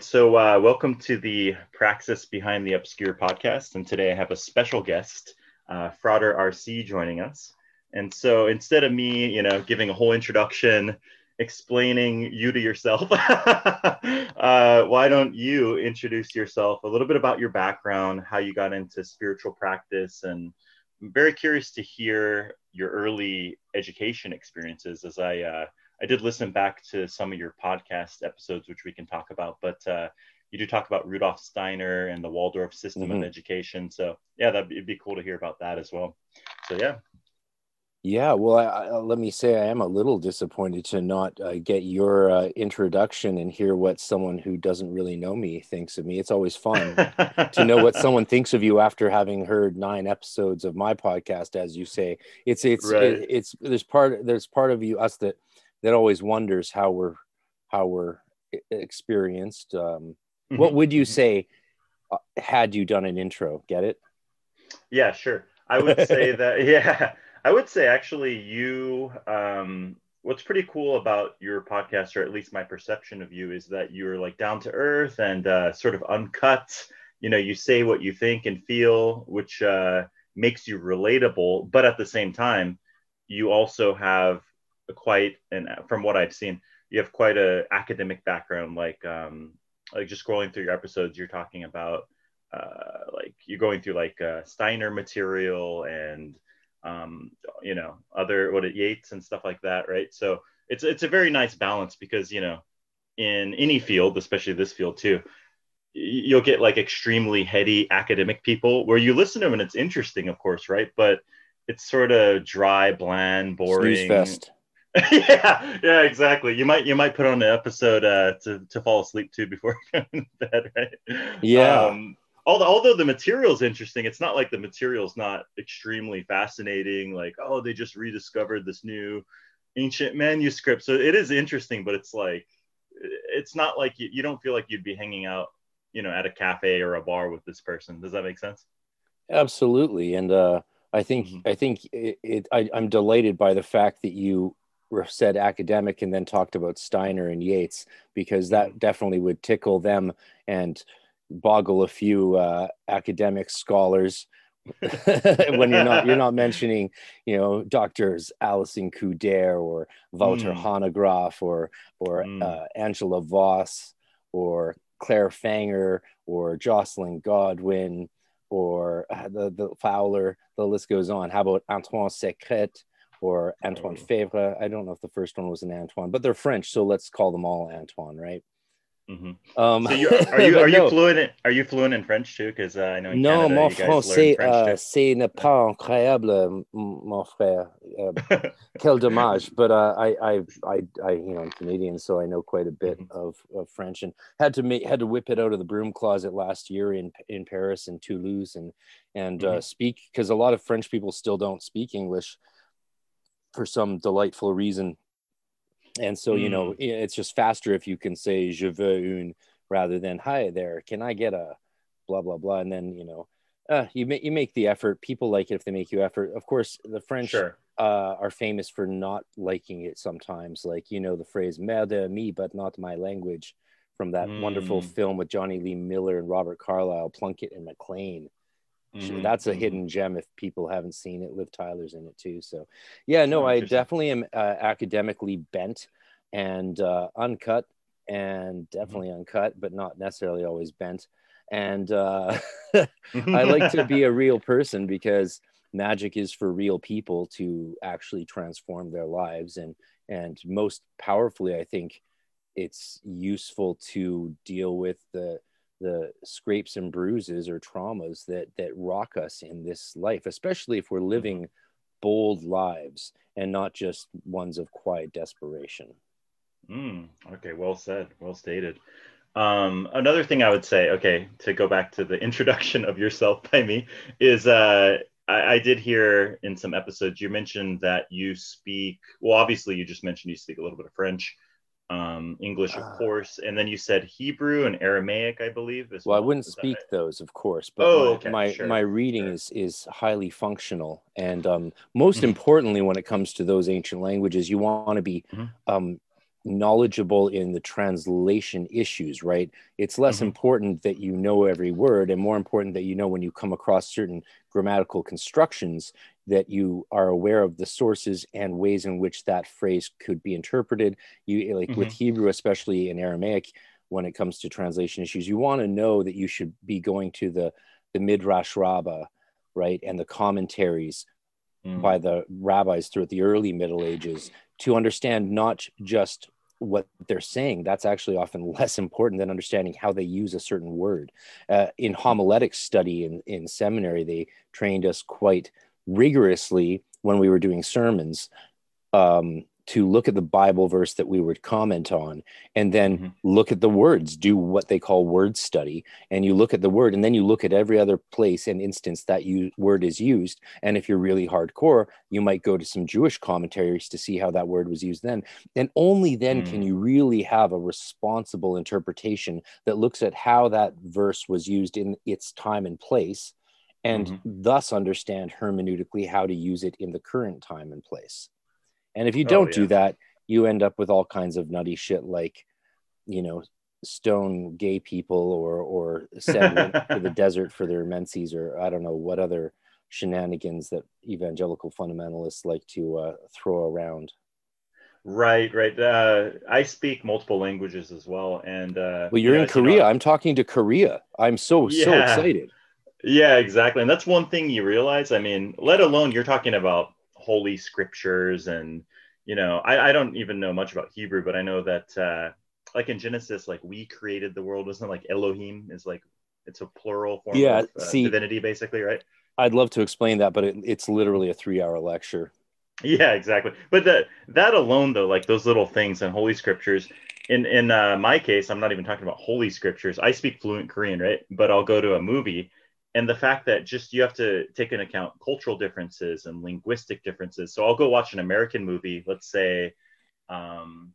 So, uh, welcome to the Praxis Behind the Obscure podcast. And today I have a special guest, uh, Frater RC, joining us. And so, instead of me, you know, giving a whole introduction, explaining you to yourself, uh, why don't you introduce yourself, a little bit about your background, how you got into spiritual practice, and I'm very curious to hear your early education experiences as I uh, I did listen back to some of your podcast episodes, which we can talk about, but uh, you do talk about Rudolf Steiner and the Waldorf system mm-hmm. of education. So yeah, that'd be, be, cool to hear about that as well. So yeah. Yeah, well, I, I, let me say I am a little disappointed to not uh, get your uh, introduction and hear what someone who doesn't really know me thinks of me. It's always fun to know what someone thinks of you after having heard nine episodes of my podcast, as you say. It's it's right. it, it's there's part there's part of you us that that always wonders how we're how we're experienced. Um, mm-hmm. What would you mm-hmm. say uh, had you done an intro? Get it? Yeah, sure. I would say that. Yeah, I would say actually you. Um, what's pretty cool about your podcast, or at least my perception of you, is that you're like down to earth and uh, sort of uncut. You know, you say what you think and feel, which uh, makes you relatable, but at the same time, you also have quite and from what I've seen, you have quite a academic background. Like um, like just scrolling through your episodes, you're talking about uh, like you're going through like uh, Steiner material and um, you know other what it Yeats and stuff like that, right? So it's it's a very nice balance because you know in any field, especially this field too, you'll get like extremely heady academic people where you listen to them and it's interesting, of course, right? But it's sort of dry, bland, boring. Snooze fest. yeah, yeah, exactly. You might you might put on an episode uh, to to fall asleep to before going to bed, right? Yeah. Um, although although the material's interesting, it's not like the material's not extremely fascinating. Like, oh, they just rediscovered this new ancient manuscript, so it is interesting. But it's like, it's not like you, you don't feel like you'd be hanging out, you know, at a cafe or a bar with this person. Does that make sense? Absolutely, and uh, I think mm-hmm. I think it, it I, I'm delighted by the fact that you said academic and then talked about Steiner and Yeats because that mm-hmm. definitely would tickle them and boggle a few uh, academic scholars when you're not you're not mentioning you know doctors Allison Coudert or Walter mm. Hanegraaff or or mm. uh, Angela Voss or Claire Fanger or Joscelyn Godwin or uh, the the Fowler the list goes on how about Antoine Secret or Antoine. Faivre. I don't know if the first one was an Antoine, but they're French, so let's call them all Antoine, right? Mm-hmm. Um, so you, are you are you no. fluent in, are you fluent in French too? Because uh, I know in non, Canada, mon français uh, c'est n'est pas incroyable, mon frère. Uh, quel dommage! But uh, I, I, I, I, you know, I'm Canadian, so I know quite a bit mm-hmm. of, of French, and had to make had to whip it out of the broom closet last year in in Paris and Toulouse, and and uh, mm-hmm. speak because a lot of French people still don't speak English for some delightful reason. And so, mm. you know, mm. it's just faster if you can say je veux une rather than hi there, can I get a blah blah blah, and then you know, uh, you make you make the effort. People like it if they make you effort. Of course, the French sure. uh, are famous for not liking it sometimes. Like you know the phrase "merde me," but not my language, from that mm. wonderful film with Jonny Lee Miller and Robert Carlyle, Plunkett and Macleane. Mm-hmm. That's a mm-hmm. hidden gem if people haven't seen it. Liv Tyler's in it too. So, yeah, no, I definitely am uh, academically bent and uh, uncut, and definitely mm-hmm. uncut, but not necessarily always bent. And uh, I like to be a real person because magic is for real people to actually transform their lives, and and most powerfully, I think it's useful to deal with the the scrapes and bruises or traumas that that rock us in this life especially if we're mm-hmm. living bold lives and not just ones of quiet desperation mm, okay well said well stated um, another thing i would say okay to go back to the introduction of yourself by me is uh, I, I did hear in some episodes you mentioned that you speak well obviously you just mentioned you speak a little bit of french um, English, of uh, course, and then you said Hebrew and Aramaic, I believe. well, well, I wouldn't speak right? those, of course, but oh, my okay, my, sure, my, reading sure. is is highly functional, and um, most mm-hmm. importantly, when it comes to those ancient languages, you want to be mm-hmm. um, knowledgeable in the translation issues, right? It's less mm-hmm. important that you know every word and more important that you know when you come across certain grammatical constructions that you are aware of the sources and ways in which that phrase could be interpreted. You like mm-hmm. with Hebrew, especially in Aramaic, when it comes to translation issues, you want to know that you should be going to the the Midrash Rabbah, right, and the commentaries mm. by the rabbis throughout the early Middle Ages to understand not just what they're saying that's actually often less important than understanding how they use a certain word uh, in homiletic study in, in seminary they trained us quite rigorously when we were doing sermons um, to look at the Bible verse that we would comment on and then mm-hmm. look at the words, do what they call word study. And you look at the word and then you look at every other place and instance that you word is used. And if you're really hardcore, you might go to some Jewish commentaries to see how that word was used then. And only then mm. can you really have a responsible interpretation that looks at how that verse was used in its time and place and mm-hmm. thus understand hermeneutically how to use it in the current time and place. And if you oh, don't oh, yeah. do that, you end up with all kinds of nutty shit like, you know, stone gay people or or send to the desert for their menses or I don't know what other shenanigans that evangelical fundamentalists like to uh, throw around. Right, right. Uh, I speak multiple languages as well, and uh, well, you're in Korea. You know, I'm talking to Korea. I'm so yeah. so excited. Yeah, exactly. And that's one thing you realize. I mean, let alone you're talking about holy scriptures and you know I, I don't even know much about hebrew but i know that uh like in genesis like we created the world. Wasn't like elohim is like it's a plural form yeah, of uh, see, divinity basically right? I'd love to explain that but it, it's literally a three hour lecture. Yeah exactly. But that that alone though like those little things in holy scriptures in in uh, my case i'm not even talking about holy scriptures. I speak fluent korean right? But i'll go to a movie and the fact that just you have to take into account cultural differences and linguistic differences. So I'll go watch an American movie, let's say, um,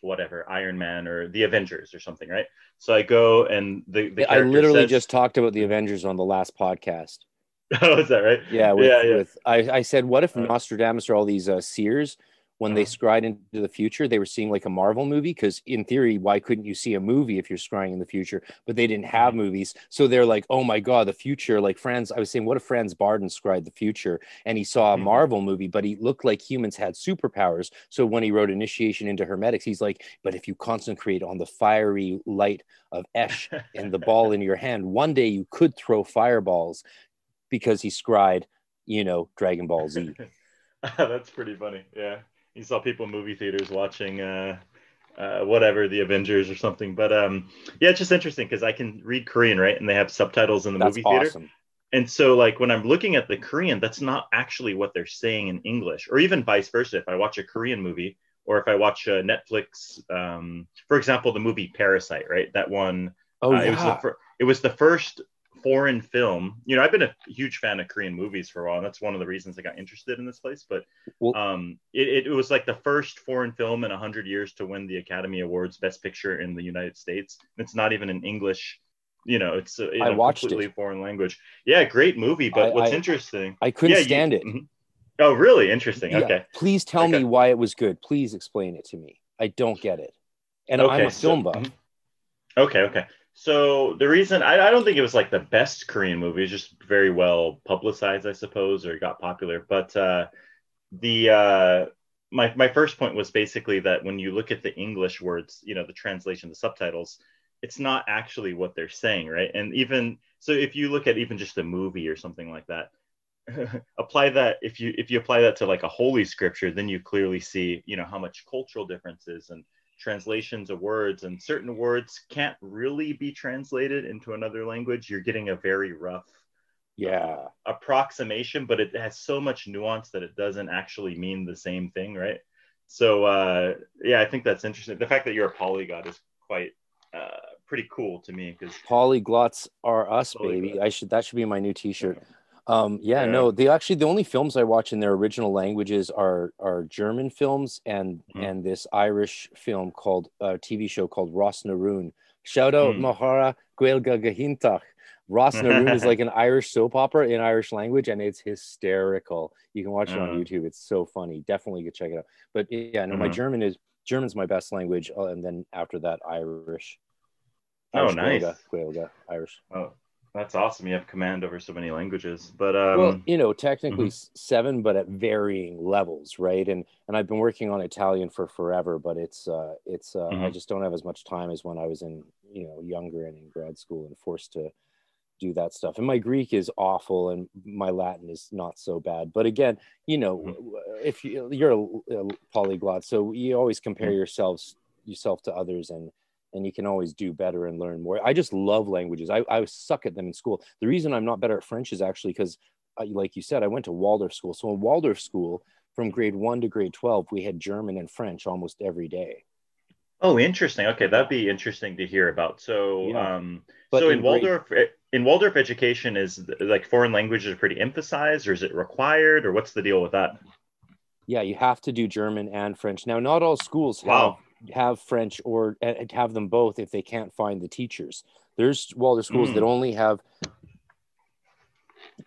whatever, Iron Man or the Avengers or something, right? So I go and the, the I literally says, just talked about the Avengers on the last podcast. Oh, is that right? Yeah, with, yeah, yeah. With, I, I said, what if Nostradamus or all these uh, seers when they uh-huh. scryed into the future, they were seeing like a Marvel movie. Because in theory, why couldn't you see a movie if you're scrying in the future? But they didn't have movies, so they're like, "Oh my god, the future!" Like Franz, I was saying, what if Franz Bardon scryed the future and he saw a mm-hmm. Marvel movie, but he looked like humans had superpowers. So when he wrote Initiation into Hermetics, he's like, "But if you concentrate on the fiery light of Esh and the ball in your hand, one day you could throw fireballs," because he scryed, you know, Dragon Ball Z. That's pretty funny. Yeah you saw people in movie theaters watching uh, uh, whatever the Avengers or something. But um, yeah, it's just interesting because I can read Korean, right? And they have subtitles in the that's movie theater. Awesome. And so, like when I'm looking at the Korean, that's not actually what they're saying in English, or even vice versa. If I watch a Korean movie, or if I watch a Netflix, um, for example, the movie Parasite, right? That one. Oh uh, yeah. It was, the, it was the first foreign film. You know, I've been a huge fan of Korean movies for a while, and that's one of the reasons I got interested in this place. But well, um, it, it, was like the first foreign film in hundred years to win the Academy Awards Best Picture in the United States. It's not even in English. You know, it's a, I watched completely it. foreign language. Yeah, great movie. But I, what's I, interesting? I couldn't yeah, stand you, it. Mm-hmm. Oh, really? Interesting. Yeah. Okay. Please tell okay. me why it was good. Please explain it to me. I don't get it. And okay, I'm a film so, buff. Mm-hmm. Okay. Okay. So the reason I, I don't think it was like the best Korean movie, it's just very well publicized, I suppose, or got popular. But uh, the uh, my my first point was basically that when you look at the English words, you know, the translation, the subtitles, it's not actually what they're saying, right? And even so, if you look at even just a movie or something like that, apply that if you if you apply that to like a holy scripture, then you clearly see, you know, how much cultural differences and translations of words and certain words can't really be translated into another language. You're getting a very rough yeah. uh, approximation but it has so much nuance that it doesn't actually mean the same thing right? So uh, yeah i think that's interesting. The fact that you're a polyglot is quite uh, pretty cool to me because polyglots are us baby. I should that should be my new t-shirt. Yeah. Um, yeah, yeah, no, the actually the only films I watch in their original languages are are German films and mm. and this Irish film called a uh, TV show called Ros na Rún. Shout out mm. Mahara Gaeilge Gahintach. Ros na Rún is like an Irish soap opera in Irish language, and it's hysterical. You can watch it on mm. YouTube. It's so funny. Definitely go check it out. But yeah, no, mm-hmm. my German is German's my best language, uh, and then after that, Irish. Oh, Irish nice. Gaeilge, Gaeilge, Irish. Oh, that's awesome. You have command over so many languages. But um, well, you know, technically mhm. seven, but at varying levels, right? And and I've been working on Italian for forever, but it's uh, it's uh, I Mhm. just don't have as much time as when I was in you know younger and in grad school and forced to do that stuff. And my Greek is awful, and my Latin is not so bad. But again, you know, Mhm. if you, you're a, a polyglot, so you always compare Mhm. yourselves yourself to others and and you can always do better and learn more. I just love languages. I, I suck at them in school. The reason I'm not better at French is actually because, like you said, I went to Waldorf school. So in Waldorf school, from grade one to grade 12, we had German and French almost every day. oh, interesting. Okay, that'd be interesting to hear about. So, Yeah. um, But so in in Waldorf, eh, in Waldorf education, is like foreign languages pretty emphasized, or is it required, or what's the deal with that? Yeah, you have to do German and French. Now, not all schools Wow. have French or uh, have them both if they can't find the teachers. There's Waldorf schools Mm. that only have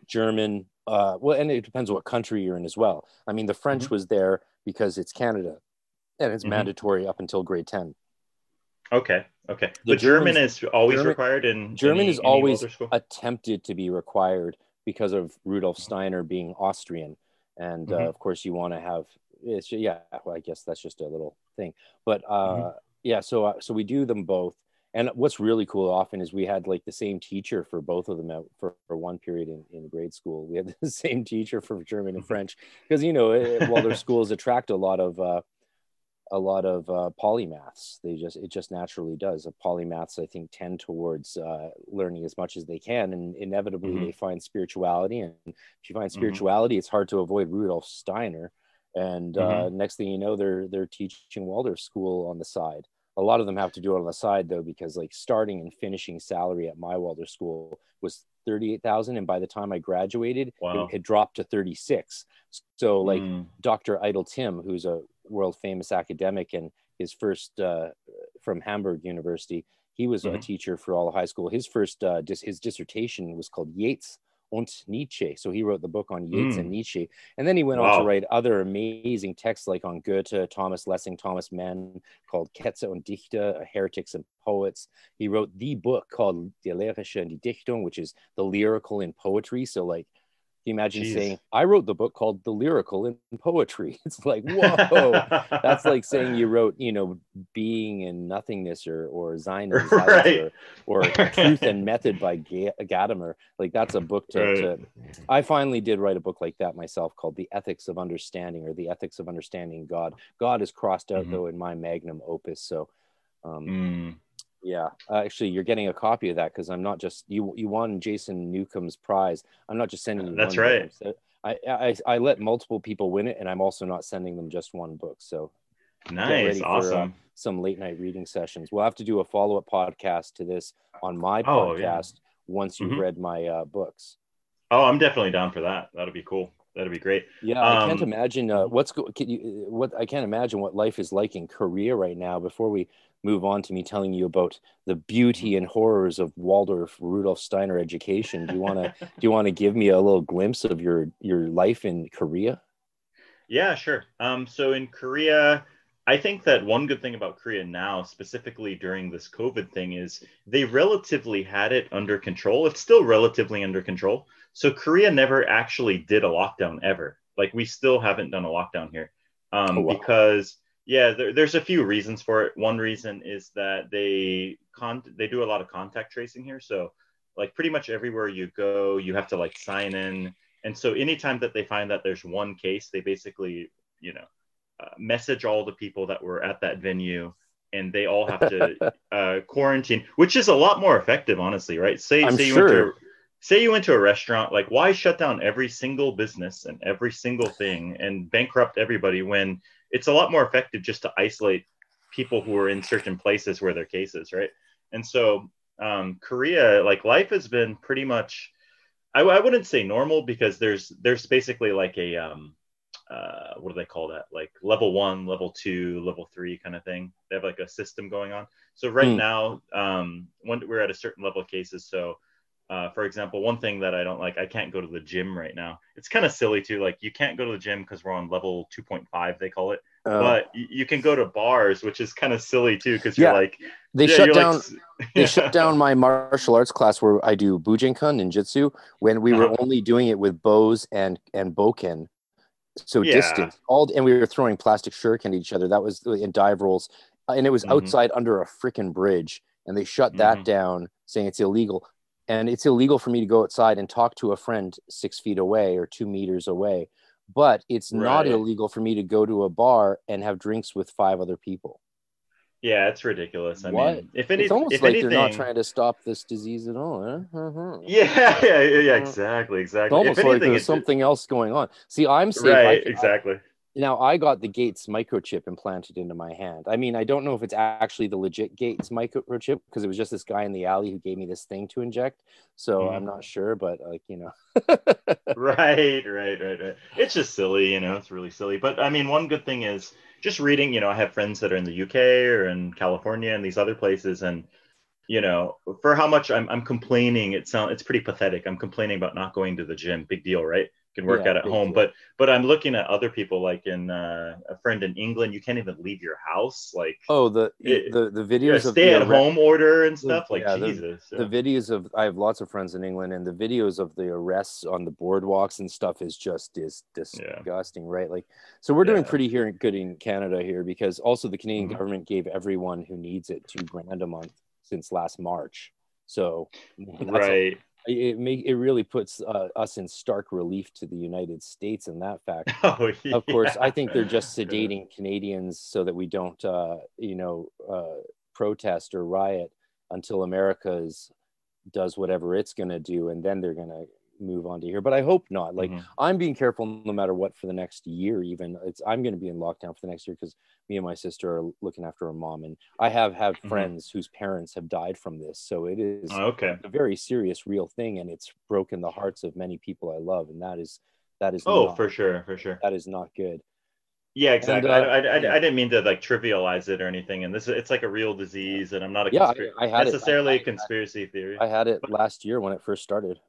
German. Uh, well, and it depends what country you're in as well. I mean, the French Mhm. was there because it's Canada, and it's Mhm. mandatory up until grade ten. Okay, okay. The but German is always German- required in German any- is always attempted to be required because of Rudolf Steiner being Austrian, and uh, Mhm. of course you want to have it's yeah. Well, I guess that's just a little thing, but uh, Mm-hmm. yeah. So uh, so we do them both, and what's really cool often is we had like the same teacher for both of them at, for for one period in, in grade school. We had the same teacher for German and French because you know eh, Waldorf schools attract a lot of. Uh, a lot of uh, polymaths. They just it just naturally does. Uh, polymaths, I think, tend towards uh, learning as much as they can, and inevitably Mhm. they find spirituality. And if you find Mhm. spirituality, it's hard to avoid Rudolf Steiner. And uh, next thing you know, they're they're teaching Waldorf school on the side. A lot of them have to do it on the side though, because like starting and finishing salary at my Waldorf school was thirty eight thousand, and by the time I graduated, Wow. it had dropped to thirty six. So like Mm. Dr. Idle Tim, who's a world famous academic and his first uh, from Hamburg University, he was a Mhm. teacher for all of high school. His first uh, dis- his dissertation was called Yeats und Nietzsche. So he wrote the book on Yeats Mm. and Nietzsche, and then he went on to write other amazing texts like on Goethe, Thomas Lessing, Thomas Mann, called Ketzer und Dichter, Heretics and Poets. He wrote the book called Die Lyrische und die Dichtung, which is the lyrical in poetry. So like you imagine Jeez. saying, I wrote the book called The Lyrical in Poetry? It's like, whoa. That's like saying you wrote, you know, being and nothingness or or Sein and Right. or, or Truth and Method by Ga- Gadamer. Like that's a book to, Right. to. I finally did write a book like that myself called The Ethics of Understanding or The Ethics of Understanding God. God is crossed out Mhm. though in my magnum opus. So, um, Mm. Yeah, uh, actually, you're getting a copy of that because I'm not just you. You won Jason Newcomb's prize. I'm not just sending you. That's one right. I'm I, I I let multiple people win it, and I'm also not sending them just one book. So Nice, for, uh, awesome. some late night reading sessions. We'll have to do a follow up podcast to this on my Oh, yeah. podcast once you've Mhm. read my uh, books. Oh, I'm definitely down for that. That'll be cool. That'll be great. Yeah, I can't Um, imagine uh, what's go- can you, what I can't imagine what life is like in Korea right now. Before we move on to me telling you about the beauty and horrors of Waldorf Rudolf Steiner education, do you want to do you want to give me a little glimpse of your your life in Korea? Yeah, sure. Um, so in Korea, I think that one good thing about Korea now, specifically during this COVID thing, is they relatively had it under control. It's still relatively under control. So Korea never actually did a lockdown ever. Like we still haven't done a lockdown here um, Oh, wow. because yeah, there, there's a few reasons for it. One reason is that they con they do a lot of contact tracing here. So like pretty much everywhere you go, you have to like sign in. And so anytime that they find that there's one case, they basically, you know, uh, message all the people that were at that venue and they all have to uh, quarantine, which is a lot more effective, honestly, right? Say, I'm say you went to say you went to a restaurant, like why shut down every single business and every single thing and bankrupt everybody when it's a lot more effective just to isolate people who are in certain places where there are cases, right? And so um, Korea, like life has been pretty much, I, I wouldn't say normal because there's there's basically like a um, uh, what do they call that? Like level one, level two, level three kind of thing. They have like a system going on. So right Hmm. now, um, when we're at a certain level of cases, so uh, for example, one thing that I don't like, I can't go to the gym right now. It's kind of silly too. Like you can't go to the gym because we're on level 2.5, they call it. uh, but you can go to bars, which is kind of silly too, because you're like they yeah, shut down. Like, they shut down my martial arts class where I do Bujinkan and Jitsu when we uh-huh. were only doing it with bows and and bokken, so yeah. distance. All and we were throwing plastic shuriken at each other. That was in dive rolls, and it was mm-hmm. outside under a freaking bridge, and they shut that mm-hmm. down, saying it's illegal. And it's illegal for me to go outside and talk to a friend six feet away or two meters away but it's right. not illegal for me to go to a bar and have drinks with five other people. Yeah, it's ridiculous. I what? mean, if any, it's almost if like anything, they're not trying to stop this disease at all. Huh? Uh-huh. Yeah, yeah, yeah, exactly, exactly. It's almost if like anything, there's something else going on. See, I'm safe. Right, exactly. Now I got the Gates microchip implanted into my hand. I mean, I don't know if it's actually the legit Gates microchip because it was just this guy in the alley who gave me this thing to inject. So mm. I'm not sure, but like you know. right, right, right, right. It's just silly, you know. It's really silly. But I mean, one good thing is just reading. You know, I have friends that are in the UK or in California and these other places, and you know, for how much I'm, I'm complaining, it sounds it's pretty pathetic. I'm complaining about not going to the gym. Big deal, right? Can work yeah, out at home. but but i'm looking at other people like in uh, a friend in england you can't even leave your house like oh the it, the the videos of stay at home order and stuff? Like yeah, jesus the, the, videos of i have lots of friends in england and the videos of the arrests on the boardwalks and stuff is just is disgusting right? Like so we're doing pretty here in good in canada here because also the canadian mm-hmm. government gave everyone who needs it two grand a month since last march. So right a, it make it really puts uh, us in stark relief to the United States in that fact. Oh, yeah. Of course, I think they're just sedating Canadians so that we don't, uh, you know, uh, protest or riot until America's does whatever it's going to do, and then they're going to move on to here but i hope not like mm-hmm. i'm being careful no matter what for the next year even it's i'm going to be in lockdown for the next year because me and my sister are looking after our mom and i have have mm-hmm. friends whose parents have died from this so it is oh, okay a very serious real thing and it's broken the hearts of many people i love and that is that is oh not, for sure for sure that is not good yeah, exactly. And, uh, I, I, I, didn't mean to like trivialize it or anything. And this it's like a real disease, and I'm not a yeah, conspira- I, I had necessarily it, a conspiracy theory. I had it last year when it first started.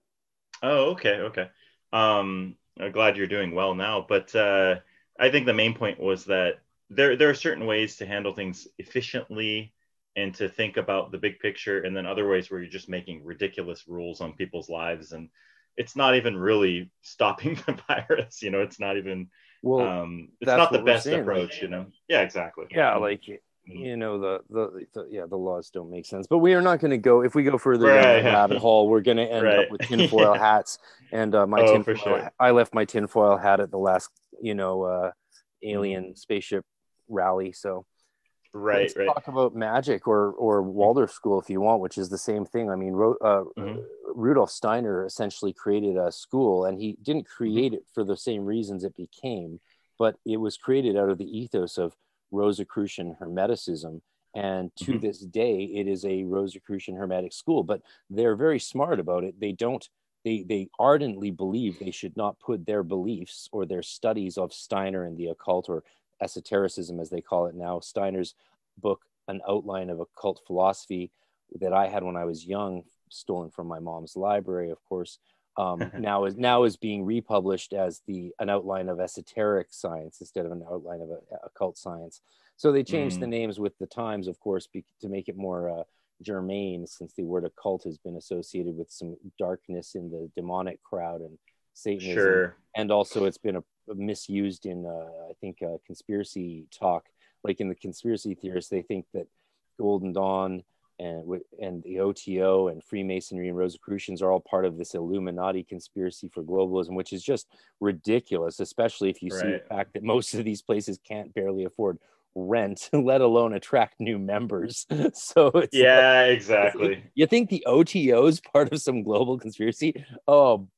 Oh, okay, okay. Um, I'm glad you're doing well now. But uh, I think the main point was that there there are certain ways to handle things efficiently and to think about the big picture, and then other ways where you're just making ridiculous rules on people's lives, and it's not even really stopping the virus. You know, it's not even. Well, um, it's not the best saying, approach. You know. Yeah, exactly. Yeah, like Mm-hmm. You know the, the, the yeah the laws don't make sense but we are not going to go if we go further right. down the rabbit hole we're going to end right. up with tinfoil hats and uh, my oh, tinfoil sure. i left my tinfoil hat at the last you know uh, alien mm-hmm. spaceship rally so right Let's right talk about magic or or waldorf school if you want which is the same thing i mean uh, mm-hmm. rudolf steiner essentially created a school and he didn't mm-hmm. create it for the same reasons it became but it was created out of the ethos of Rosicrucian Hermeticism. And to mm-hmm. this day, it is a Rosicrucian Hermetic school, but they're very smart about it. They don't, they, they ardently believe they should not put their beliefs or their studies of Steiner and the occult or esotericism, as they call it now. Steiner's book, An Outline of Occult Philosophy, that I had when I was young, stolen from my mom's library, of course, um, now is now is being republished as the an outline of esoteric science instead of an outline of a, occult science. So they changed mm. the names with the times, of course, be, to make it more uh, germane, since the word occult has been associated with some darkness in the demonic crowd and Satanism, sure. and also it's been a, a misused in uh, I think uh, conspiracy talk. Like in the conspiracy theorists, they think that Golden Dawn and and the OTO and Freemasonry and Rosicrucians are all part of this Illuminati conspiracy for globalism, which is just ridiculous, especially if you right. see the fact that most of these places can't barely afford rent, let alone attract new members. so yeah, like, exactly. You think the OTO is part of some global conspiracy? Oh,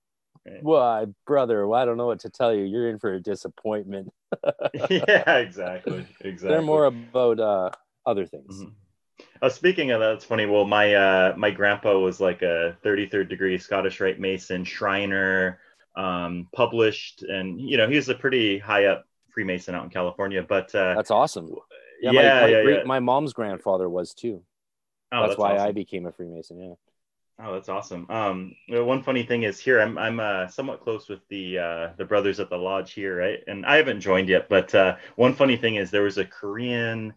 well, brother, well, I don't know what to tell you. You're in for a disappointment. yeah, exactly. Exactly. They're more about uh, other things. Mm-hmm. Uh, speaking of that, it's funny. Well, my uh, my grandpa was like a 33rd degree Scottish Rite Mason, Shriner, um, published, and you know he was a pretty high up Freemason out in California. But uh, that's awesome. Yeah, yeah, my, my, yeah, great, yeah. my mom's grandfather was too. Oh, that's, that's why awesome. I became a Freemason. Yeah. Oh, that's awesome. Um, one funny thing is here, I'm I'm uh, somewhat close with the uh, the brothers at the lodge here, right? And I haven't joined yet, but uh, one funny thing is there was a Korean.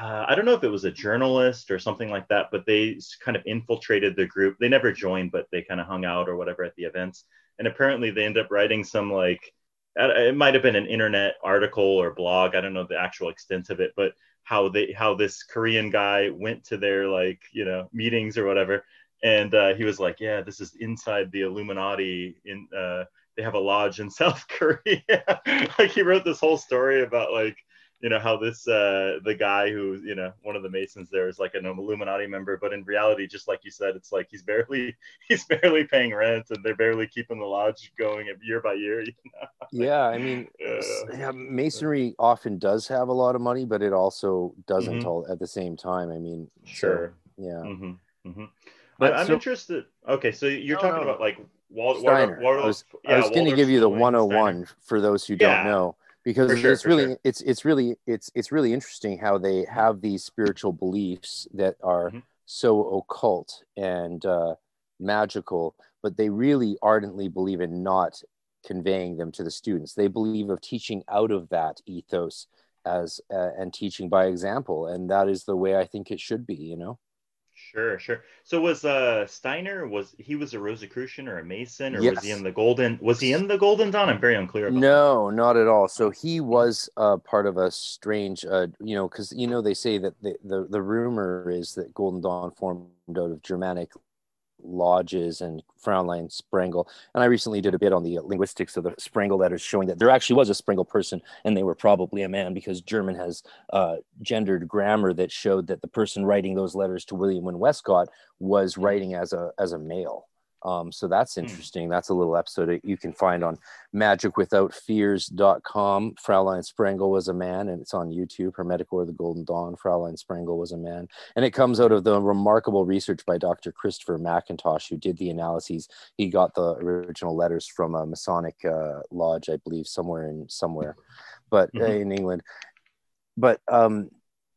Uh, I don't know if it was a journalist or something like that, but they kind of infiltrated the group. They never joined, but they kind of hung out or whatever at the events. And apparently, they end up writing some like it might have been an internet article or blog. I don't know the actual extent of it, but how they how this Korean guy went to their like you know meetings or whatever and uh, he was like, "Yeah, this is inside the Illuminati. In uh, they have a lodge in South Korea." like he wrote this whole story about like you know how this uh, the guy who you know one of the Masons there is like an Illuminati member, but in reality, just like you said, it's like he's barely he's barely paying rent, and they're barely keeping the lodge going year by year. You know? Yeah, I mean, yeah, Masonry often does have a lot of money, but it also doesn't mm-hmm. all at the same time. I mean, sure, so, yeah. Mm-hmm. Mm-hmm. But I'm so, interested. Okay, so you're no, talking no. about like Wal- Steiner. Wal- I was, yeah, was going to give you the 101 Steiner. for those who don't know because sure, it's really sure. it's it's really it's it's really interesting how they have these spiritual beliefs that are mm-hmm. so occult and uh, magical, but they really ardently believe in not conveying them to the students. They believe of teaching out of that ethos as uh, and teaching by example, and that is the way I think it should be. You know. Sure, sure. So was uh Steiner was he was a Rosicrucian or a Mason or yes. was he in the Golden was he in the Golden Dawn? I'm very unclear about No, that. not at all. So he was uh part of a strange uh you know cuz you know they say that the, the the rumor is that Golden Dawn formed out of Germanic lodges and Fräulein Sprengel. And I recently did a bit on the linguistics of the Sprengel letters showing that there actually was a Sprengel person and they were probably a man because German has uh, gendered grammar that showed that the person writing those letters to William Wynn Westcott was writing as a, as a male. Um, so that's hmm. interesting. That's a little episode that you can find on magicwithoutfears.com. Fraulein Sprengel was a man, and it's on YouTube. Hermetic or the Golden Dawn. Fraulein Sprengel was a man. And it comes out of the remarkable research by Dr. Christopher McIntosh, who did the analyses. He got the original letters from a Masonic uh, lodge, I believe, somewhere in somewhere, but mm-hmm. uh, in England. But um,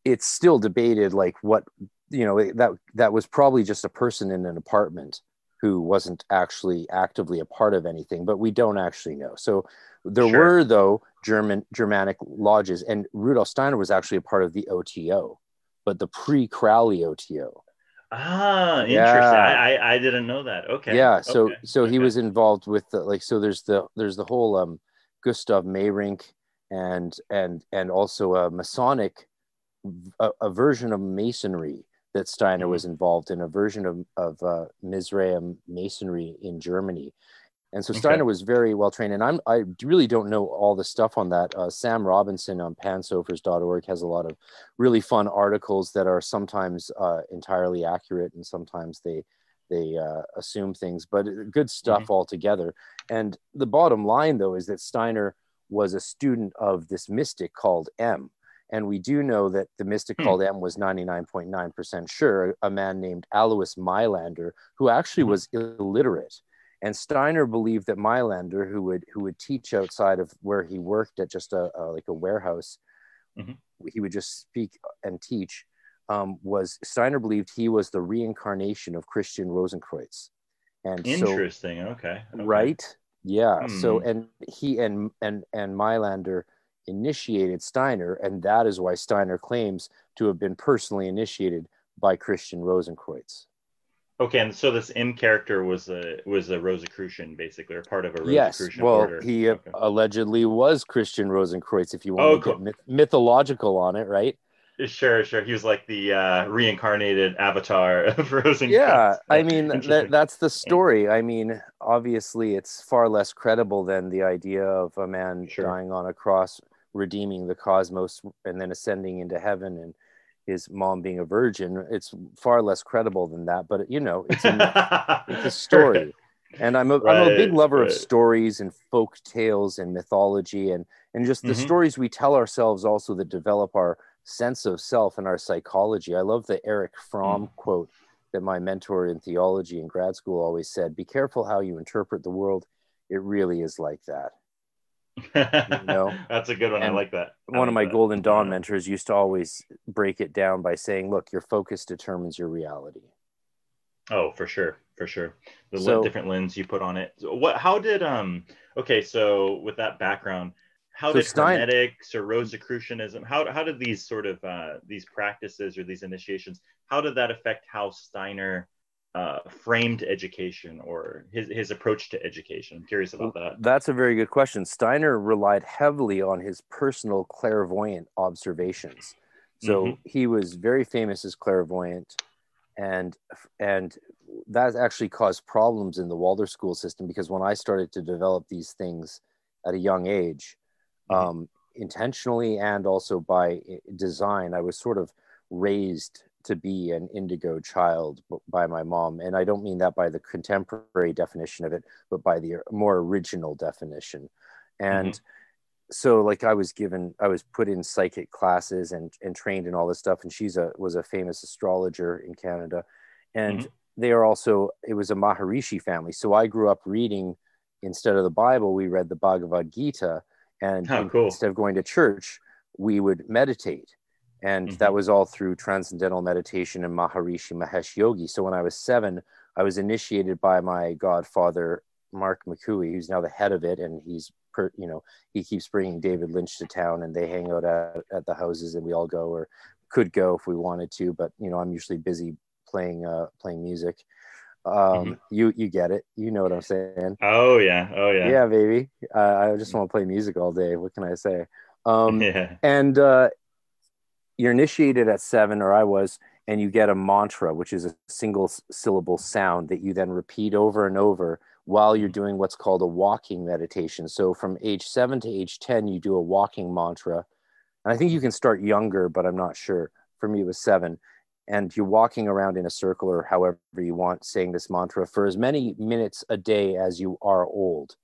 it's still debated, like what you know that that was probably just a person in an apartment who wasn't actually actively a part of anything, but we don't actually know. So there sure. were though German Germanic lodges, and Rudolf Steiner was actually a part of the OTO, but the pre-Crowley OTO. Ah, interesting. Yeah. I, I didn't know that. Okay. Yeah. So okay. so okay. he was involved with the like so there's the there's the whole um Gustav Meyrink and and and also a Masonic a, a version of Masonry that Steiner mm-hmm. was involved in a version of, of uh, Mizraim masonry in Germany. And so Steiner okay. was very well trained. And I'm, I really don't know all the stuff on that. Uh, Sam Robinson on pansophers.org has a lot of really fun articles that are sometimes uh, entirely accurate and sometimes they, they uh, assume things, but good stuff mm-hmm. altogether. And the bottom line, though, is that Steiner was a student of this mystic called M. And we do know that the mystic hmm. called M was 99.9% sure, a man named Alois Mailander, who actually hmm. was illiterate. And Steiner believed that Mailander, who would who would teach outside of where he worked at just a, a like a warehouse, mm-hmm. he would just speak and teach. Um, was Steiner believed he was the reincarnation of Christian Rosenkreuz. And interesting. So, okay. okay. Right. Yeah. Hmm. So and he and and and Mailander initiated Steiner, and that is why Steiner claims to have been personally initiated by Christian Rosenkreuz. Okay, and so this M character was a was a Rosicrucian, basically, or part of a Rosicrucian yes. Well, order. he okay. allegedly was Christian Rosenkreuz, if you want oh, to cool. get myth- mythological on it, right? Sure, sure. He was like the uh, reincarnated avatar of Rosenkreuz. Yeah, I mean that, that's the story. I mean, obviously, it's far less credible than the idea of a man sure. dying on a cross redeeming the cosmos and then ascending into heaven and his mom being a virgin it's far less credible than that but you know it's a, it's a story and I'm a, right, I'm a big lover right. of stories and folk tales and mythology and and just the mm-hmm. stories we tell ourselves also that develop our sense of self and our psychology i love the erich fromm mm. quote that my mentor in theology in grad school always said be careful how you interpret the world it really is like that no, that's a good one. And I like that. I one like of my that. Golden Dawn yeah. mentors used to always break it down by saying, "Look, your focus determines your reality." Oh, for sure, for sure. The so, different lens you put on it. What? How did um? Okay, so with that background, how so did Stein, Hermetics or Rosicrucianism? How how did these sort of uh, these practices or these initiations? How did that affect how Steiner uh, framed education or his his approach to education? I'm curious about that. That's a very good question. Steiner relied heavily on his personal clairvoyant observations. So mm-hmm. he was very famous as clairvoyant and and that actually caused problems in the Waldorf school system because when I started to develop these things at a young age, mm-hmm. um, intentionally and also by eh, design, I was sort of raised to be an indigo child by my mom. And I don't mean that by the contemporary definition of it, but by the more original definition. And mm-hmm so like I was given, I was put in psychic classes and and trained in all this stuff. And she's a was a famous astrologer in Canada, and mm-hmm. they are also it was a Maharishi family. So I grew up reading instead of the Bible, we read the Bhagavad Gita, and oh, cool. instead of going to church, we would meditate. And mm-hmm. that was all through transcendental meditation and Maharishi Mahesh Yogi. So when I was seven, I was initiated by my godfather Mark McCooey, who's now the head of it, and he's per, you know he keeps bringing David Lynch to town, and they hang out at, at the houses, and we all go or could go if we wanted to, but you know I'm usually busy playing uh, playing music. Um, mm-hmm. You you get it, you know what I'm saying? Oh yeah, oh yeah, yeah, baby. Uh, I just want to play music all day. What can I say? Um, yeah. And uh, you're initiated at seven, or I was, and you get a mantra, which is a single syllable sound that you then repeat over and over while you're doing what's called a walking meditation. So from age seven to age 10, you do a walking mantra. And I think you can start younger, but I'm not sure. For me, it was seven. And you're walking around in a circle or however you want, saying this mantra for as many minutes a day as you are old.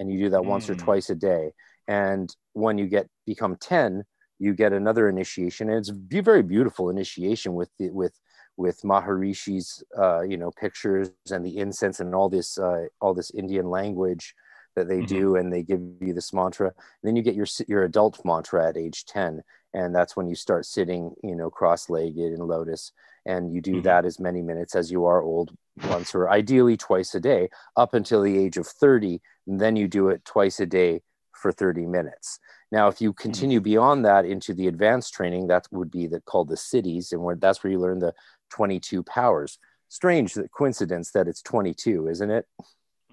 And you do that mm. once or mm. twice a day. And when you get become 10, you get another initiation. And it's a very beautiful initiation with the, with with Maharishi's, uh, you know, pictures and the incense and all this, uh, all this Indian language that they mm-hmm. do, and they give you this mantra. And then you get your your adult mantra at age ten, and that's when you start sitting, you know, cross-legged in lotus, and you do mm-hmm. that as many minutes as you are old, once or ideally twice a day, up until the age of thirty. And then you do it twice a day for 30 minutes. Now, if you mm-hmm. continue beyond that into the advanced training, that would be the, called the siddhis, and where that's where you learn the 22 powers. Strange coincidence that it's 22, isn't it?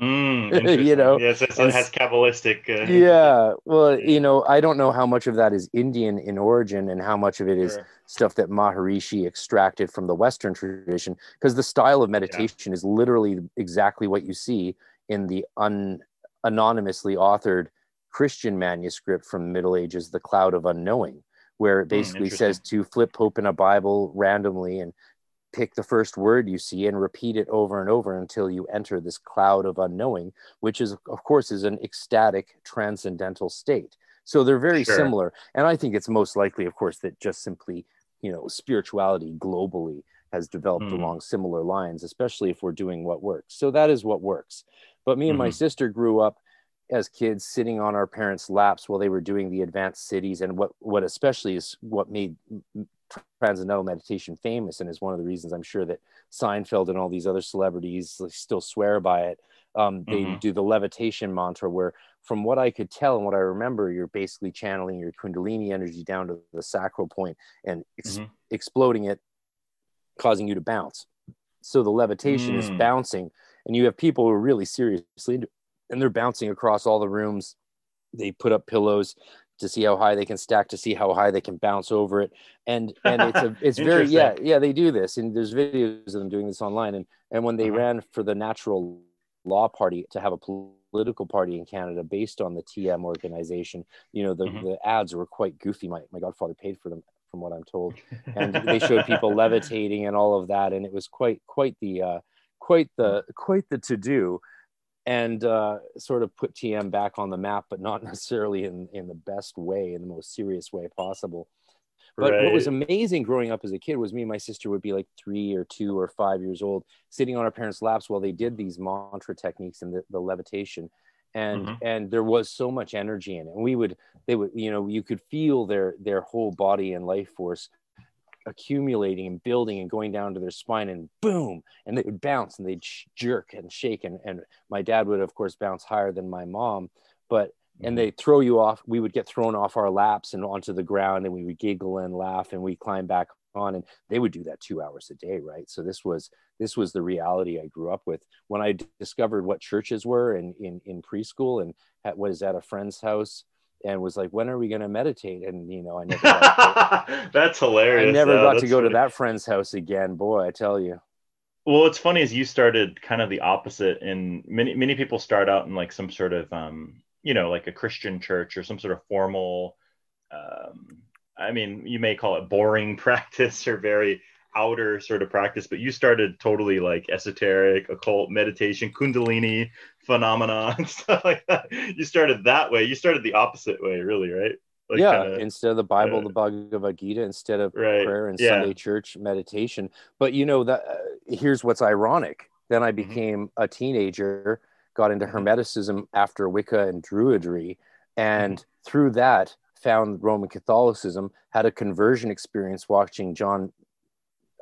Mm, you know, yes, it has Kabbalistic. Uh, yeah, well, you know, I don't know how much of that is Indian in origin and how much of it is sure. stuff that Maharishi extracted from the Western tradition, because the style of meditation yeah. is literally exactly what you see in the un, anonymously authored Christian manuscript from the Middle Ages, The Cloud of Unknowing, where it hmm, basically mm, says to flip open a Bible randomly and pick the first word you see and repeat it over and over until you enter this cloud of unknowing, which is, of course, is an ecstatic transcendental state. So they're very sure. similar. And I think it's most likely, of course, that just simply, you know, spirituality globally has developed mm. along similar lines, especially if we're doing what works. So that is what works. But me and mm-hmm. my sister grew up as kids sitting on our parents' laps while they were doing the advanced siddhis and what what especially is what made transcendental meditation famous and is one of the reasons I'm sure that Seinfeld and all these other celebrities still swear by it. Um, they mm-hmm. do the levitation mantra where from what I could tell and what I remember, you're basically channeling your kundalini energy down to the sacral point and ex- mm-hmm. exploding it, causing you to bounce. So the levitation mm. is bouncing and you have people who are really seriously and they're bouncing across all the rooms. They put up pillows to see how high they can stack to see how high they can bounce over it. And and it's a it's very yeah yeah they do this. And there's videos of them doing this online. And and when they uh-huh. ran for the natural law party to have a political party in canada based on the tm organization you know the, mm-hmm. the ads were quite goofy. My, my godfather paid for them from what i'm told. And they showed people levitating and all of that. And it was quite quite the uh quite the quite the to do and uh, sort of put TM back on the map, but not necessarily in, in the best way, in the most serious way possible. But right. what was amazing growing up as a kid was me and my sister would be like three or two or five years old, sitting on our parents' laps while they did these mantra techniques and the, the levitation. And mm-hmm. and there was so much energy in it. And we would they would, you know, you could feel their their whole body and life force accumulating and building and going down to their spine and boom and they would bounce and they'd jerk and shake and, and my dad would of course bounce higher than my mom but and mm-hmm. they throw you off we would get thrown off our laps and onto the ground and we would giggle and laugh and we climb back on and they would do that two hours a day right? So this was this was the reality i grew up with. When i discovered what churches were in in, in preschool and at, was at a friend's house and was like when are we going to meditate? And you know i never to, that's hilarious. i never got to go funny. to that friend's house again boy i tell you. Well what's funny is you started kind of the opposite and many many people start out in like some sort of um you know like a christian church or some sort of formal um I mean, you may call it boring practice or very outer sort of practice, but you started totally like esoteric, occult, meditation, kundalini phenomena and stuff like that. You started that way. You started the opposite way, really, right? Like yeah, kinda, instead of the Bible, uh, the Bhagavad Gita, instead of right. prayer and yeah. Sunday church meditation. But you know that uh, here's what's ironic. Then I mm-hmm. became mm-hmm. a teenager, got into mm-hmm. Hermeticism after Wicca and Druidry, and mm-hmm. through that found Roman Catholicism, had a conversion experience watching John,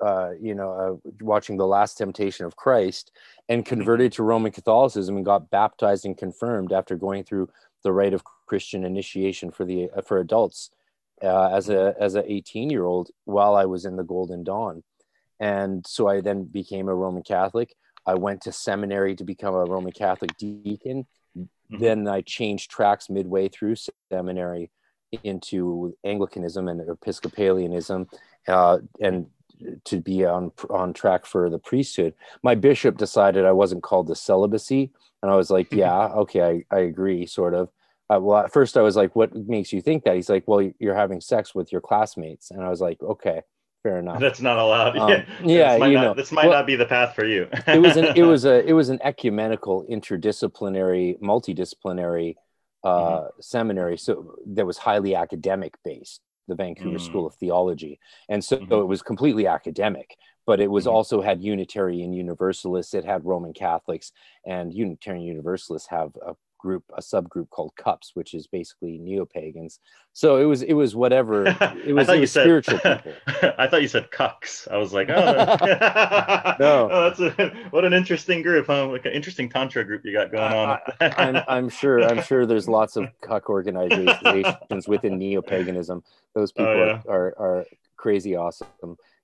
uh, you know, uh, watching The Last Temptation of Christ, and mm-hmm. converted to Roman Catholicism and got baptized and confirmed after going through the rite of Christian initiation for the uh, for adults uh, as a as a 18 year old while I was in the Golden Dawn, and so I then became a Roman Catholic. I went to seminary to become a Roman Catholic deacon. Mm-hmm. Then I changed tracks midway through seminary into Anglicanism and Episcopalianism, uh, and to be on on track for the priesthood. My bishop decided I wasn't called to celibacy, and I was like, mm-hmm. "Yeah, okay, I, I agree, sort of." Uh, well, at first I was like, "What makes you think that?" He's like, "Well, you're having sex with your classmates," and I was like, "Okay." Fair enough. That's not allowed. Um, yeah, yeah you not, know, this might well, not be the path for you. it was an it was a it was an ecumenical, interdisciplinary, multidisciplinary uh, mm-hmm. seminary, so that was highly academic based, the Vancouver mm-hmm. School of Theology, and so, mm-hmm. so, it was completely academic. But it was mm-hmm. also had Unitarian Universalists, it had Roman Catholics, and Unitarian Universalists have a group a subgroup called CUUPS which is basically neo-pagans. So it was it was whatever it was, it was said, spiritual people. I thought you said cucks. I was like oh. No. Oh, that's a, what an interesting group huh? Like an interesting tantra group you got going on. I, am I'm, I'm sure i'm sure there's lots of cuck organizations within neo-paganism. Those oh, people oh, yeah. are, are, are crazy awesome.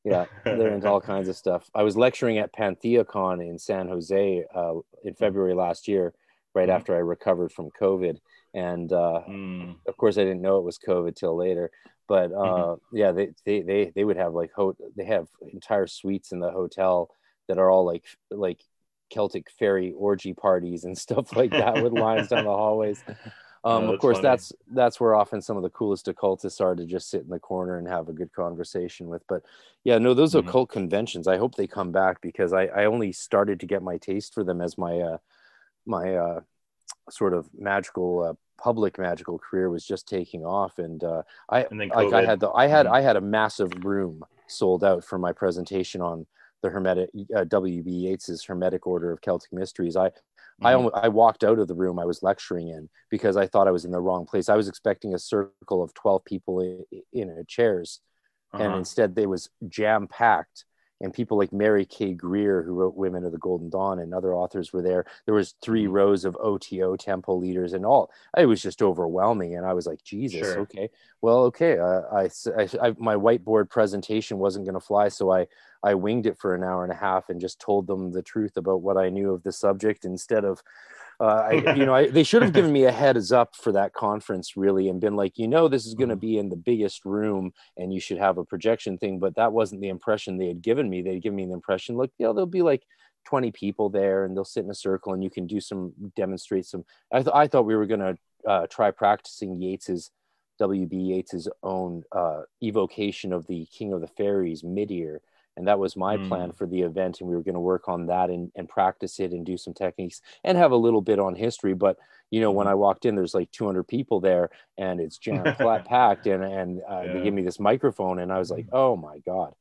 Yeah they're into all kinds of stuff. I was lecturing at pantheacon in san jose uh, in february last year right mm-hmm. after I recovered from COVID. And uh, mm. of course, I didn't know it was COVID till later. But uh, mm-hmm. yeah, they, they they they would have like ho- they have entire suites in the hotel that are all like like Celtic fairy orgy parties and stuff like that with lines down the hallways. Um, of course, funny. that's that's where often some of the coolest occultists are to just sit in the corner and have a good conversation with. But yeah, no, those mm-hmm. occult conventions. I hope they come back because I, I only started to get my taste for them as my uh, my uh, sort of magical uh, public magical career was just taking off and uh, i and like i had the i had mm-hmm. i had a massive room sold out for my presentation on the hermetic uh, wb yeats's hermetic order of celtic mysteries i mm-hmm. I, almost, I walked out of the room I was lecturing in because I thought I was in the wrong place. I was expecting a circle of 12 people in, in chairs, uh-huh. and instead they was jam packed and people like Mary K. Greer, who wrote Women of the Golden Dawn, and other authors were there. There was three mm-hmm. rows of OTO temple leaders, and all. It was just overwhelming, and I was like, Jesus, sure. okay, well, okay. Uh, I, I, I, my whiteboard presentation wasn't going to fly, so I, I winged it for an hour and a half and just told them the truth about what I knew of the subject instead of uh, I, you know, I, they should have given me a heads up for that conference, really, and been like, you know, this is going to mm-hmm. be in the biggest room, and you should have a projection thing. But that wasn't the impression they had given me. They'd given me the impression, look, you know, there'll be like 20 people there, and they'll sit in a circle, and you can do some demonstrate some. I, th- I thought we were going to uh, try practicing Yeats's W.B. Yeats's own uh, evocation of the King of the Fairies Midir and that was my mm. plan for the event and we were going to work on that and, and practice it and do some techniques and have a little bit on history but you know when mm-hmm. i walked in there's like 200 people there and it's jam packed and and uh, yeah. they give me this microphone and i was like mm. oh my god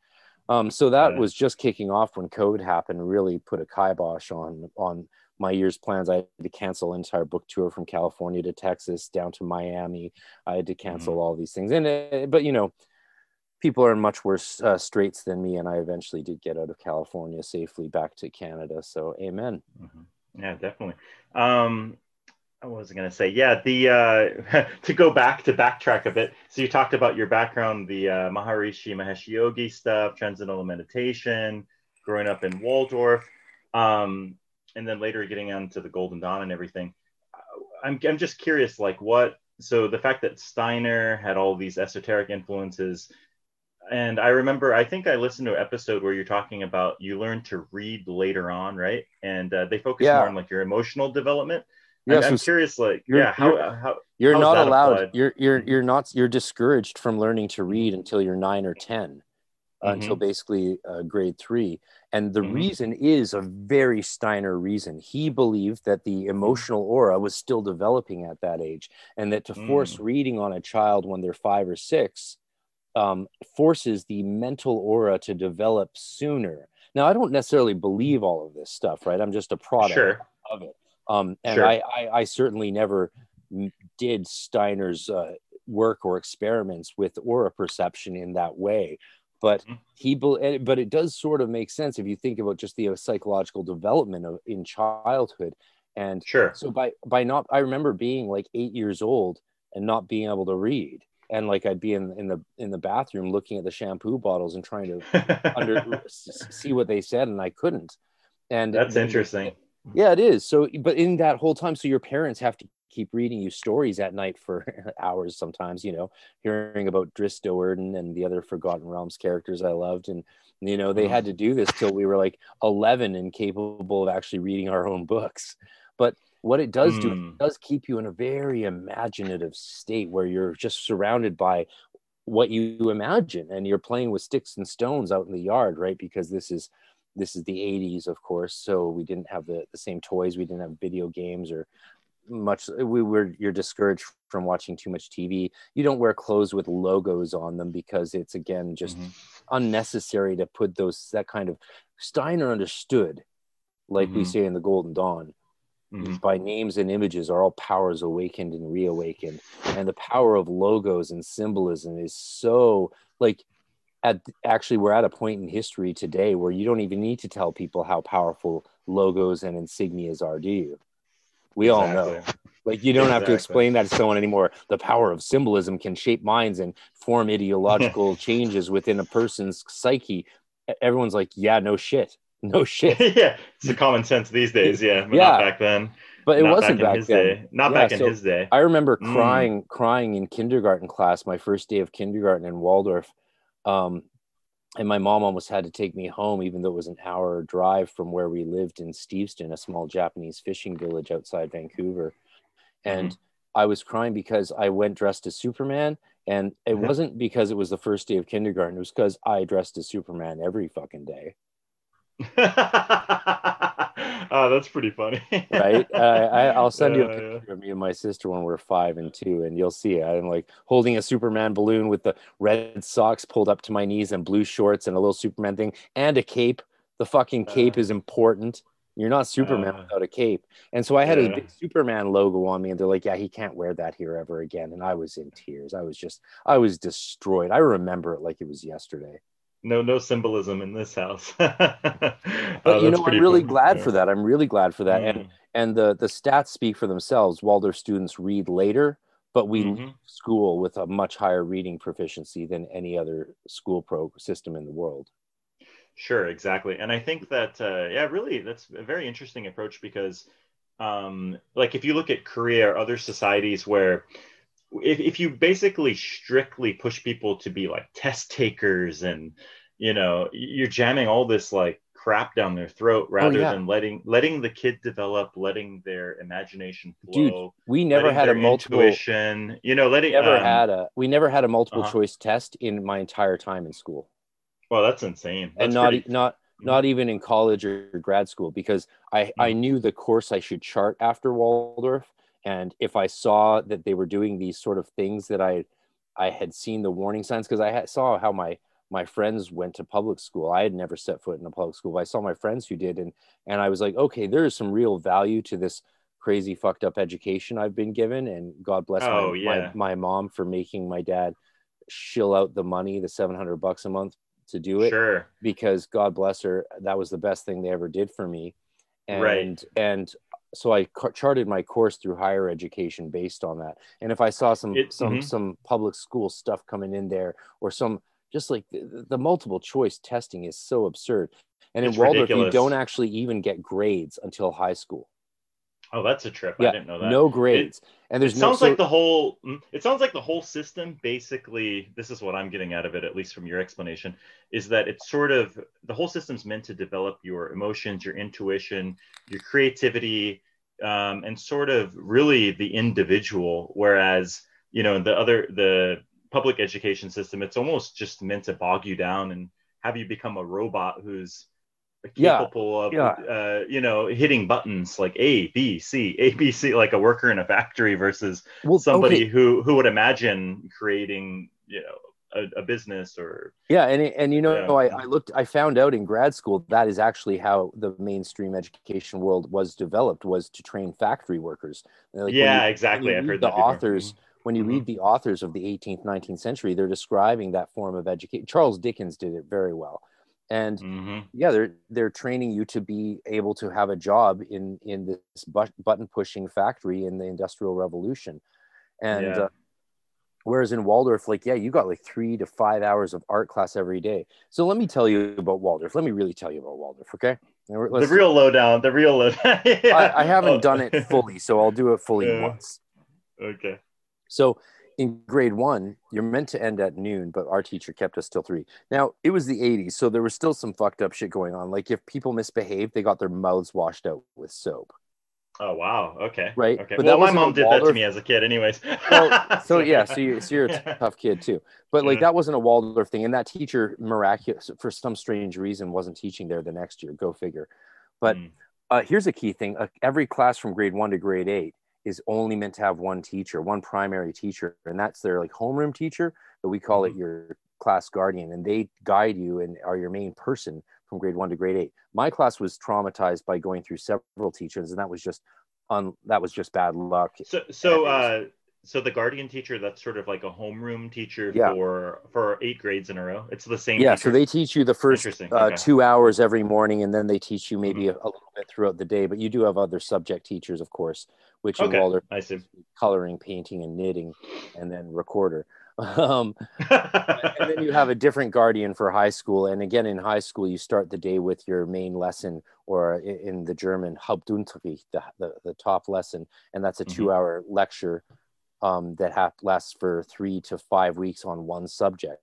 um, so that yeah. was just kicking off when covid happened really put a kibosh on on my year's plans i had to cancel an entire book tour from california to texas down to miami i had to cancel mm. all these things and uh, but you know people are in much worse uh, straits than me, and I eventually did get out of California safely back to Canada. So, amen. Mm-hmm. Yeah, definitely. Um, I was going to say, yeah, the uh, to go back to backtrack a bit. So you talked about your background, the uh, Maharishi Mahesh Yogi stuff, transcendental meditation, growing up in Waldorf, um, and then later getting onto the Golden Dawn and everything. I'm I'm just curious, like what. So the fact that Steiner had all these esoteric influences and I remember, I think I listened to an episode where you're talking about you learn to read later on, right? And uh, they focus yeah. more on like your emotional development. Yeah, I'm, I'm curious, like, yeah, how, you're, how you're not allowed. Applied? You're you're you're not. You're discouraged from learning to read until you're nine or ten, uh, mm-hmm. until basically uh, grade three. And the mm-hmm. reason is a very Steiner reason. He believed that the emotional aura was still developing at that age, and that to force mm. reading on a child when they're five or six um, forces the mental aura to develop sooner. Now, I don't necessarily believe all of this stuff, right? I'm just a product sure. of it. Um, and sure. I, I, I, certainly never did Steiner's uh, work or experiments with aura perception in that way. But mm-hmm. he, but it does sort of make sense if you think about just the uh, psychological development of in childhood. And sure. So by by not, I remember being like eight years old and not being able to read and like I'd be in in the in the bathroom looking at the shampoo bottles and trying to under see what they said, and I couldn't. And that's interesting. Yeah, it is. So, but in that whole time, so your parents have to keep reading you stories at night for hours sometimes. You know, hearing about Drizzt Do'Urden and the other Forgotten Realms characters I loved, and you know they mm-hmm. had to do this till we were like 11 and capable of actually reading our own books. But what it does mm. do it hmm. does keep you in a very imaginative state where you're just surrounded by what you imagine and you're playing with sticks and stones out in the yard right because this is this is the 80s of course so we didn't have the, the same toys we didn't have video games or much we were you're discouraged from watching too much tv you don't wear clothes with logos on them because it's again just mm-hmm. unnecessary to put those that kind of steiner understood like mm-hmm. we say in the golden dawn mm-hmm. by names and images are all powers awakened and reawakened and the power of logos and symbolism is so like at actually we're at a point in history today where you don't even need to tell people how powerful logos and insignias are do you we exactly. all know like you don't exactly. have to explain that to someone anymore the power of symbolism can shape minds and form ideological changes within a person's psyche everyone's like yeah no shit no shit. yeah, it's the common sense these days. Yeah, but yeah. not back then. But it not wasn't back, back then. Day. Not yeah, back in so his day. I remember mm. crying, mm. crying in kindergarten class, my first day of kindergarten in Waldorf. Um, and my mom almost had to take me home, even though it was an hour drive from where we lived in Steveston, a small Japanese fishing village outside Vancouver. And mm I was crying because I went dressed as Superman. And it mm-hmm. wasn't because it was the first day of kindergarten. It was because I dressed as Superman every fucking day. oh, that's pretty funny. right? Uh, I, will send you a picture yeah. of me and my sister when we're five and two, and you'll see it. I'm like holding a Superman balloon with the red socks pulled up to my knees and blue shorts and a little Superman thing and a cape. The fucking cape uh, is important. You're not Superman uh, without a cape. And so I had yeah. a big Superman logo on me, and they're like, yeah, he can't wear that here ever again. And I was in tears. I was just, I was destroyed. I remember it like it was yesterday no no symbolism in this house. but uh, you know, I'm really glad yeah. for that. I'm really glad for that. Mm. And and the the stats speak for themselves. Waldorf students read later, but we mm-hmm. school with a much higher reading proficiency than any other school pro system in the world. Sure, exactly. And I think that uh, yeah, really, that's a very interesting approach because, um, like, if you look at Korea or other societies where if, if you basically strictly push people to be like test takers and you know you're jamming all this like crap down their throat oh, rather oh, yeah. than letting letting the kid develop letting their imagination flow Dude, we never had a multiple intuition you know letting never um, had a we never had a multiple uh-huh. choice test in my entire time in school well that's insane that's and not pretty... not not even in college or grad school because i mm-hmm. i knew the course i should chart after waldorf and if i saw that they were doing these sort of things that i i had seen the warning signs because i had, saw how my my friends went to public school i had never set foot in a public school but i saw my friends who did and and i was like okay there is some real value to this crazy fucked up education i've been given and god bless oh, my, yeah. my, my mom for making my dad shill out the money, the 700 bucks a month to do it Sure. because God bless her, that was the best thing they ever did for me. And Right. and so I charted my course through higher education based on that. And if I saw some It- some mhm. some public school stuff coming in there or some just like the, the multiple choice testing is so absurd. And It's in Waldorf, you don't actually even get grades until high school. Oh, that's a trip. Yeah, I didn't know that. no grades. And It there's no sounds so- like the whole. mm, It sounds like the whole system. Basically, this is what I'm getting out of it, at least from your explanation, is that it's sort of the whole system's meant to develop your emotions, your intuition, your creativity, um, and sort of really the individual. Whereas, you know, the other the public education system, it's almost just meant to bog you down and have you become a robot who's Yeah, of yeah. uh, you know hitting buttons like a b c a b c like a worker in a factory versus well, somebody okay, who who would imagine creating you know a, a business or Yeah, and and you know, Yeah. I, I looked, I found out in grad school that is actually how the mainstream education world was developed was to train factory workers. Like, yeah you- exactly i've heard the before. authors. When you Mhm. read the authors of the 18th, 19th century, they're describing that form of education. Charles Dickens did it very well, and Mhm. yeah, they're they're training you to be able to have a job in in this button pushing factory in the Industrial Revolution, and. Yeah. Uh, Whereas in Waldorf, like, yeah, you got like three to five hours of art class every day. So let me tell you about Waldorf. Let me really tell you about Waldorf, okay? We're- the real lowdown the real low I, I haven't Oh. done it fully, so I'll do it fully Yeah. once. okay So in grade one, you're meant to end at noon, but our teacher kept us till three. Now it was the 80s, so there was still some fucked up shit going on. Like if people misbehaved, they got their mouths washed out with soap. oh wow okay Right, okay but well that my mom did that to me as a kid anyways Well, so yeah, so you're, so you're a tough kid too. But like Yeah. that wasn't a Waldorf thing, and that teacher, miraculous for some strange reason, wasn't teaching there the next year. Go figure. But Mm. uh, here's a key thing: uh, every class from grade one to grade eight is only meant to have one teacher, one primary teacher, and that's their like homeroom teacher. But we call Mm-hmm. it your class guardian, and they guide you and are your main person from grade one to grade eight. My class was traumatized by going through several teachers, and that was just un- that was just bad luck. So, so, uh, so the guardian teacher, that's sort of like a homeroom teacher Yeah. for for eight grades in a row. It's the same. yeah teacher? so they teach you the first uh, okay. two hours every morning and then they teach you maybe Mhm. a, a little bit throughout the day but you do have other subject teachers of course which Okay. Waldorf I see. coloring painting and knitting and then recorder um, and then you have a different guardian for high school and again in high school you start the day with your main lesson or in the german hauptunterricht the, the, the top lesson and that's a Mhm. two hour lecture um, that have, lasts for three to five weeks on one subject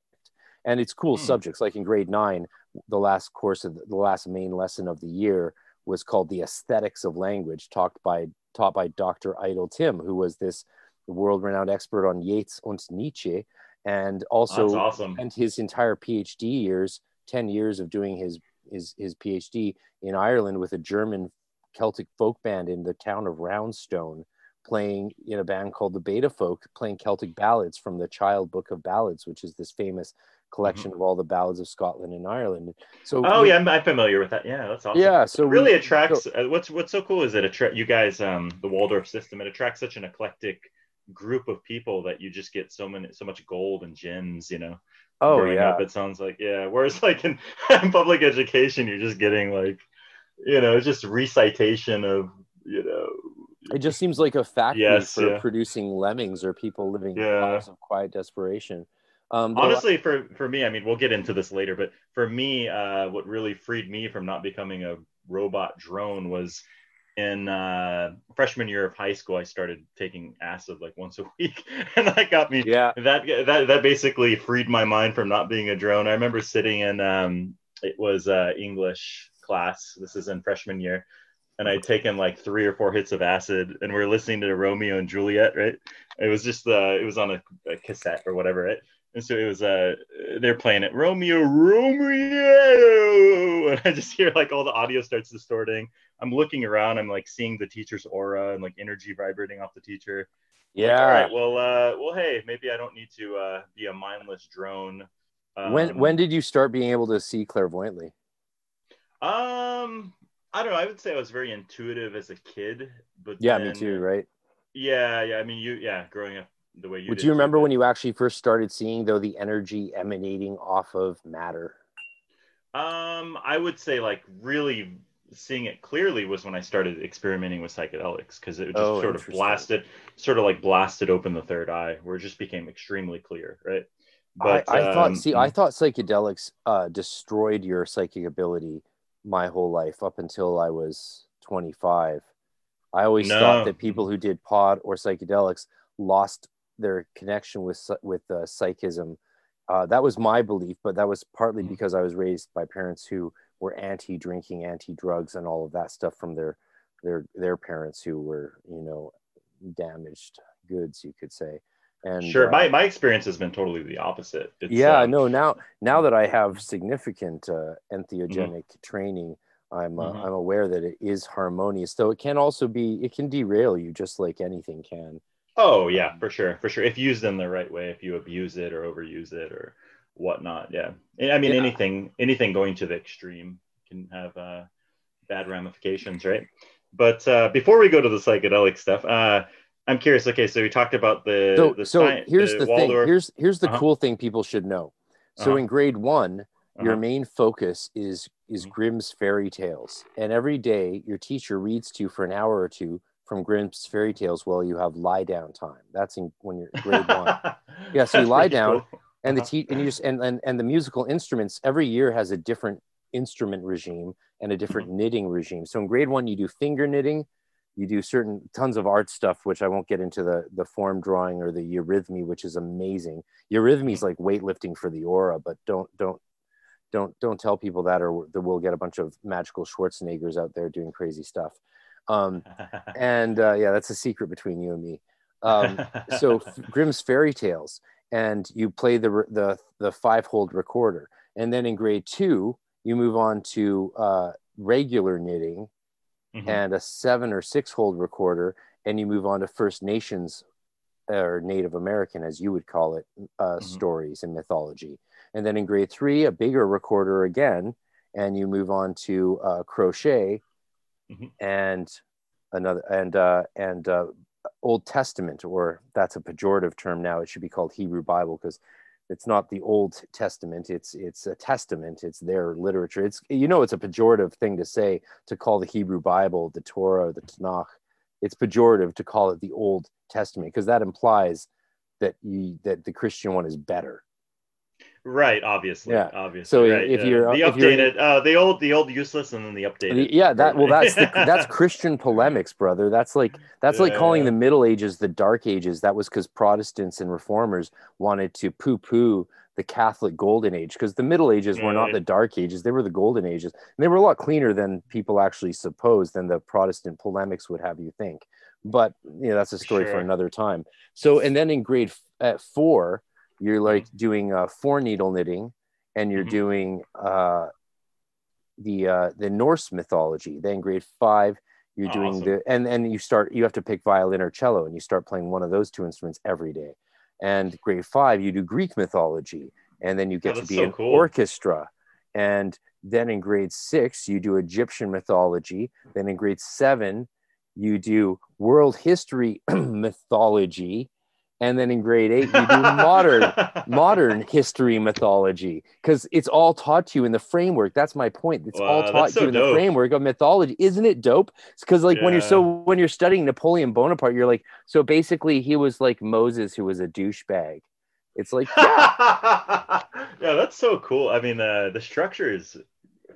and it's cool Hmm. subjects like in grade nine the last course of the, the last main lesson of the year was called the aesthetics of language talked by taught by dr idle tim who was this world-renowned expert on yeats and nietzsche and also That's awesome. spent his entire phd years 10 years of doing his his his phd in ireland with a german celtic folk band in the town of roundstone playing in a band called the beta folk playing celtic ballads from the child book of ballads which is this famous collection of all the ballads of scotland and ireland so Mm-hmm. Oh we- yeah, I'm, I'm familiar with that. Yeah, that's awesome. yeah so It really we- attracts. so- uh, what's what's so cool is it attract you guys. Um, the Waldorf system. It attracts such an eclectic group of people that you just get so many so much gold and gems. You know. oh yeah up, it sounds like yeah. Whereas like in, in public education, you're just getting like, you know, just recitation of you know. It just seems like a factory Yes, for yeah. producing lemmings or people living Yeah. lives of quiet desperation um Honestly, for for me, I mean, we'll get into this later, but for me, uh, what really freed me from not becoming a robot drone was in uh, freshman year of high school. I started taking acid like once a week, and that got me yeah that that that basically freed my mind from not being a drone. I remember sitting in um it was uh English class. This is in freshman year. And I'd taken like three or four hits of acid and we are listening to Romeo and Juliet, right? It was just uh it was on a, a cassette or whatever, right? And so it was uh they're playing it Romeo, Romeo and I just hear like all the audio starts distorting. I'm looking around, I'm like seeing the teacher's aura and like energy vibrating off the teacher. Like, yeah all right. Well, uh, well, hey, maybe I don't need to uh, be a mindless drone. Um, when when did you start being able to see clairvoyantly Um, I don't know. I would say I was very intuitive as a kid, but yeah me too right Yeah, yeah. I mean, you, yeah, growing up the way you. Would you remember when you actually first started seeing though the energy emanating off of matter? Um, I would say like really seeing it clearly was when I started experimenting with psychedelics because it just Oh, sort of blasted, sort of like blasted open the third eye, where it just became extremely clear, right? I, I thought. um, See, I thought psychedelics uh, destroyed your psychic ability my whole life up until I was 25. I always No. thought that people who did pod or psychedelics lost their connection with with uh, psychism. Uh, that was my belief, but that was partly Mhm. because I was raised by parents who were anti-drinking, anti-drugs, and all of that stuff from their their their parents who were, you know, damaged goods, you could say. And sure, uh, my my experience has been totally the opposite. It's, yeah, um, no. Now, now that I have significant uh, entheogenic training, I'm uh, Mhm. I'm aware that it is harmonious. Though it can also be, it can derail you, just like anything can. Oh yeah, for sure, for sure. If used in the right way, if you abuse it or overuse it or whatnot, yeah. I mean, Yeah. anything, anything going to the extreme can have uh, bad ramifications, right? But uh, before we go to the psychedelic stuff, uh, I'm curious. Okay, so we talked about the So, the so sci- here's the thing. Waldorf- Here's here's the Uh-huh. cool thing people should know. So Uh-huh. in grade one, your Uh-huh. main focus is is Mhm. Grimm's fairy tales, and every day your teacher reads to you for an hour or two from Grimm's fairy tales while you have lie down time. That's in when you're grade one. Yeah, so you lie down, cool. and the Uh-huh. te- and you just and, and and the musical instruments every year has a different instrument regime and a different Mm-hmm. knitting regime so in grade one you do finger knitting you do certain tons of art stuff which i won't get into the the form drawing or the eurythmy which is amazing. Eurythmy is like weightlifting for the aura but don't don't don't don't tell people that or that we'll get a bunch of magical schwarzeneggers out there doing crazy stuff. Um and uh, yeah that's a secret between you and me. Um, so Grimm's fairy tales, and you play the the the five hold recorder, and then in grade two you move on to uh, regular knitting Mhm. and a seven or six hold recorder, and you move on to First Nations or Native American, as you would call it, uh, Mhm. stories and mythology, and then in grade three a bigger recorder again, and you move on to uh, crochet Mhm. and another and uh, and uh, Old Testament, or that's a pejorative term now. It should be called Hebrew Bible because it's not the Old Testament. It's it's a testament. It's their literature. It's you know it's a pejorative thing to say to call the Hebrew Bible the Torah, the Tanakh. It's pejorative to call it the Old Testament because that implies that you that the Christian one is better. Right, obviously. Yeah. Obviously. So right, if yeah. you're- the if you're- updated, uh, the old, the old useless, and then the updated. Yeah, that well, that's the, that's Christian polemics, brother. That's like that's like calling yeah. the Middle Ages the Dark Ages. That was because Protestants and Reformers wanted to poo-poo the Catholic Golden Age because the Middle Ages were not the Dark Ages; they were the Golden Ages, and they were a lot cleaner than people actually suppose than the Protestant polemics would have you think. But you know, that's a story for another time. So, and then in grade f- at four, you're like doing uh, four needle knitting, and you're Mhm. doing uh, the uh, the Norse mythology. Then grade five, you're doing Awesome. the and and you start you have to pick violin or cello, and you start playing one of those two instruments every day. And grade five, you do Greek mythology, and then you get to be so an cool. orchestra. And then in grade six, you do Egyptian mythology. Then in grade seven, you do world history mythology. And then in grade eight, you do modern modern history mythology because it's all taught to you in the framework. That's my point. It's all taught to you so in the framework of mythology. Isn't it dope? Because like when you're so when you're studying napoleon bonaparte you're like so basically he was like moses who was a douchebag. It's like yeah yeah, that's so cool. I mean, uh, the structure is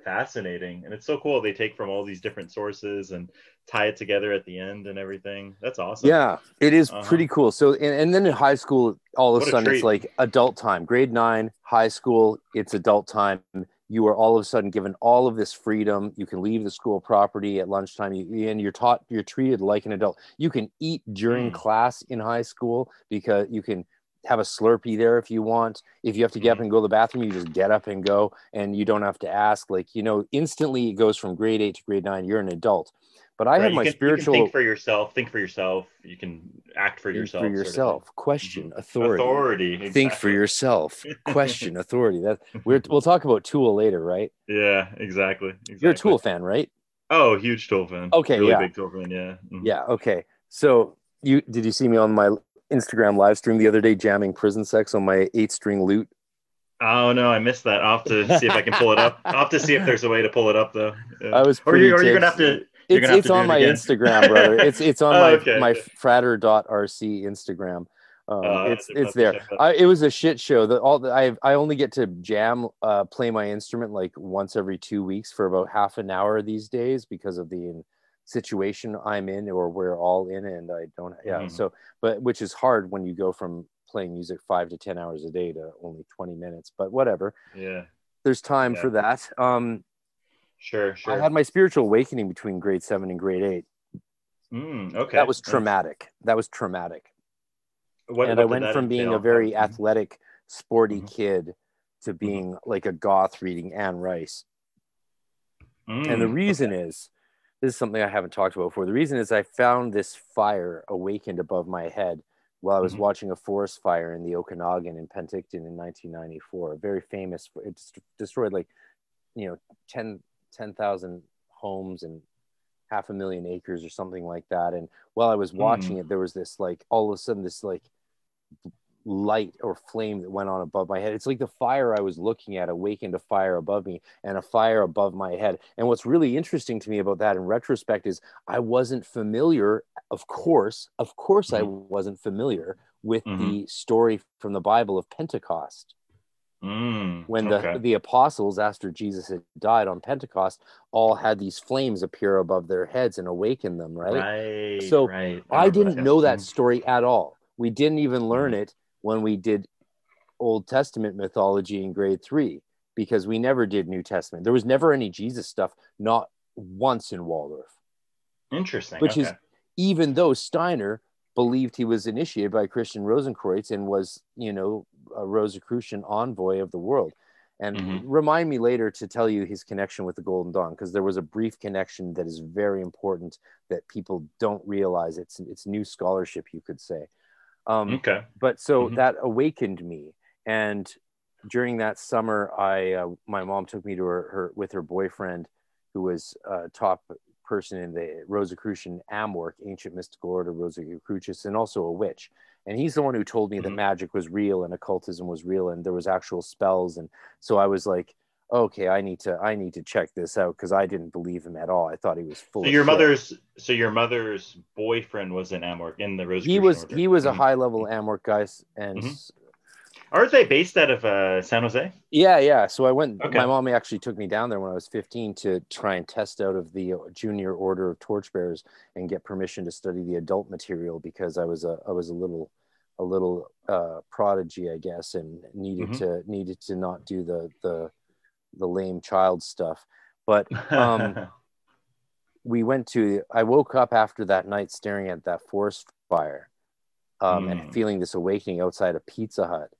fascinating, and it's so cool. They take from all these different sources and tie it together at the end and everything. That's awesome. yeah it is Uh-huh. pretty cool so and, and then in high school all of What a sudden it's like adult time grade nine high school it's adult time you are all of a sudden given all of this freedom you can leave the school property at lunchtime you, and you're taught you're treated like an adult you can eat during Mm. class in high school because you can have a slurpee there if you want if you have to get up Mhm. and go to the bathroom you just get up and go and you don't have to ask like you know instantly it goes from grade 8 to grade 9 you're an adult but i Right, have my can- spiritual think for yourself. Think for yourself. You can act for think yourself. for sort of yourself question Mhm. authority Authority. think for yourself question authority that we're, we'll talk about tool later right Yeah, exactly. exactly. you're a tool fan right Oh, huge tool fan. Okay, really yeah. big tool fan. Yeah. Mhm. yeah okay so you did you see me on my Instagram live stream the other day jamming prison sex on my eight string lute. Oh no, I missed that. I'll have to see if I can pull it up. I'll have to see if there's a way to pull it up though. Yeah. I was or, you, pretty or you're gonna have to. You're It's, it's on it my again. Instagram, brother. It's it's on Oh, my okay, my okay. fratter.rc Instagram. Um, Uh, it's it's there. I, it was a shit show. The, all the, I I only get to jam, uh, play my instrument like once every two weeks for about half an hour these days because of the situation I'm in or we're all in, and I don't. Yeah. Mhm. So, but which is hard when you go from playing music five to ten hours a day to only twenty minutes. But whatever. Yeah, There's time Yeah. for that. Um, sure, sure. I had my spiritual awakening between grade seven and grade eight. Mm, okay, That was traumatic. That was traumatic. What, and what I went from being a very Mhm. athletic, sporty Mhm. kid to being like a goth reading Anne Rice. And the Mm, reason okay. is this is something I haven't talked about before. The reason is I found this fire awakened above my head while I was Mhm. watching a forest fire in the Okanagan in Penticton in 1994. A very famous, it destroyed like, you know, 10 10,000 homes and half a million acres or something like that. And while I was Hmm. watching it, there was this like, all of a sudden, this like light or flame that went on above my head. It's like the fire I was looking at awakened a fire above me and a fire above my head. And what's really interesting to me about that in retrospect is I wasn't familiar, of course, of course, I wasn't familiar with Mhm. the story from the Bible of Pentecost Mm, when the, okay. the apostles after jesus had died on pentecost all had these flames appear above their heads and awaken them right, right, So, right. i remember didn't that, know that Mm. story at all we didn't even learn it when we did old testament mythology in grade three because we never did new testament there was never any jesus stuff not once in waldorf Interesting. which is even though Steiner believed he was initiated by Christian Rosenkreuz and was, you know, a Rosicrucian envoy of the world. And Mhm. remind me later to tell you his connection with the Golden Dawn, because there was a brief connection that is very important that people don't realize. It's it's new scholarship, you could say. Um, okay. but so Mhm. that awakened me and during that summer i uh, my mom took me to her, her with her boyfriend who was a top person in the rosicrucian AMORC ancient mystical order rosae crucis and also a witch and he's the one who told me that Mhm. magic was real and occultism was real and there was actual spells and so i was like okay i need to i need to check this out because i didn't believe him at all i thought he was full So your mother's so your mother's boyfriend was in AMORC in the Rosicrucian he was order. he was a Mhm. high level AMORC guy and Mhm. Aren't they based out of uh, San Jose? Yeah, yeah. So I went. Okay. My mom actually took me down there when I was 15 to try and test out of the Junior Order of Torchbearers and get permission to study the adult material because I was a I was a little a little uh, prodigy, I guess, and needed Mhm. to needed to not do the the the lame child stuff. But um, we went to. I woke up after that night staring at that forest fire, um, Mm. and feeling this awakening outside a Pizza Hut,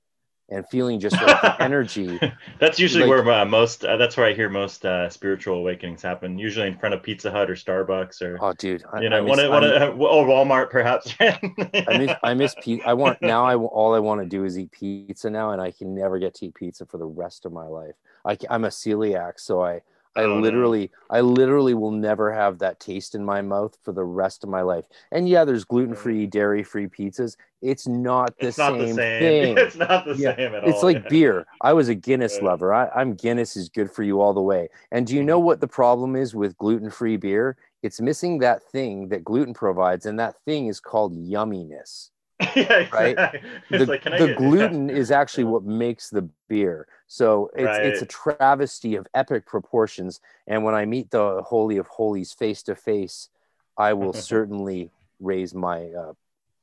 and feeling just like the energy. that's usually like- where uh, most. Uh, that's where I hear most uh, spiritual awakenings happen. Usually in front of Pizza Hut or Starbucks or Oh, dude! I, you know, I miss, one, of- one, of- or Walmart perhaps. I miss I miss pizza. I want now. I all I want to do is eat pizza now, and I can never get to eat pizza for the rest of my life. I, I'm a celiac, so I I Oh, no. literally I literally will never have that taste in my mouth for the rest of my life. And yeah, there's gluten free, mm. dairy free pizzas. It's not the it's not same the same. thing. It's not the Yeah, same at all. It's like yeah. beer. I was a Guinness Yeah. lover. I, I'm Guinness is good for you all the way. And do you know mm. what the problem is with gluten free beer? It's missing that thing that gluten provides, and that thing is called yumminess. yeah, right? exactly. The, like, the gluten is actually Yeah. what makes the beer. So it's it's a travesty of epic proportions. And when I meet the holy of holies face to face, I will certainly raise my uh,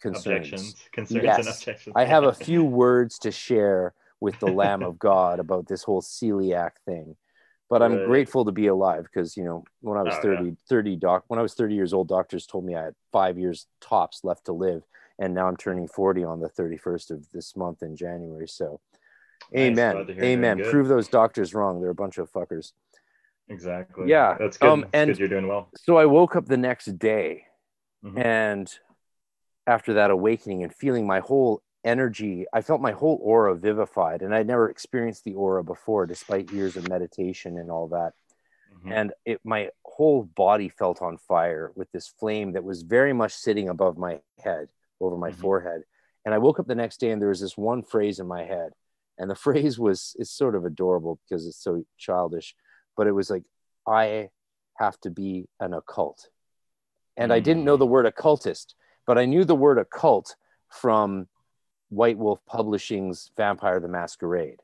concerns. objections, concerns, and Yes. objections. I have a few words to share with the Lamb of God about this whole celiac thing. But I'm Right. grateful to be alive because, you know, when I was Oh, 30, 30 doc, when I was 30 years old, doctors told me I had five years tops left to live. And now I'm turning 40 on the 31st of this month in January. So Nice. amen. Glad to hear you're doing Amen. Prove those doctors wrong. They're a bunch of fuckers. Exactly. Yeah, That's good. um, That's and- good you're doing well. So I woke up the next day Mhm. and after that awakening and feeling my whole energy, I felt my whole aura vivified. And I'd never experienced the aura before, despite years of meditation and all that. Mhm. And it, my whole body felt on fire with this flame that was very much sitting above my head, over my Mhm. forehead. And I woke up the next day and there was this one phrase in my head. And the phrase was, it's sort of adorable because it's so childish, but it was like, I have to be an occult. And mm. I didn't know the word occultist, but I knew the word occult from White Wolf Publishing's Vampire the Masquerade.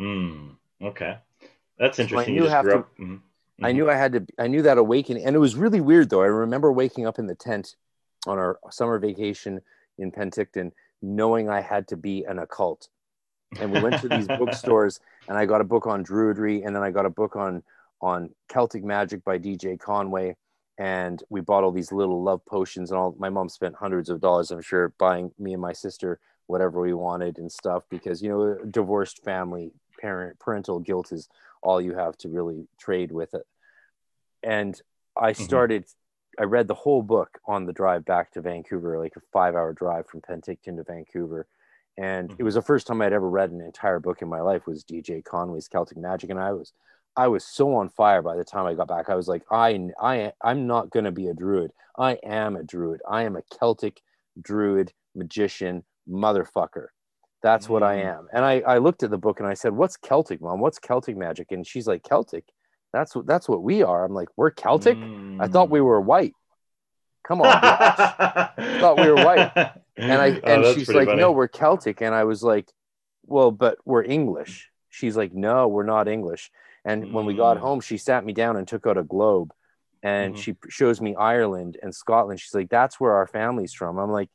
Mm. Okay. That's interesting. So I, knew to, mm-hmm. I knew I had to, I knew that awakening. And it was really weird though. I remember waking up in the tent on our summer vacation in Penticton, knowing I had to be an occult. And we went to these bookstores and I got a book on Druidry and then I got a book on on Celtic Magic by DJ Conway. And we bought all these little love potions and all my mom spent hundreds of dollars, I'm sure, buying me and my sister whatever we wanted and stuff because you know, divorced family, parent parental guilt is all you have to really trade with it. And I mm-hmm. started mm-hmm. I read the whole book on the drive back to Vancouver, like a five hour drive from Penticton to Vancouver. And mm-hmm. it was the first time I'd ever read an entire book in my life was DJ Conway's Celtic Magic. And I was I was so on fire by the time I got back. I was like, I, I, I'm not going to be a druid. I am a druid. I am a Celtic druid magician motherfucker. That's mm. what I mm. am. And I, I looked at the book and I said, what's Celtic, mom? What's Celtic magic? And she's like, Celtic. That's what, that's what we are. I'm like, we're Celtic. Mm. I thought we mm. were white. Come on, I thought we were white. And I, oh, and oh, she's like, funny. no, we're Celtic. And I was like, well, but we're English. She's like, no, we're not English. And mm. when we got mm. home, she sat me down and took out a globe and mm. she shows me Ireland and Scotland. She's like, that's where our family's from. I'm like,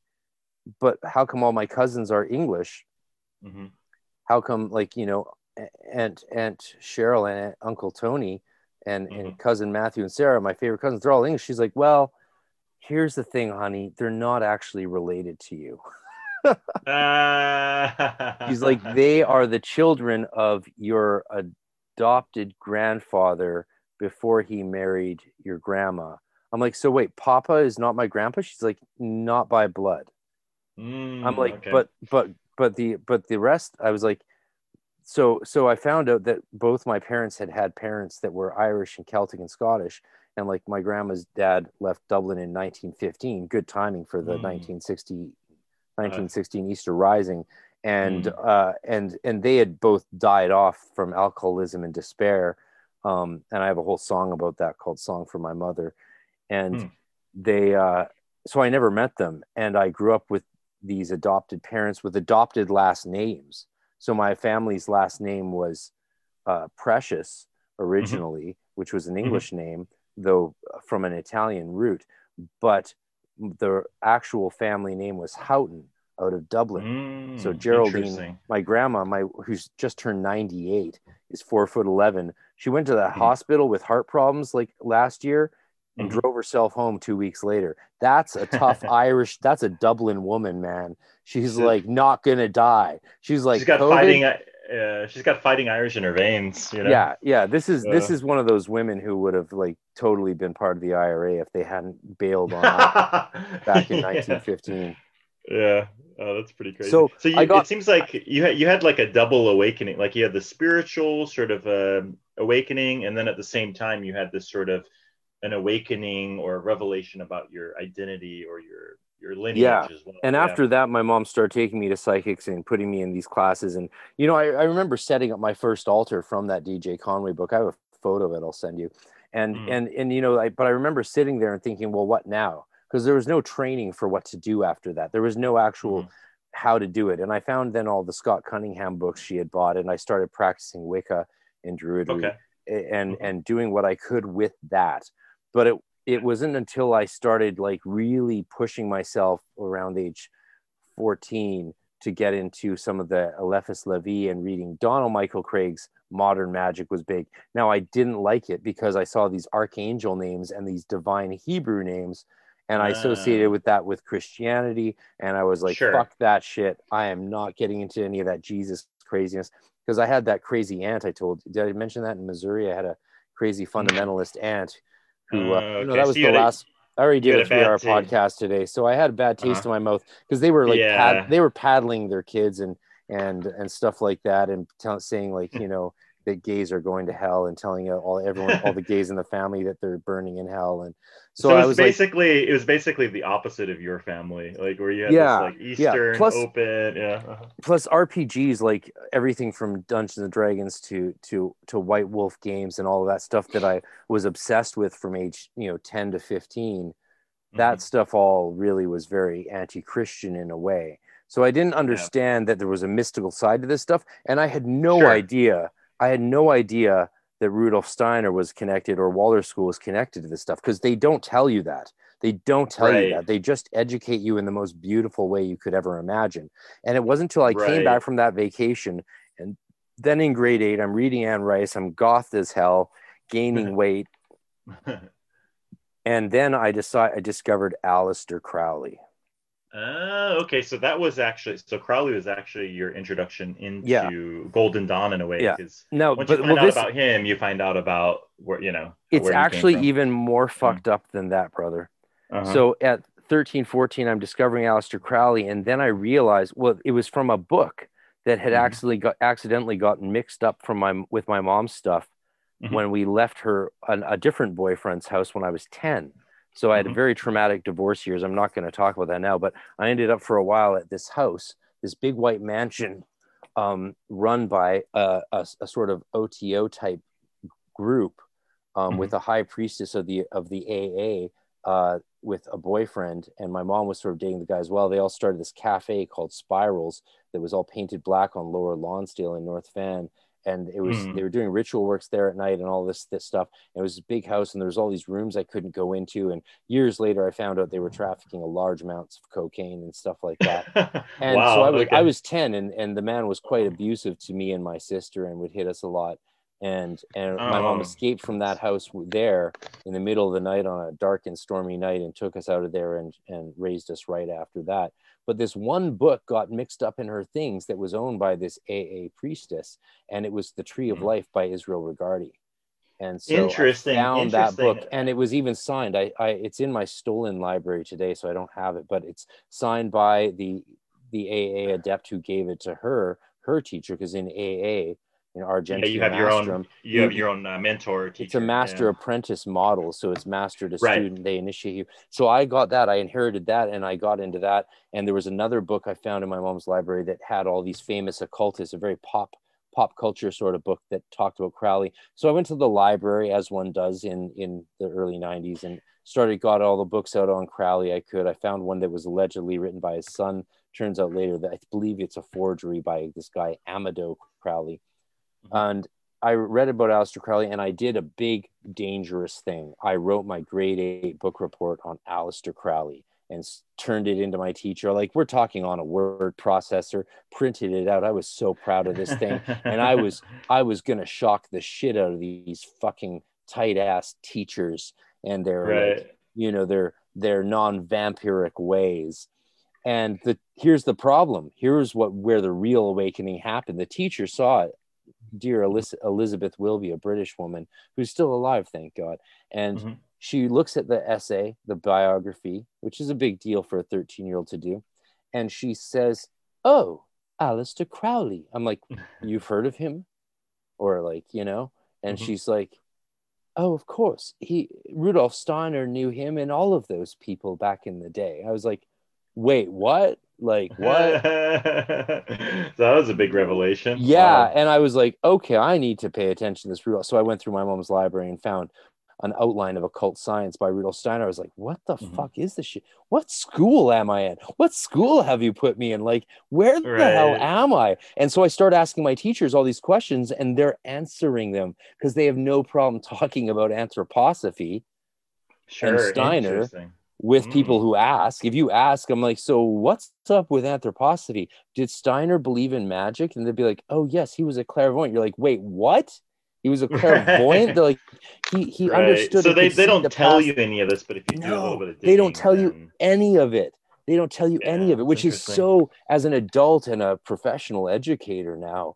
but how come all my cousins are English? Mm-hmm. How come, like, you know, Aunt, Aunt Cheryl and Aunt Uncle Tony and, mm-hmm. and cousin Matthew and Sarah, my favorite cousins, they're all English. She's like, well, here's the thing, honey, they're not actually related to you. He's like, they are the children of your adopted grandfather before he married your grandma. I'm like, so wait, Papa is not my grandpa? She's like, not by blood. Mm, I'm like, okay. but but but the but the rest, I was like, so so I found out that both my parents had had parents that were Irish and Celtic and Scottish, and like my grandma's dad left Dublin in 1915. Good timing for the mm. 1960 1916 uh, Easter Rising and mm. uh, and and they had both died off from alcoholism and despair. Um, and I have a whole song about that called "Song for My Mother," and mm. they. Uh, so I never met them, and I grew up with these adopted parents with adopted last names. So my family's last name was uh, Precious originally, mm-hmm. which was an mm-hmm. English mm-hmm. name, though from an Italian root. But the actual family name was Houghton, out of Dublin. Mm, so Geraldine, my grandma, my who's just turned 98, is four foot 11. She went to the mm. hospital with heart problems like last year and mm-hmm. drove herself home two weeks later. That's a tough Irish, that's a Dublin woman, man. She's like not gonna die. She's like she's got COVID. fighting uh, she's got fighting Irish in her veins, you know? Yeah, yeah. This is uh, this is one of those women who would have like totally been part of the IRA if they hadn't bailed on back in 1915. Yeah, oh, that's pretty crazy. So, so you, got, it seems like you had you had like a double awakening. Like you had the spiritual sort of uh, awakening, and then at the same time you had this sort of an awakening or a revelation about your identity or your your lineage yeah. as well. And yeah. after that, my mom started taking me to psychics and putting me in these classes. And you know, I, I remember setting up my first altar from that DJ Conway book. I have a photo of it. I'll send you. And mm. and and you know, I, but I remember sitting there and thinking, well, what now? because there was no training for what to do after that. There was no actual mm-hmm. how to do it. And I found then all the Scott Cunningham books she had bought, and I started practicing Wicca and Druidry okay. and mm-hmm. and doing what I could with that. But it it wasn't until I started like really pushing myself around age 14 to get into some of the Eliphas Levi and reading Donald Michael Kraig's Modern Magic was big. Now I didn't like it because I saw these archangel names and these divine Hebrew names and I associated uh. with that with Christianity. And I was like, sure. fuck that shit. I am not getting into any of that Jesus craziness because I had that crazy aunt I told. Did I mention that in Missouri? I had a crazy fundamentalist aunt who, uh, uh, okay. know, that was so the last. A, I already did a three-hour podcast today, so I had a bad taste uh-huh. in my mouth because they were like, yeah. pad, they were paddling their kids and and and stuff like that, and t- saying like, you know, that gays are going to hell and telling all everyone all the gays in the family that they're burning in hell and so, so it was, was basically like, it was basically the opposite of your family like where you had yeah, this like eastern yeah. Plus, open yeah plus rpgs like everything from dungeons and dragons to to to white wolf games and all of that stuff that i was obsessed with from age you know 10 to 15 that mm-hmm. stuff all really was very anti-christian in a way so i didn't understand yeah. that there was a mystical side to this stuff and i had no sure. idea I had no idea that Rudolf Steiner was connected or Waldorf School was connected to this stuff because they don't tell you that. They don't tell right. you that. They just educate you in the most beautiful way you could ever imagine. And it wasn't until I right. came back from that vacation and then in grade eight, I'm reading Anne Rice. I'm goth as hell, gaining weight. and then I decided I discovered Aleister Crowley. Uh, okay, so that was actually so Crowley was actually your introduction into yeah. Golden Dawn in a way. Yeah. No, once but you find well, out this, about him, you find out about where you know. It's actually even more mm. fucked mm-hmm. up than that, brother. Uh-huh. So at 13, 14, I'm discovering Aleister Crowley, and then I realized, well, it was from a book that had mm-hmm. actually got accidentally gotten mixed up from my with my mom's stuff mm-hmm. when we left her an, a different boyfriend's house when I was 10 so I had mm-hmm. very traumatic divorce years. I'm not going to talk about that now, but I ended up for a while at this house, this big white mansion um, run by a, a, a, sort of OTO type group um, mm-hmm. with a high priestess of the of the AA uh, with a boyfriend, and my mom was sort of dating the guy as well. They all started this cafe called Spirals that was all painted black on Lower Lonsdale in North Van, and it was mm. they were doing ritual works there at night and all this this stuff. And it was a big house, and there was all these rooms I couldn't go into. And years later, I found out they were trafficking large amounts of cocaine and stuff like that. and wow, so I was okay. I was ten, and and the man was quite abusive to me and my sister, and would hit us a lot. And and my mom oh. escaped from that house there in the middle of the night on a dark and stormy night, and took us out of there and and raised us right after that. But this one book got mixed up in her things that was owned by this AA priestess, and it was The Tree of mm-hmm. Life by Israel Regardie. And so interesting. I found interesting. that book, and it was even signed. I, I, it's in my stolen library today, so I don't have it, but it's signed by the the AA adept who gave it to her, her teacher, because in AA you know, Argentina. Yeah, you have your own. You have your own uh, mentor. Teacher. It's a master yeah. apprentice model, so it's master to right. student. They initiate you. So I got that. I inherited that, and I got into that. And there was another book I found in my mom's library that had all these famous occultists. A very pop pop culture sort of book that talked about Crowley. So I went to the library as one does in in the early '90s and started got all the books out on Crowley I could. I found one that was allegedly written by his son. Turns out later that I believe it's a forgery by this guy Amado Crowley Mm-hmm. And I read about Aleister Crowley and I did a big dangerous thing. I wrote my grade eight book report on Aleister Crowley and turned it into my teacher. Like we're talking on a word processor, printed it out. I was so proud of this thing. and I was I was gonna shock the shit out of these fucking tight ass teachers and their right. like, you know their their non-vampiric ways. And the here's the problem. Here's what where the real awakening happened. The teacher saw it dear Elizabeth Wilby, a British woman who's still alive, thank God. And mm-hmm. she looks at the essay, the biography, which is a big deal for a 13 year old to do. And she says, Oh, Aleister Crowley. I'm like, You've heard of him? Or like, you know? And mm-hmm. she's like, Oh, of course. He Rudolf Steiner knew him and all of those people back in the day. I was like, Wait, what? Like what? that was a big revelation. Yeah, wow. and I was like, okay, I need to pay attention to this Rudolf. So I went through my mom's library and found an outline of occult science by Rudolf Steiner. I was like, what the mm-hmm. fuck is this shit? What school am I in? What school have you put me in? Like, where the right. hell am I? And so I start asking my teachers all these questions, and they're answering them because they have no problem talking about anthroposophy sure, and Steiner with mm. people who ask. If you ask, I'm like, so what's up with anthroposophy? Did Steiner believe in magic? And they'd be like, oh yes, he was a clairvoyant. You're like, wait, what? He was a clairvoyant. They're like, he he right. understood. So they, they don't the tell past. you any of this, but if you no, do a little bit of digging, they don't tell then... you any of it. They don't tell you yeah, any of it, which is so as an adult and a professional educator now,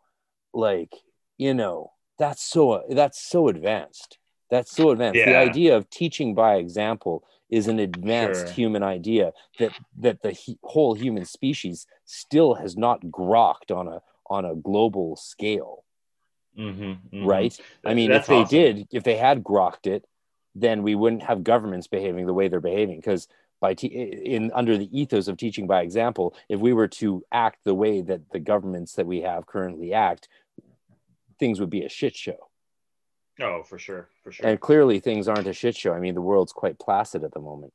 like you know, that's so that's so advanced. That's so advanced. Yeah. The idea of teaching by example is an advanced sure. human idea that that the he, whole human species still has not grokked on a on a global scale. Mm-hmm, mm-hmm. right? I mean, That's if they awesome. did, if they had grokked it, then we wouldn't have governments behaving the way they're behaving. Because by te- in under the ethos of teaching by example, if we were to act the way that the governments that we have currently act, things would be a shit show. Oh, for sure, for sure. And clearly, things aren't a shit show. I mean, the world's quite placid at the moment.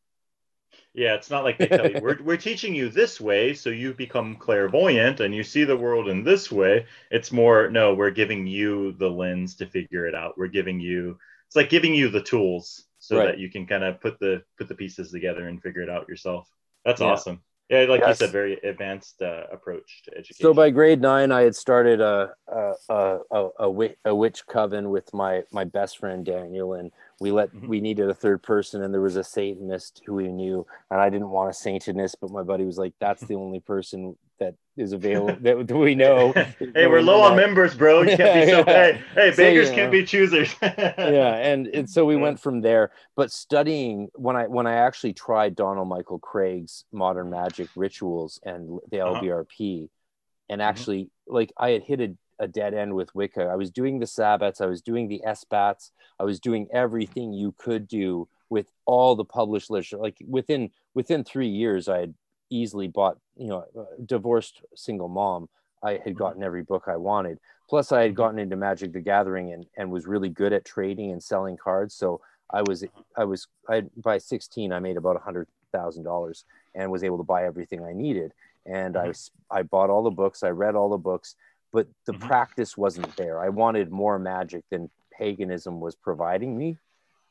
Yeah, it's not like they tell you we're we're teaching you this way so you become clairvoyant and you see the world in this way. It's more no, we're giving you the lens to figure it out. We're giving you it's like giving you the tools so Right. that you can kind of put the put the pieces together and figure it out yourself. That's Yeah. awesome. Yeah, like Yes. you said, very advanced uh, approach to education. So by grade nine, I had started a a a, a, a, a witch coven with my my best friend Daniel, and we let Mhm. we needed a third person, and there was a Satanist who we knew, and I didn't want a Satanist, but my buddy was like, "That's the only person that is available that, we know." hey, we're low on members, bro. You can't be so Yeah. hey, hey, So, beggars can't know. be choosers. yeah and, and so we Yeah. went from there but studying when i when i actually tried donald michael kraig's modern magic rituals and the Uh-huh. lbrp and Mhm. actually like i had hit a, a dead end with wicca i was doing the sabbats i was doing the sbats i was doing everything you could do with all the published literature like within within three years i had easily bought you know a divorced single mom i had Mhm. gotten every book i wanted plus i had Mhm. gotten into magic the gathering and, and was really good at trading and selling cards so i was i was i by 16 i made about a hundred thousand dollars and was able to buy everything i needed and i Mhm. was i bought all the books i read all the books but the Mhm. practice wasn't there i wanted more magic than paganism was providing me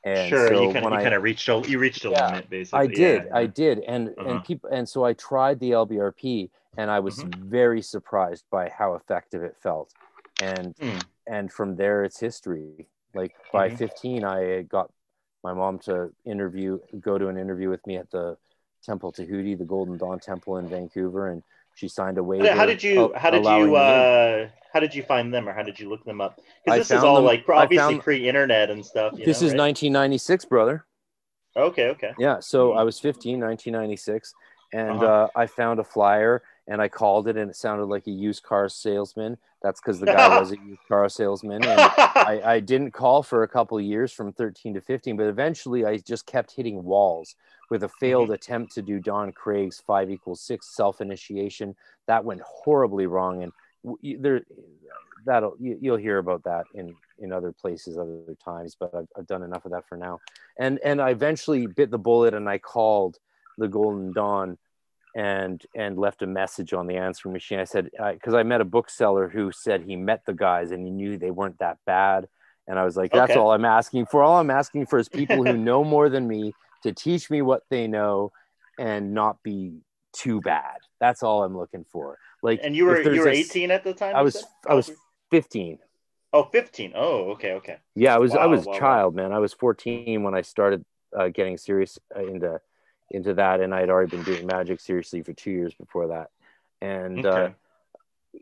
and sure, so you kind of when you I- kind of reached a you reached a Yeah, limit basically. I did, Yeah, I did, and Uh-huh. and people, and so I tried the LBRP, and I was Mm-hmm. very surprised by how effective it felt, and Mm. and from there it's history. Like by Mhm. 15, I got my mom to interview, go to an interview with me at the Temple Tahuti, the Golden Dawn Temple in Vancouver, and she signed a How waiver. did- how did you how did you uh how did you find them or how did you look them up because this is all them- like obviously found- pre-internet and stuff you This know, is right? 1996, brother. okay okay Yeah, so Mhm. I was 15, 1996, and Uh-huh. uh, I found a flyer and I called it, and it sounded like a used car salesman. That's because the guy was a used car salesman. And I, I didn't call for a couple of years from 13 to 15, but eventually I just kept hitting walls with a mm-hmm. failed attempt to do Don Kraig's five equals six self initiation. That went horribly wrong. And there, that'll, you, you'll hear about that in, in other places, other times, but I've, I've done enough of that for now. And, and I eventually bit the bullet and I called the Golden Dawn and and left a message on the answering machine. I said because I met a bookseller who said he met the guys and he knew they weren't that bad. And I was like, that's Okay. all I'm asking for. All I'm asking for is people who know more than me to teach me what they know and not be too bad. That's all I'm looking for. Like, and you were you were a s- 18 at the time I was said? I was Oh, 15. oh 15 oh okay okay Yeah, I was I was wow, a wow. child, man. I was 14 when I started uh, getting serious uh, into into that, and I had already been doing magic seriously for two years before that. And uh,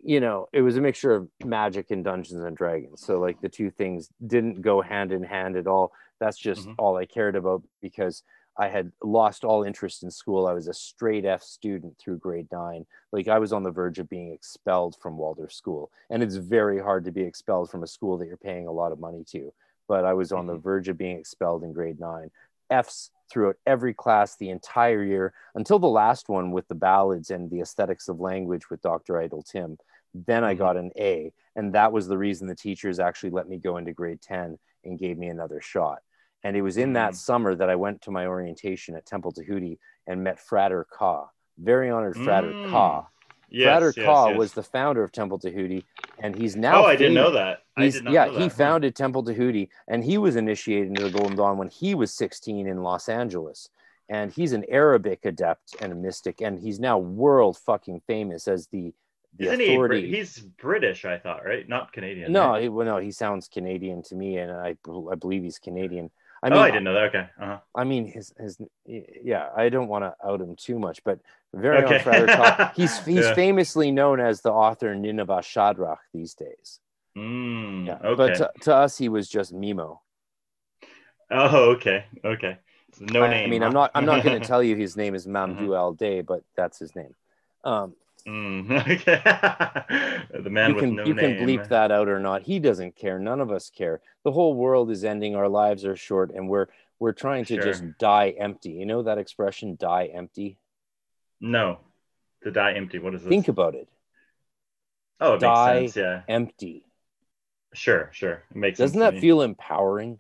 you know, it was a mixture of magic and Dungeons and Dragons. So like the two things didn't go hand in hand at all. That's just Mhm. all I cared about because I had lost all interest in school. I was a straight F student through grade nine. Like I was on the verge of being expelled from Waldorf School. And it's very hard to be expelled from a school that you're paying a lot of money to. But I was on the verge of being expelled in grade nine. F's throughout every class the entire year until the last one with the ballads and the aesthetics of language with Dr. Idle Tim. Then I Mhm. got an A. And that was the reason the teachers actually let me go into grade 10 and gave me another shot. And it was in that Mhm. summer that I went to my orientation at Temple Tahuti and met Frater Ka, very honored Frater Mm. Ka. yes, Frater yes, Ka yes. was the founder of Temple Tahuti, and he's now. oh i didn't know famous- that I He's, did not yeah, know he founded Temple Tahuti, and he was initiated into the Golden Dawn when he was 16 in Los Angeles. And he's an Arabic adept and a mystic, and he's now world fucking famous as the the Isn't he? authority. Brit- He's British, I thought, right? Not Canadian. no, right? he, well, no, he sounds Canadian to me, and I, I believe he's Canadian. I oh, I didn't know that. Okay. Uh-huh. I mean, his his yeah. I don't want to out him too much, but very Okay. Frater He's he's Yeah. famously known as the author Nineveh Shadrach these days. Mm, Yeah, okay. but to, to us, he was just Mimo. oh, okay. Okay. No I, name. I mean? I'm not I'm not going to tell you his name is Mamdou Mhm. Al Day, but that's his name. Um, Mm, okay. the man you with can no you name. can bleep that out or not. He doesn't care. None of us care. The whole world is ending. Our lives are short, and we're we're trying to Sure. just die empty. You know that expression, die empty. No, to die empty. What is this? Think about it. oh, it die makes sense. Yeah, Empty. sure, sure. It makes Doesn't that feel empowering?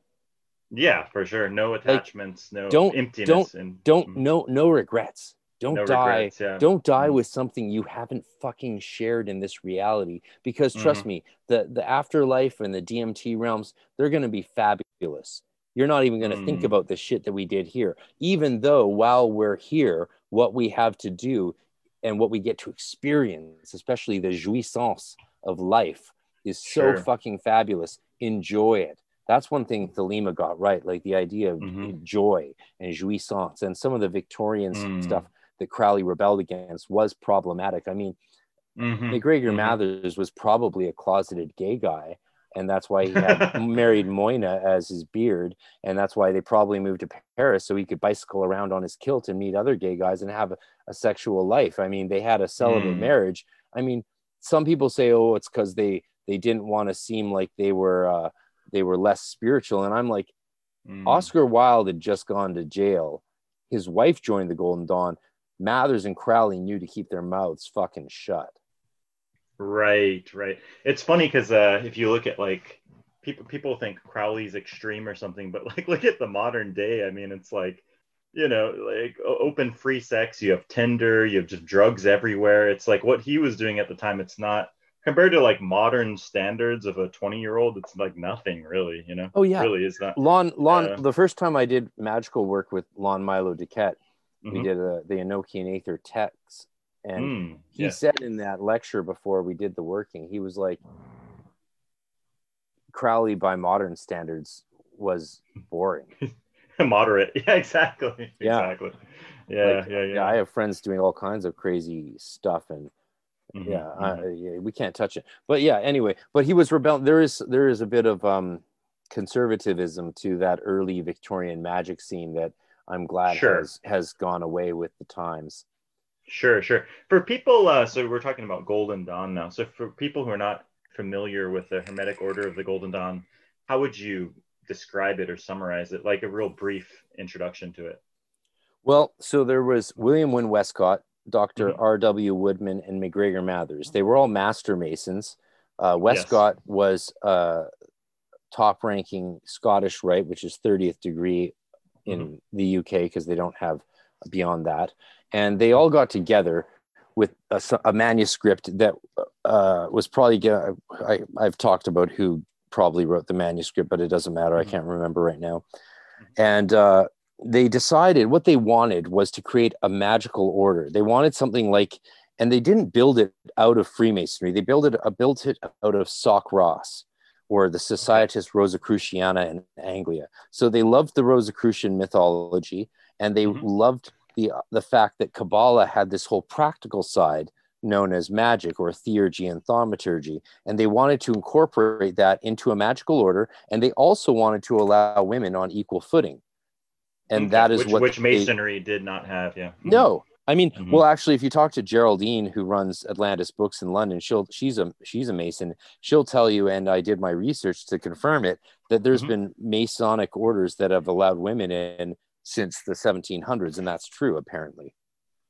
Yeah, for sure. No attachments. no don't- emptiness. don't- and Don't mm, no no regrets. Don't no die. regrets, yeah. Don't die Mm. with something you haven't fucking shared in this reality. Because trust Mm-hmm. me, the the afterlife and the DMT realms, they're going to be fabulous. You're not even going to think Mm. about the shit that we did here. Even though while we're here, what we have to do and what we get to experience, especially the jouissance of life, is so Sure. fucking fabulous. Enjoy it. That's one thing Thelema got right, like the idea of Mhm. joy and jouissance, and some of the Victorian Mm. stuff that Crowley rebelled against was problematic. I mean, Mhm, MacGregor mhm. Mathers was probably a closeted gay guy, and that's why he had married Moina as his beard, and that's why they probably moved to Paris so he could bicycle around on his kilt and meet other gay guys and have a, a sexual life. I mean, they had a celibate Mm. marriage. I mean, some people say, "Oh, it's because they they didn't want to seem like they were uh, they were less spiritual," and I'm like. Mm. Oscar Wilde had just gone to jail. His wife joined the Golden Dawn. Mathers and Crowley knew to keep their mouths fucking shut. Right, right. It's funny because uh, if you look at like people, people think Crowley's extreme or something, but like look at the modern day. I mean, it's like you know, like open free sex. You have Tinder. You have just drugs everywhere. It's like what he was doing at the time. It's not compared to like modern standards of a twenty-year-old. It's like nothing really. You know, Oh yeah, really is not. Lon. Lon. Yeah. The first time I did magical work with Lon Milo DuQuette, we Mhm. did a, the Enochian Aether text, and Mm, he said in that lecture before we did the working, he was like, Crowley by modern standards was boring. moderate. Yeah, exactly. Yeah. Exactly. Yeah, Like, yeah, yeah. I have friends doing all kinds of crazy stuff, and Mhm, yeah, mhm. I, yeah, we can't touch it. But yeah, anyway, but he was rebel. There is there is a bit of um, conservatism to that early Victorian magic scene that I'm glad Sure. has has gone away with the times. Sure, sure. For people, uh, so we're talking about Golden Dawn now. So for people who are not familiar with the Hermetic Order of the Golden Dawn, how would you describe it or summarize it? Like a real brief introduction to it. Well, so there was William Wynne Westcott, Doctor Mhm. R. W. Woodman, and MacGregor Mathers. They were all master masons. Uh, Westcott was uh, top ranking Scottish Rite, which is 30th degree in the UK because they don't have beyond that. And they all got together with a manuscript that uh, was probably, I, I've talked about who probably wrote the manuscript, but it doesn't matter. I Mhm. can't remember right now. And uh, they decided what they wanted was to create a magical order. They wanted something like, and they didn't build it out of Freemasonry. They built it, uh, built it out of Soc Ros or the Societas Rosicruciana in Anglia. So they loved the Rosicrucian mythology, and they Mhm. loved the the fact that Kabbalah had this whole practical side known as magic or theurgy and thaumaturgy, and they wanted to incorporate that into a magical order, and they also wanted to allow women on equal footing, and Okay, that is which, what which they- Masonry did not have. Yeah. Mhm. no, I mean, Mhm. well, actually, if you talk to Geraldine, who runs Atlantis Books in London, she'll she's a she's a Mason. She'll tell you, and I did my research to confirm it, that there's Mhm. been Masonic orders that have allowed women in since the 1700s, and that's true apparently.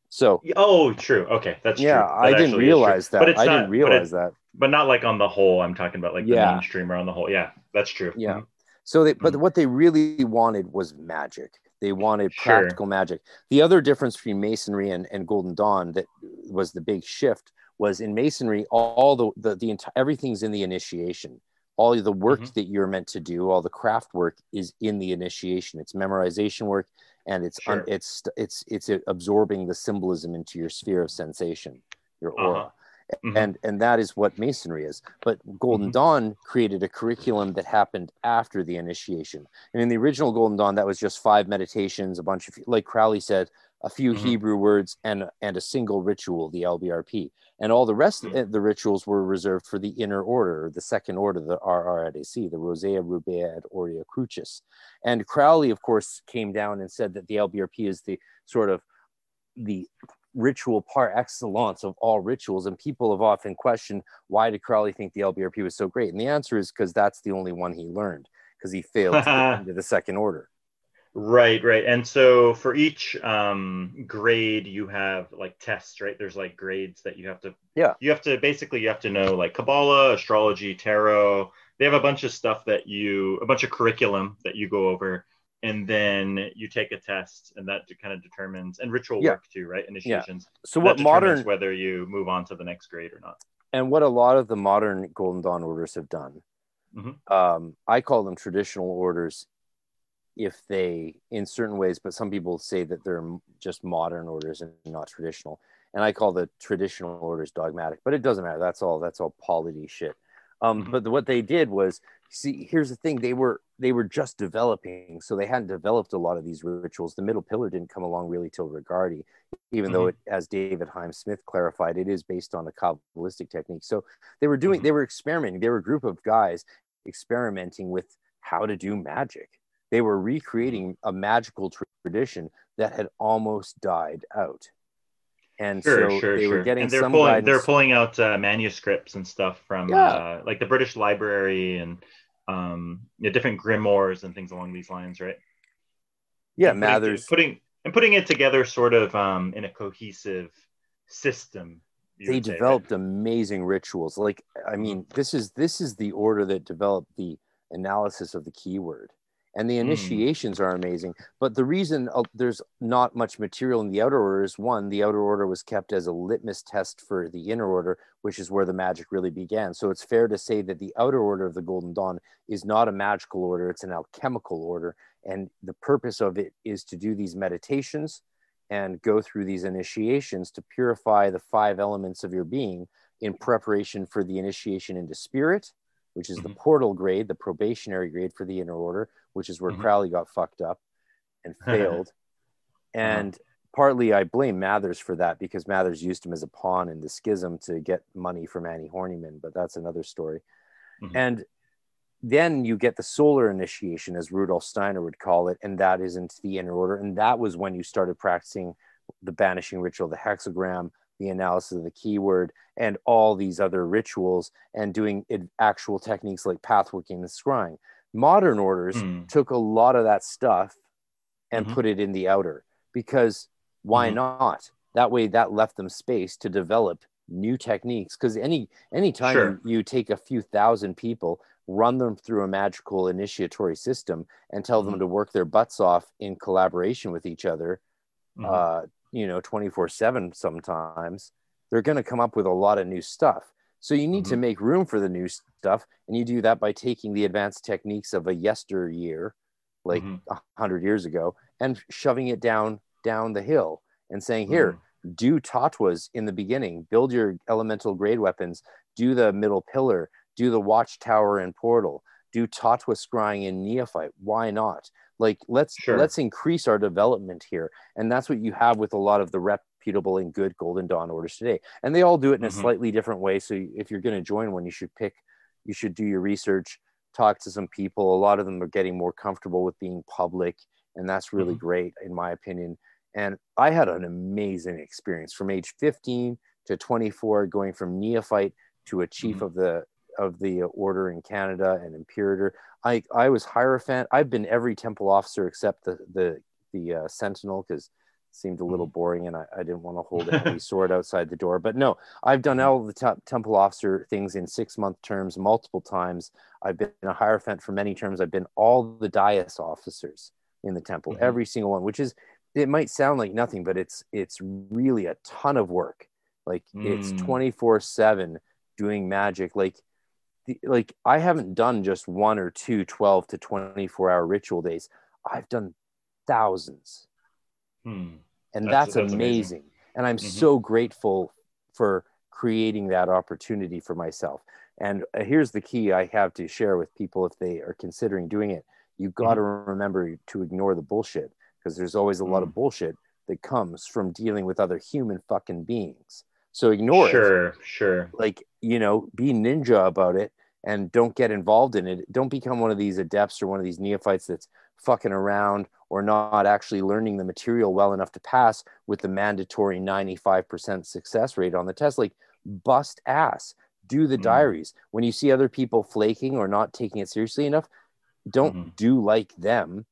So Oh, true. Okay, that's yeah, true. That I didn't actually is true. realize that. But it's I not- didn't but realize it- that. But not like on the whole. I'm talking about like Yeah. the mainstream or on the whole. Yeah, that's true. Yeah. Mhm. So they, but Mhm. what they really wanted was magic. They wanted Sure. practical magic. The other difference between Masonry and, and Golden Dawn that was the big shift was in Masonry, all the the, the entire everything's in the initiation. All the work Mhm. that you're meant to do, all the craft work is in the initiation. It's memorization work, and it's un, it's it's it's absorbing the symbolism into your sphere of sensation, your aura Uh-huh. Mhm. and and that is what masonry is but golden Mhm. dawn created a curriculum that happened after the initiation and in the original golden dawn that was just five meditations a bunch of like crowley said a few Mhm. hebrew words and and a single ritual the lbrp and all the rest Mhm. of the rituals were reserved for the inner order the second order the rradac the rosae rubeae et aureae crucis and crowley of course came down and said that the lbrp is the sort of the ritual par excellence of all rituals. And people have often questioned why did Crowley think the LBRP was so great? And the answer is because that's the only one he learned because he failed to the second order. Right, right. And so for each um, grade, you have like tests, right? There's like grades that you have to, yeah, you have to basically you have to know like Kabbalah, astrology, tarot. They have a bunch of stuff that you, a bunch of curriculum that you go over, and then you take a test, and that kind of determines and ritual Yeah. work too, right? Initiations. Yeah. So what modern whether you move on to the next grade or not. and what a lot of the modern Golden Dawn orders have done, Mhm. um, I call them traditional orders if they, in certain ways, but some people say that they're just modern orders and not traditional. And I call the traditional orders dogmatic, but it doesn't matter. That's all. That's all polity shit. Um, Mhm. But the- what they did was, see, here's the thing: they were they were just developing, so they hadn't developed a lot of these rituals. The middle pillar didn't come along really till Regardie, even though it, as David Heim Smith clarified, it is based on a kabbalistic technique. So they were doing, Mhm. they were experimenting. They were a group of guys experimenting with how to do magic. They were recreating a magical tradition that had almost died out. And Sure, so sure, they sure. were getting and they're some pulling, guidance. they're pulling out uh, manuscripts and stuff from Yeah. uh, like the British Library and um, yeah, different grimoires and things along these lines, right? yeah, And putting- Mathers. putting and putting it together sort of um, in a cohesive system. they would say, right? developed amazing rituals like i mean this is this is the order that developed the analysis of the keyword and the Mm. initiations are amazing. But the reason uh, there's not much material in the outer order is one the outer order was kept as a litmus test for the inner order which is where the magic really began. So it's fair to say that the outer order of the golden dawn is not a magical order it's an alchemical order. And the purpose of it is to do these meditations and go through these initiations to purify the five elements of your being in preparation for the initiation into spirit, which is the Mhm. portal grade, the probationary grade for the inner order, which is where Mhm. Crowley got fucked up and failed. and partly I blame Mathers for that because Mathers used him as a pawn in the schism to get money from Annie Horniman, but that's another story. Mhm. And then you get the solar initiation, as Rudolf Steiner would call it, and that is into the inner order. And that was when you started practicing the banishing ritual, the hexagram, the analysis of the keyword, and all these other rituals, and doing actual techniques like pathworking and scrying. Modern orders Mm. took a lot of that stuff and Mhm. put it in the outer because why Mhm. not? That way, that left them space to develop new techniques. Because any anytime Sure. you, take a few thousand people, run them through a magical initiatory system, and tell them Mhm. to work their butts off in collaboration with each other, Mhm. uh, you know, twenty four seven. Sometimes they're going to come up with a lot of new stuff. So you need to Mhm. make room for the new stuff, and you do that by taking the advanced techniques of a yesteryear, like Mhm. a hundred years ago, and shoving it down down the hill and saying, "Here, Mm-hmm. do tatwas in the beginning, build your elemental grade weapons, do the middle pillar, do the watchtower and portal, do tatwa scrying in neophyte. Why not? Like let's Sure. let's increase our development here, and that's what you have with a lot of the reputable and good Golden Dawn orders today, and they all do it in a Mhm. slightly different way. So if you're going to join one, you should pick, you should do your research, talk to some people. A lot of them are getting more comfortable with being public, and that's really Mhm. great in my opinion. And I had an amazing experience from age 15 to 24, going from neophyte to a chief Mhm. of the of the order in Canada and imperator. I I was hierophant. I've been every temple officer except the the the uh, sentinel because it seemed a little boring and I, I didn't want to hold any sword outside the door. But no, I've done Mhm. all the te- temple officer things in six month terms multiple times. I've been a hierophant for many terms. I've been all the dais officers in the temple, Mhm. every single one, which is it might sound like nothing, but it's it's really a ton of work. Like it's Mm. 24 7 doing magic. Like the, like I haven't done just one or two 12 to 24 hour ritual days. I've done thousands. Hmm. And That's- that's, that's amazing. amazing. And I'm Mhm. so grateful for creating that opportunity for myself. And uh, here's the key I have to share with people if they are considering doing it. You got to remember to ignore the bullshit because there's always a lot of bullshit that comes from dealing with other human fucking beings. So ignore it Sure, sure. like you know be ninja about it and don't get involved in it don't become one of these adepts or one of these neophytes that's fucking around or not actually learning the material well enough to pass with the mandatory 95% success rate on the test like bust ass do the mm. diaries when you see other people flaking or not taking it seriously enough don't mm-hmm. do like them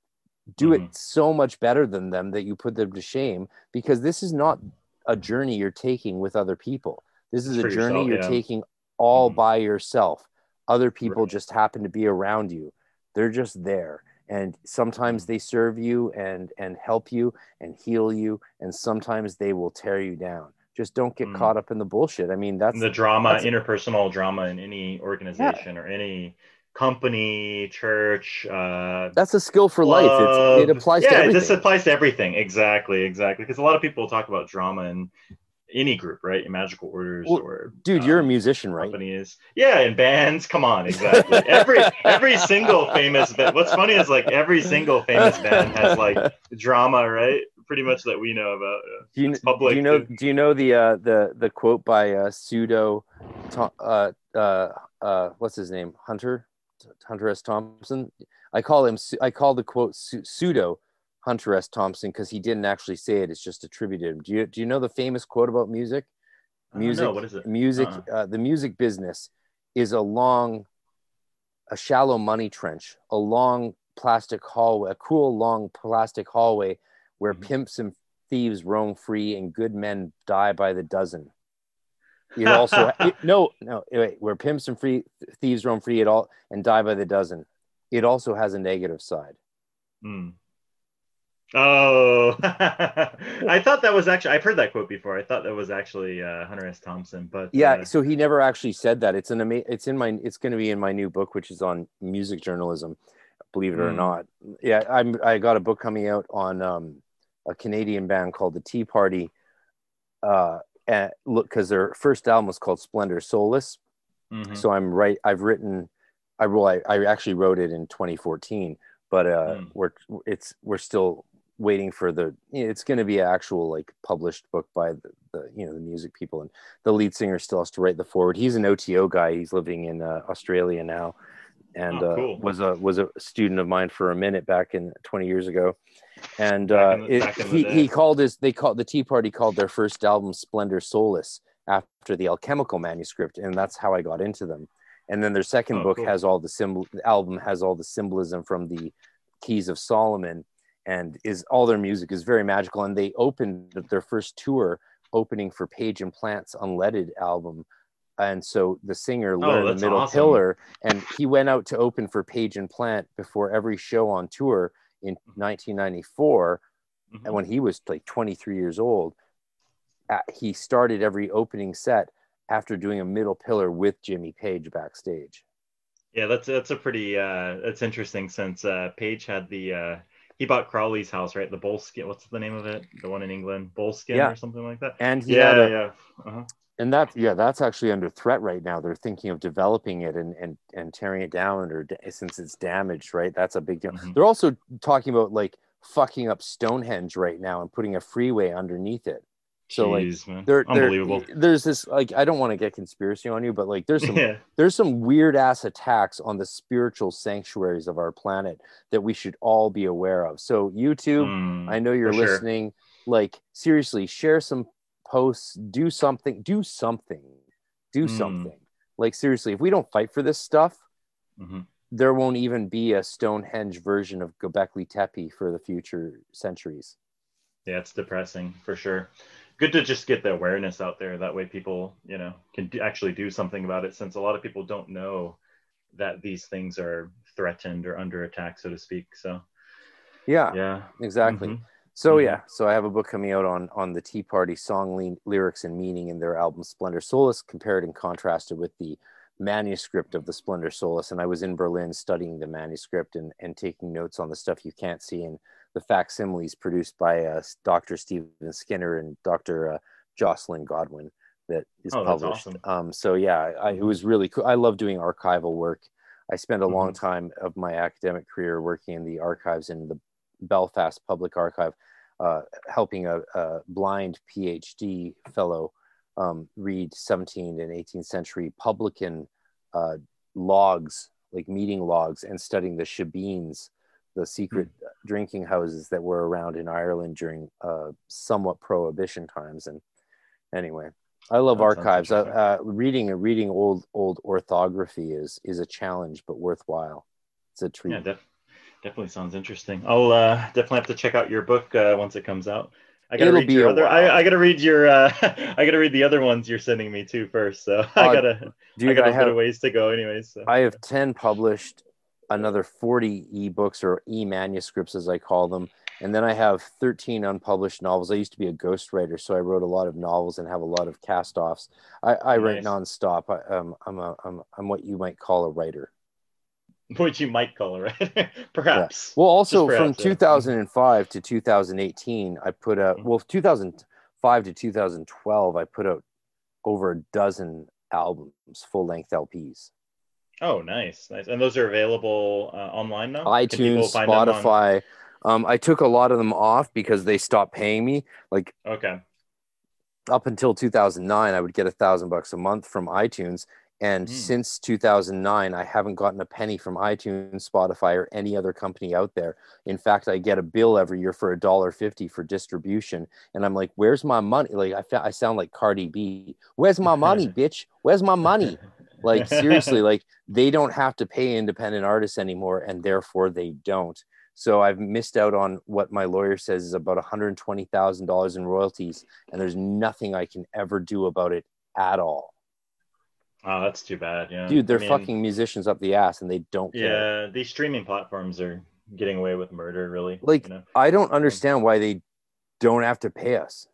do mm-hmm. it so much better than them that you put them to shame because this is not a journey you're taking with other people this is a journey yourself, you're yeah. taking all mm-hmm. by yourself other people right. just happen to be around you they're just there and sometimes mm-hmm. they serve you and and help you and heal you and sometimes they will tear you down just don't get mm. caught up in the bullshit i mean that's the drama that's interpersonal drama in any organization yeah. or any company church uh that's a skill for club. life it's, it applies yeah, to everything. this applies to everything exactly exactly because a lot of people talk about drama and any group, right? In magical orders well, or dude, um, you're a um, musician, right? Companies, yeah, in bands. Come on, exactly. every every single famous. Band, what's funny is like every single famous band has like drama, right? Pretty much that we know about. Do you, do you know? Do you know the uh, the the quote by uh, pseudo, uh, uh, uh, what's his name? Hunter, Hunter S. Thompson. I call him. I call the quote pseudo Hunter S. Thompson because he didn't actually say it. It's just attributed. Do you do you know the famous quote about music? Music. What is it? Music. Uh-huh. Uh, the music business is a long, a shallow money trench, a long plastic hallway, a cruel long plastic hallway where mm-hmm. pimps and thieves roam free and good men die by the dozen. It also it, no no wait, where pimps and free thieves roam free at all and die by the dozen. It also has a negative side. Mm. Oh, I thought that was actually, I've heard that quote before. I thought that was actually uh, Hunter S. Thompson, but yeah, uh, so he never actually said that. It's an ama- it's in my, it's going to be in my new book, which is on music journalism, believe it or mm. not. Yeah. I'm, I got a book coming out on um, a Canadian band called the Tea Party. Uh, and look, cause their first album was called Splendor Solis. Mm-hmm. So I'm right. I've written, I, well, I, I actually wrote it in 2014, but uh, mm. we're, it's, we're still waiting for the it's going to be an actual like published book by the, the, you know the music people and the lead singer still has to write the forward he's an oto guy he's living in uh, australia now and oh, cool. uh, was a was a student of mine for a minute back in 20 years ago and uh, the, it, he, he called his they called the tea party called their first album splendor solis after the alchemical manuscript and that's how i got into them and then their second oh, book cool. has all the symbol the album has all the symbolism from the keys of solomon and is all their music is very magical. And they opened their first tour opening for Page and Plant's Unledded album. And so the singer oh, learned oh, the middle awesome. pillar, and he went out to open for Page and Plant before every show on tour in 1994. Mm-hmm. And when he was like 23 years old, uh, he started every opening set after doing a middle pillar with Jimmy Page backstage. Yeah, that's that's a pretty uh, that's interesting since uh, Page had the uh, he bought Crowley's house, right? The Boleskine. What's the name of it? The one in England, Boleskine yeah. or something like that. And yeah, a, yeah. Uh-huh. And that, yeah, that's actually under threat right now. They're thinking of developing it and and and tearing it down, or since it's damaged, right? That's a big deal. Mm-hmm. They're also talking about like fucking up Stonehenge right now and putting a freeway underneath it. So Jeez, like there, Unbelievable. there's this like I don't want to get conspiracy on you, but like there's some yeah. there's some weird ass attacks on the spiritual sanctuaries of our planet that we should all be aware of. So YouTube, mm, I know you're listening. Sure. Like seriously, share some posts, do something, do something, do mm. something. Like seriously, if we don't fight for this stuff, mm-hmm. there won't even be a Stonehenge version of Göbekli Tepe for the future centuries. Yeah, it's depressing for sure good to just get the awareness out there. That way, people, you know, can do, actually do something about it. Since a lot of people don't know that these things are threatened or under attack, so to speak. So, yeah, yeah, exactly. Mm-hmm. So mm-hmm. yeah, so I have a book coming out on on the Tea Party song le- lyrics and meaning in their album Splendor Solis, compared and contrasted with the manuscript of the Splendor Solis. And I was in Berlin studying the manuscript and and taking notes on the stuff you can't see and the facsimiles produced by uh, Dr. Stephen Skinner and Dr. Uh, Joscelyn Godwin that is oh, published. Awesome. Um, so yeah, I, it was really cool. I love doing archival work. I spent a mm-hmm. long time of my academic career working in the archives in the Belfast Public Archive, uh, helping a, a, blind PhD fellow um, read 17th and 18th century publican uh, logs, like meeting logs, and studying the shebeens the secret mm. drinking houses that were around in Ireland during uh, somewhat prohibition times. And anyway, I love that archives. Uh, uh, reading reading old old orthography is is a challenge, but worthwhile. It's a treat. Yeah, def- definitely sounds interesting. I'll uh, definitely have to check out your book uh, once it comes out. I gotta It'll read your other. I, I, gotta read your. Uh, I gotta read the other ones you're sending me too first. So I uh, gotta. Dude, I got a bit of ways to go, anyways. So. I have ten published, another forty ebooks or e manuscripts as I call them, and then I have 13 unpublished novels. I used to be a ghostwriter, so I wrote a lot of novels and have a lot of cast-offs. I, I nice. write nonstop. I, um, I'm a, I'm, I'm what you might call a writer. What you might call writer, perhaps. Yeah. Well, also perhaps, from yeah. 2005 to 2018, I put out. Mm-hmm. Well, 2005 to 2012, I put out over a dozen albums, full-length LPs. Oh, nice, nice. And those are available uh, online now. iTunes, Spotify. Um, I took a lot of them off because they stopped paying me. Like, okay, up until 2009, I would get a thousand bucks a month from iTunes, and mm. since 2009, I haven't gotten a penny from iTunes, Spotify, or any other company out there. In fact, I get a bill every year for a dollar fifty for distribution, and I'm like, "Where's my money?" Like, I, I sound like Cardi B. Where's my money, bitch? Where's my money? Like seriously, like they don't have to pay independent artists anymore, and therefore they don't. So I've missed out on what my lawyer says is about $120,000 in royalties, and there's nothing I can ever do about it at all. Oh, that's too bad. Yeah. Dude, they're I mean, fucking musicians up the ass and they don't care. Yeah, these streaming platforms are getting away with murder, really. Like, you know? I don't understand why they don't have to pay us.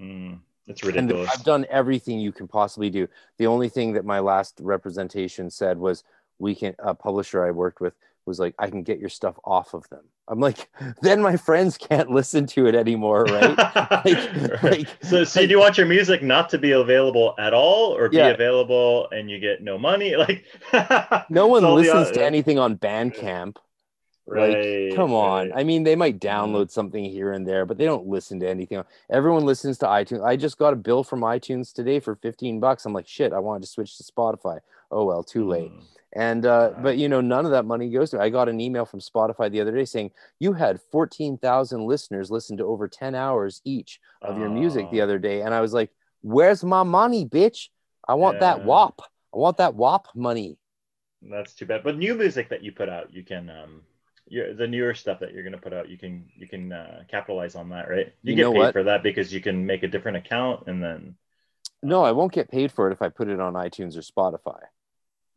Mm, it's ridiculous. And I've done everything you can possibly do. The only thing that my last representation said was we can, a publisher I worked with was like, I can get your stuff off of them. I'm like, then my friends can't listen to it anymore, right? like, like, so, so do you want your music not to be available at all, or be available and you get no money? Like, no one listens the, to anything on Bandcamp. Right. Like, come on. Right. I mean, they might mm-hmm. download something here and there, but they don't listen to anything. Everyone listens to iTunes. I just got a bill from iTunes today for 15 bucks. I'm like, shit, I wanted to switch to Spotify. Oh well, too late. Mm. And uh, but you know, none of that money goes to. I got an email from Spotify the other day saying you had fourteen thousand listeners listen to over ten hours each of your music the other day, and I was like, "Where's my money, bitch? I want yeah. that WAP. I want that WAP money." That's too bad. But new music that you put out, you can um, the newer stuff that you're going to put out, you can you can uh, capitalize on that, right? You, you get paid what? for that because you can make a different account and then. No, I won't get paid for it if I put it on iTunes or Spotify.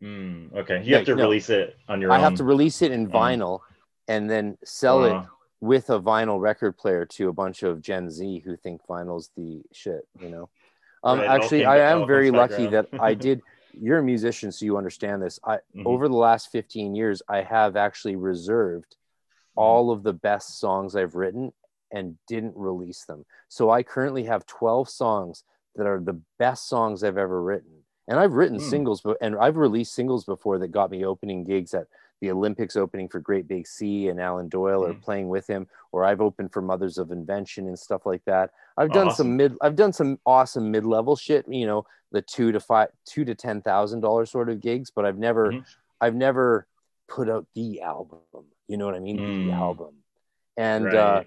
Mm, okay, you have to no, release it on your. I own. have to release it in vinyl, and then sell uh, it uh-huh. with a vinyl record player to a bunch of Gen Z who think vinyl's the shit. You know, um, right, actually, I am very lucky that I did. You're a musician, so you understand this. I mm-hmm. over the last 15 years, I have actually reserved mm-hmm. all of the best songs I've written and didn't release them. So I currently have 12 songs that are the best songs I've ever written and I've written mm. singles, and I've released singles before that got me opening gigs at the Olympics opening for Great Big Sea and Alan Doyle mm. or hmm. playing with him, or I've opened for Mothers of Invention and stuff like that. I've done awesome. some mid, I've done some awesome mid level shit, you know, the two to five, two to ten thousand dollars sort of gigs, but I've never, mm-hmm. I've never put out the album. You know what I mean? Mm. The hmm. album, and uh, right. uh,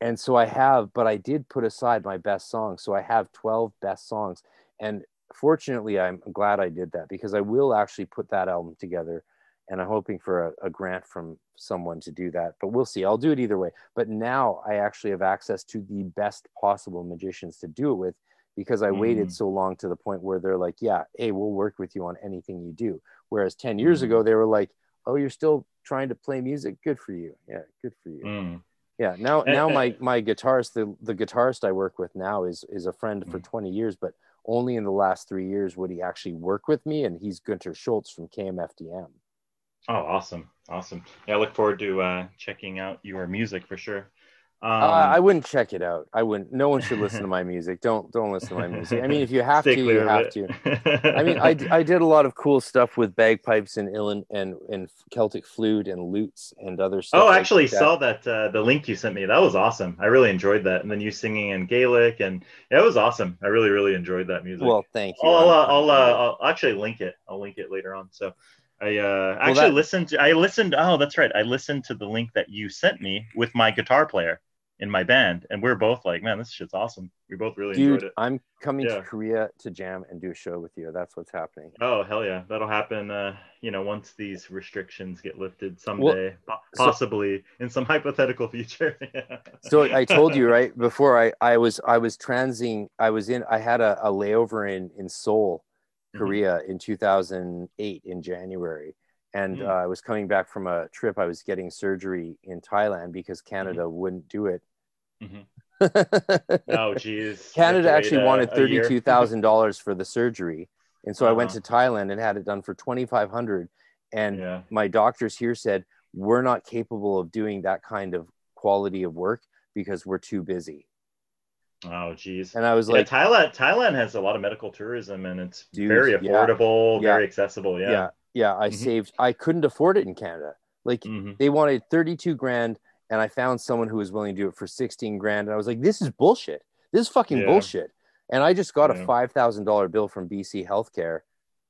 and so I have, but I did put aside my best songs, so I have twelve best songs, and fortunately, I'm glad I did that because I will actually put that album together and I'm hoping for a, a, grant from someone to do that. But we'll see. I'll do it either way. But now I actually have access to the best possible magicians to do it with because I mm. waited so long to the point where they're like, yeah, hey, we'll work with you on anything you do. Whereas 10 years mm. ago, they were like, oh, you're still trying to play music? Good for you. Yeah, good for you. Mm. Yeah. Now, now my my guitarist, the the guitarist I work with now is is a friend for mm. 20 years, but only in the last three years would he actually work with me, and he's Günter Schulz from KMFDM. Oh, awesome, awesome! Yeah, I look forward to uh, checking out your music for sure. Um, uh, I wouldn't check it out. I wouldn't. No one should listen to my music. Don't don't listen to my music. I mean, if you have to, you have to. I mean, I, I did a lot of cool stuff with bagpipes and uilleann and and Celtic flute and lutes and other stuff. Oh, like actually, that. saw that uh, the link you sent me. That was awesome. I really enjoyed that. And then you singing in Gaelic and yeah, it was awesome. I really really enjoyed that music. Well, thank you. I'll uh, I'll, uh, I'll actually link it. I'll link it later on. So I uh, actually that- listened. To, I listened. Oh, that's right. I listened to the link that you sent me with my guitar player in my band, and we are both like, "Man, this shit's awesome." We both really enjoyed Dude, it. I'm coming Yeah. to Korea to jam and do a show with you. That's what's happening. Oh hell yeah, that'll happen. Uh, you know, once these restrictions get lifted someday, so- possibly in some hypothetical future. Yeah. So I told you right before I I was I was transing. I was in. I had a, a layover in in Seoul, Mhm. Korea in 2008 in January. And Mm. uh, I was coming back from a trip. I was getting surgery in Thailand because Mm-hmm. Canada wouldn't do it. Mhm. Oh geez. Canada actually uh, wanted thirty-two thousand dollars for the surgery, and so I went Uh-huh. to Thailand and had it done for twenty-five hundred. And Yeah. my doctors here said we're not capable of doing that kind of quality of work because we're too busy. Oh geez. And I was Yeah, like, Thailand. Thailand has a lot of medical tourism, and it's Dude, very affordable, Yeah. very accessible. yeah, Yeah. I Mhm. saved. I couldn't afford it in Canada. Like Mhm. they wanted thirty-two grand, and I found someone who was willing to do it for sixteen grand. And I was like, this is bullshit. This is fucking Yeah. bullshit. And I just got Yeah. a five thousand dollar bill from BC Healthcare,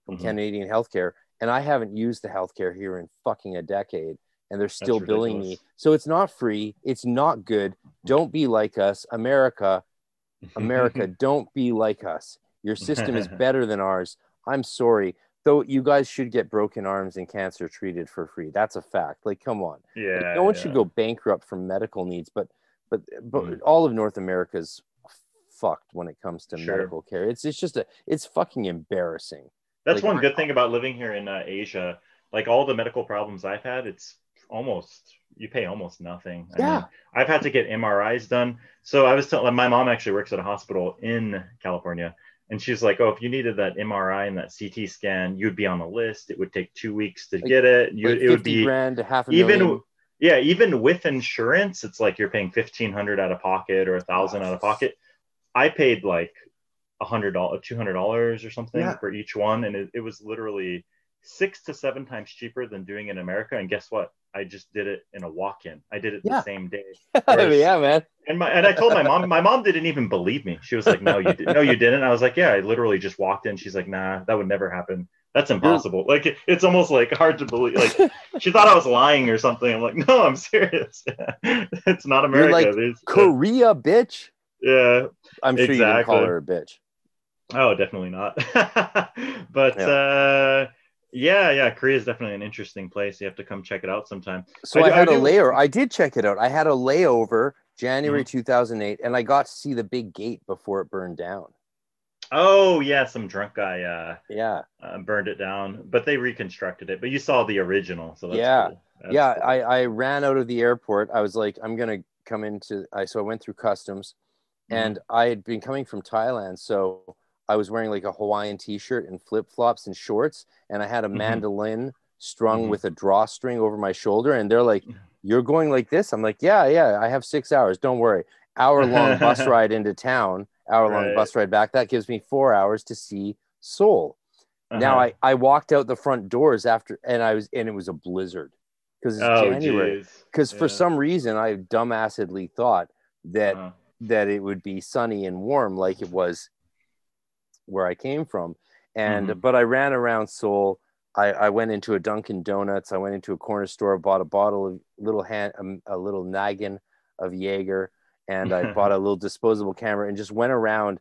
from Mhm. Canadian Healthcare, and I haven't used the healthcare here in fucking a decade, and they're still billing me. So it's not free. It's not good. Don't be like us, America. America, don't be like us. Your system is better than ours. I'm sorry. Though you guys should get broken arms and cancer treated for free. That's a fact. Like, come on. Like, yeah. no one yeah. should go bankrupt from medical needs, but but but Mm. all of North America's fucked when it comes to Sure. medical care. It's it's just a it's fucking embarrassing. That's like, one good thing about living here in uh, Asia. Like all the medical problems I've had, it's almost you pay almost nothing. I Yeah. mean, I've had to get MRIs done. So I was telling my mom actually works at a hospital in California, and she's like, "Oh, if you needed that MRI and that CT scan, you'd be on the list. It would take two weeks to Like- get it. You, Like it would be grand to half a even million. yeah, even with insurance, it's like you're paying fifteen hundred out of pocket or a thousand out of pocket. I paid like a hundred dollars, two hundred dollars or something Yeah. for each one, and it, it was literally six to seven times cheaper than doing it in America. And guess what? I just did it in a walk-in. I did it Yeah. the same day. Whereas- yeah, man. And my and I told my mom, my mom didn't even believe me. She was like, "No, you did, no, you didn't." I was like, "Yeah, I literally just walked in." She's like, "Nah, that would never happen. That's impossible." Like it- it's almost like hard to believe. Like she thought I was lying or something. I'm like, "No, I'm serious. it's not America." like, There's- Korea, bitch. yeah. I'm sure you didn't call her a bitch. Oh, definitely not. but Yeah. uh, yeah, yeah, Korea is definitely an interesting place. You have to come check it out sometime. So I I, had a do- layover. I did check it out. I had a layover January Mm-hmm. 2008, and I got to see the big gate before it burned down. Oh yeah, some drunk guy uh, Yeah, uh, burned it down, but they reconstructed it. But you saw the original, so that's Yeah. cool. Yeah. cool. I, I ran out of the airport. I was like, I'm gonna come into. I so I went through customs, Mhm. and I had been coming from Thailand, so I was wearing like a Hawaiian T-shirt and flip flops and shorts, and I had a Mhm. mandolin strung Mhm. with a drawstring over my shoulder, and they're like. "You're going like this?" I'm like, "Yeah, yeah. I have six hours. Don't worry. Hour long bus ride into town, hour long Right. bus ride back. That gives me four hours to see Seoul." Now Uh-huh. I, I walked out the front doors after and I was and it was a blizzard because it's oh January. Because for some reason I dumbassedly thought that Uh-huh. that it would be sunny and warm like it was where I came from. And Mhm. but I ran around Seoul. I, I went into a Dunkin' Donuts. I went into a corner store, bought a bottle of little hand, um, a little naggin of Jaeger, and I bought a little disposable camera and just went around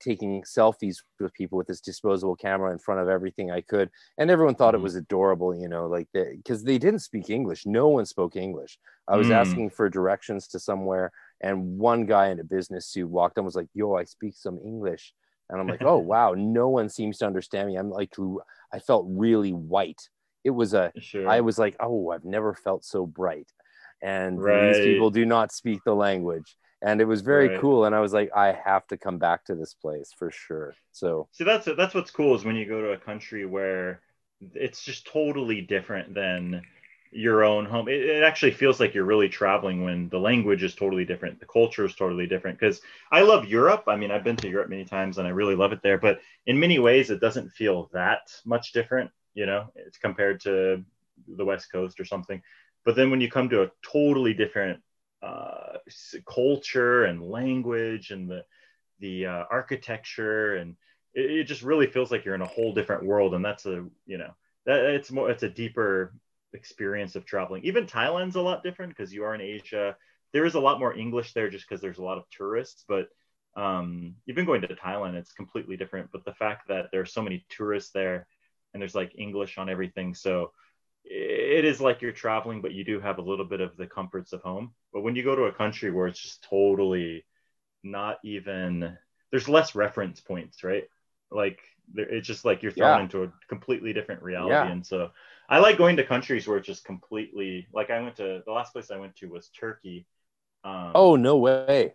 taking selfies with people with this disposable camera in front of everything I could. And everyone thought Mhm. it was adorable, you know, like because they didn't speak English. No one spoke English. I was Mm. asking for directions to somewhere, and one guy in a business suit walked in and was like, Yo, I speak some English. And I'm like, Oh, wow, no one seems to understand me. I'm like, I felt really white. It was a, Sure. I was like, Oh, I've never felt so bright. And Right. these people do not speak the language. And it was very Right. cool. And I was like, I have to come back to this place for sure. So, See, that's that's what's cool is when you go to a country where it's just totally different than your own home. It, it actually feels like you're really traveling when the language is totally different, the culture is totally different. Because I love Europe. I mean, I've been to Europe many times and I really love it there. But in many ways, it doesn't feel that much different. You know, it's compared to the West Coast or something. But then when you come to a totally different uh, culture and language and the the uh, architecture and it, it just really feels like you're in a whole different world and that's a you know that it's more it's a deeper experience of traveling. Even Thailand's a lot different because you are in Asia. There is a lot more English there just because there's a lot of tourists, but um, even going to Thailand, it's completely different. But the fact that there are so many tourists there and there's like English on everything, so it is like you're traveling, but you do have a little bit of the comforts of home. But when you go to a country where it's just totally not even, there's less reference points, right? Like it's just like you're thrown yeah. into a completely different reality. Yeah. And so I like going to countries where it's just completely like I went to the last place I went to was Turkey. Um, oh no way!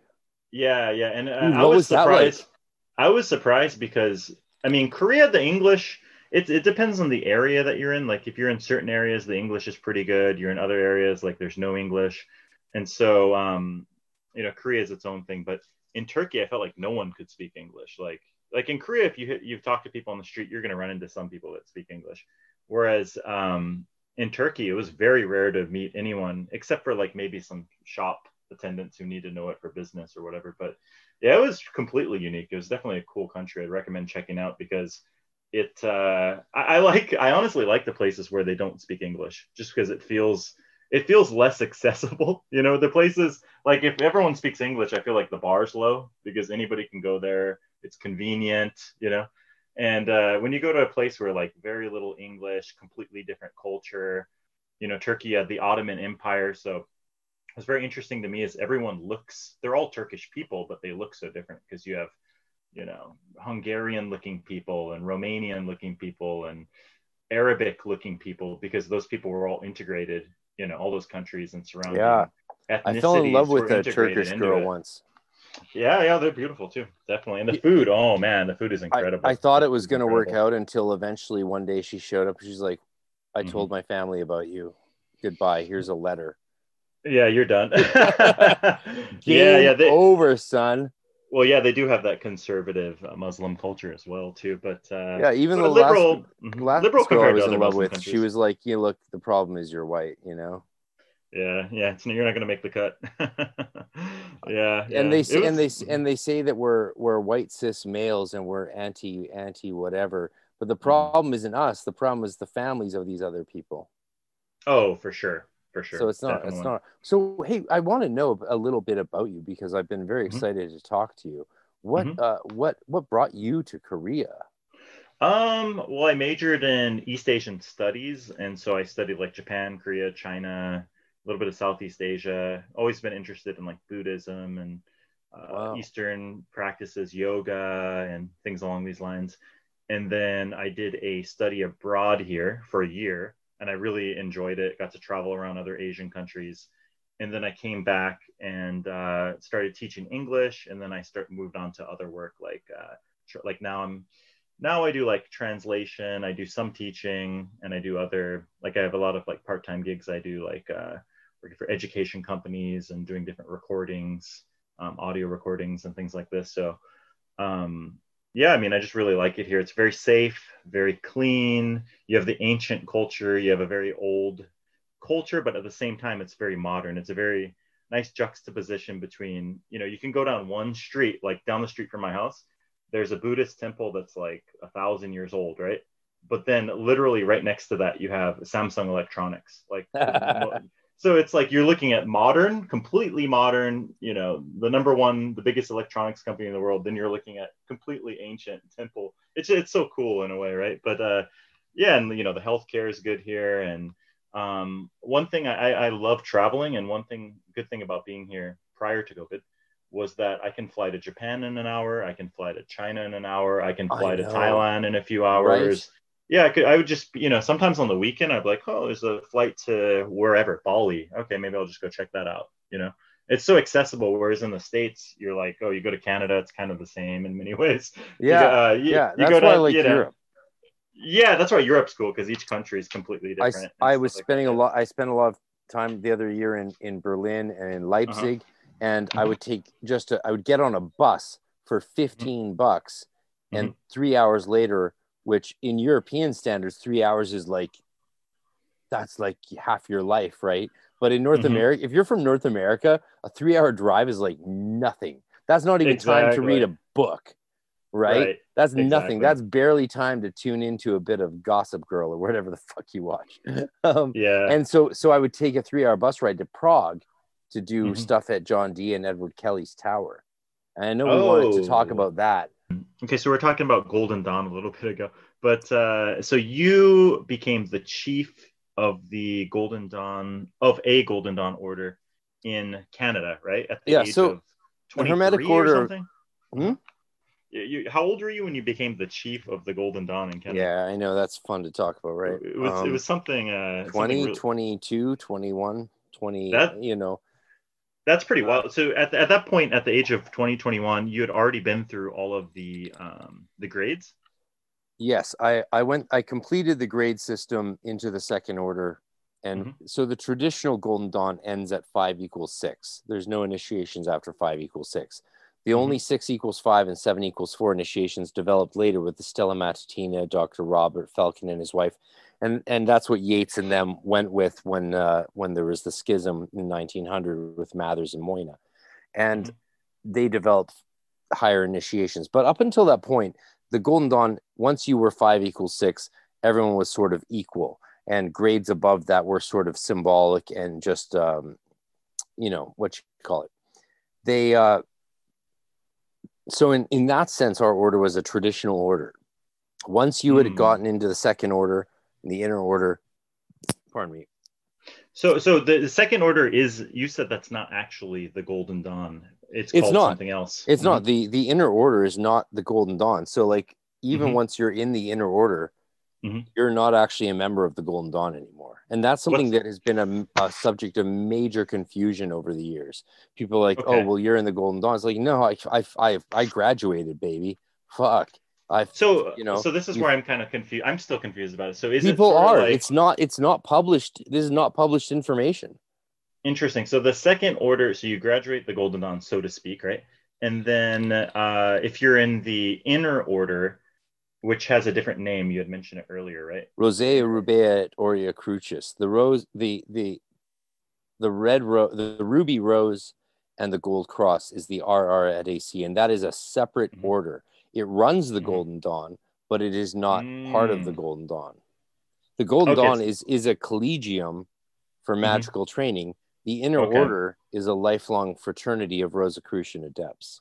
Yeah, yeah, and uh, I was, was surprised. Like? I was surprised because I mean Korea, the English. It, it depends on the area that you're in. Like if you're in certain areas, the English is pretty good. You're in other areas, like there's no English, and so um, you know Korea is its own thing. But in Turkey, I felt like no one could speak English. Like like in Korea, if you hit, you've talked to people on the street, you're going to run into some people that speak English. Whereas um, in Turkey, it was very rare to meet anyone except for like maybe some shop attendants who need to know it for business or whatever. But yeah, it was completely unique. It was definitely a cool country. I'd recommend checking out because it. Uh, I, I like. I honestly like the places where they don't speak English, just because it feels it feels less accessible. You know, the places like if everyone speaks English, I feel like the bar's low because anybody can go there. It's convenient. You know, and uh, when you go to a place where like very little English, completely different culture, you know, Turkey had the Ottoman Empire. So it's very interesting to me is everyone looks, they're all Turkish people, but they look so different because you have, you know, Hungarian looking people and Romanian looking people and Arabic looking people because those people were all integrated, you know, all those countries and surrounding. Yeah. I fell in love with a Turkish girl once. Yeah, yeah, they're beautiful too, definitely. And the food, oh man, the food is incredible. I, I thought it was going to work out until eventually one day she showed up. She's like, "I mm-hmm. told my family about you. Goodbye. Here's a letter." Yeah, you're done. yeah, yeah, they, over, son. Well, yeah, they do have that conservative uh, Muslim culture as well too. But uh, yeah, even the liberal, last, mm-hmm, last liberal girl I was in love with, countries. she was like, "You look, the problem is you're white," you know. Yeah, yeah, you're not going to make the cut. yeah, and they say, was... and they and they say that we're we're white cis males and we're anti anti whatever. But the mm-hmm. problem isn't us. The problem is the families of these other people. Oh, for sure, for sure. So it's not. Definitely. It's not. So hey, I want to know a little bit about you because I've been very mm-hmm. excited to talk to you. What mm-hmm. uh, what what brought you to Korea? Um, well, I majored in East Asian studies, and so I studied like Japan, Korea, China, little bit of Southeast Asia. Always been interested in like Buddhism and uh, wow. Eastern practices, yoga, and things along these lines. And then I did a study abroad here for a year, and I really enjoyed it. Got to travel around other Asian countries, and then I came back and uh, started teaching English. And then I start moved on to other work like uh, like now I'm now I do like translation. I do some teaching, and I do other like I have a lot of like part time gigs. I do like uh, working for education companies and doing different recordings, um, audio recordings and things like this. So, um, yeah, I mean, I just really like it here. It's very safe, very clean. You have the ancient culture. You have a very old culture, but at the same time, it's very modern. It's a very nice juxtaposition between, you know, you can go down one street, like down the street from my house. There's a Buddhist temple that's like a thousand years old, right? But then, literally, right next to that, you have Samsung Electronics. Like, so it's like you're looking at modern completely modern you know the number one the biggest electronics company in the world then you're looking at completely ancient temple. It's it's so cool in a way right? But uh yeah and you know the healthcare is good here. And um one thing i i love traveling and one thing good thing about being here prior to covid was that i can fly to japan in an hour i can fly to china in an hour i can fly I to thailand in a few hours yeah, I, could, I would just, you know, sometimes on the weekend, I'd be like, oh, there's a flight to wherever, Bali. Okay, maybe I'll just go check that out. You know, it's so accessible. Whereas in the States, you're like, oh, you go to Canada, it's kind of the same in many ways. Yeah. You, uh, you, yeah. You that's go to, why I like you know, Europe. Yeah, that's why Europe's cool because each country is completely different. I, I was spending like a lot, I spent a lot of time the other year in, in Berlin and in Leipzig. Uh-huh. And mm-hmm. I would take just, a, I would get on a bus for 15 mm-hmm. bucks. And mm-hmm. three hours later, which in European standards, three hours is like that's like half your life, right? But in North mm-hmm. America, if you're from North America, a three hour drive is like nothing. That's not even exactly. time to read a book, right? Right, That's exactly. nothing. That's barely time to tune into a bit of Gossip Girl or whatever the fuck you watch. um, Yeah. and so so I would take a three hour bus ride to Prague to do Mhm. stuff at John Dee and Edward Kelly's tower. And I know we wanted to talk Oh. about that. Okay, so we're talking about Golden Dawn a little bit ago, but uh, so you became the chief of the Golden Dawn of a Golden Dawn order in Canada, right? At the Yeah, age so of the Hermetic 23 or Order- something. Hmm? You, how old were you when you became the chief of the Golden Dawn in Canada? Yeah, I know that's fun to talk about, right? It was it Um, was something. Uh, something really- 22, 21, 20, That- you know. That's pretty wild. So at, the, at that point, at the age of 2021, you had already been through all of the um, the grades. Yes, I, I went, I completed the grade system into the second order. And Mm-hmm. so the traditional Golden Dawn ends at five equals six. There's no initiations after five equals six. The Mhm. only six equals five and seven equals four initiations developed later with the Stella Matutina, Dr. Robert Felkin and his wife. And, and that's what Yeats and them went with when, uh, when there was the schism in 1900 with Mathers and Moina. And Mhm. they developed higher initiations. But up until that point, the Golden Dawn, once you were five equals six, everyone was sort of equal. And grades above that were sort of symbolic and just, um, you know, what you call it. They, uh, so in, in that sense, our order was a traditional order. Once you had Hmm. gotten into the second order, the inner order, pardon me, So so the, the second order is you said that's not actually the Golden Dawn. It's, It's called not. something else. It's not the the inner order is not the Golden Dawn. So like even Mhm. once you're in the inner order, Mhm. you're not actually a member of the Golden Dawn anymore. And that's something What's- that has been a, a subject of major confusion over the years. People are like, Okay. oh well, you're in the Golden Dawn. It's like no, I I I, I graduated, baby. Fuck. I So you know, so this is where I'm kind of confused. I'm still confused about it. So is people it are. like- It's not. It's not published. This is not published information. Interesting. So the second order, so you graduate the Golden Dawn, so to speak, right? And then uh, if you're in the inner order, which has a different name, you had mentioned it earlier, right? Rosae rubeae aureae crucis. The rose, the the the red rose, the, ruby rose, and the gold cross is the RR et AC, and that is a separate Mhm. order. It runs the Mhm. Golden Dawn, but it is not part of the Mm. Golden Dawn. The Golden Okay. Dawn is is a collegium for magical training. The inner Okay. order is a lifelong fraternity of Rosicrucian adepts.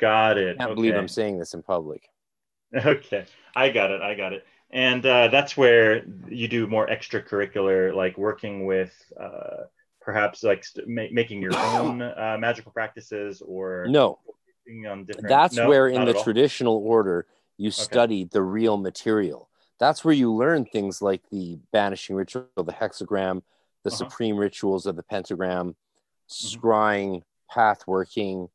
Got it. I can't okay. believe I'm saying this in public. Okay, I got it. I got it. And uh, that's where you do more extracurricular, like working with uh, perhaps like st- ma- making your own uh, magical practices or No, being on different. that's No, where in the traditional order you studied the real material that's where you learn things like the banishing ritual the hexagram the Uh-huh. supreme rituals of the pentagram Mm-hmm. scrying path working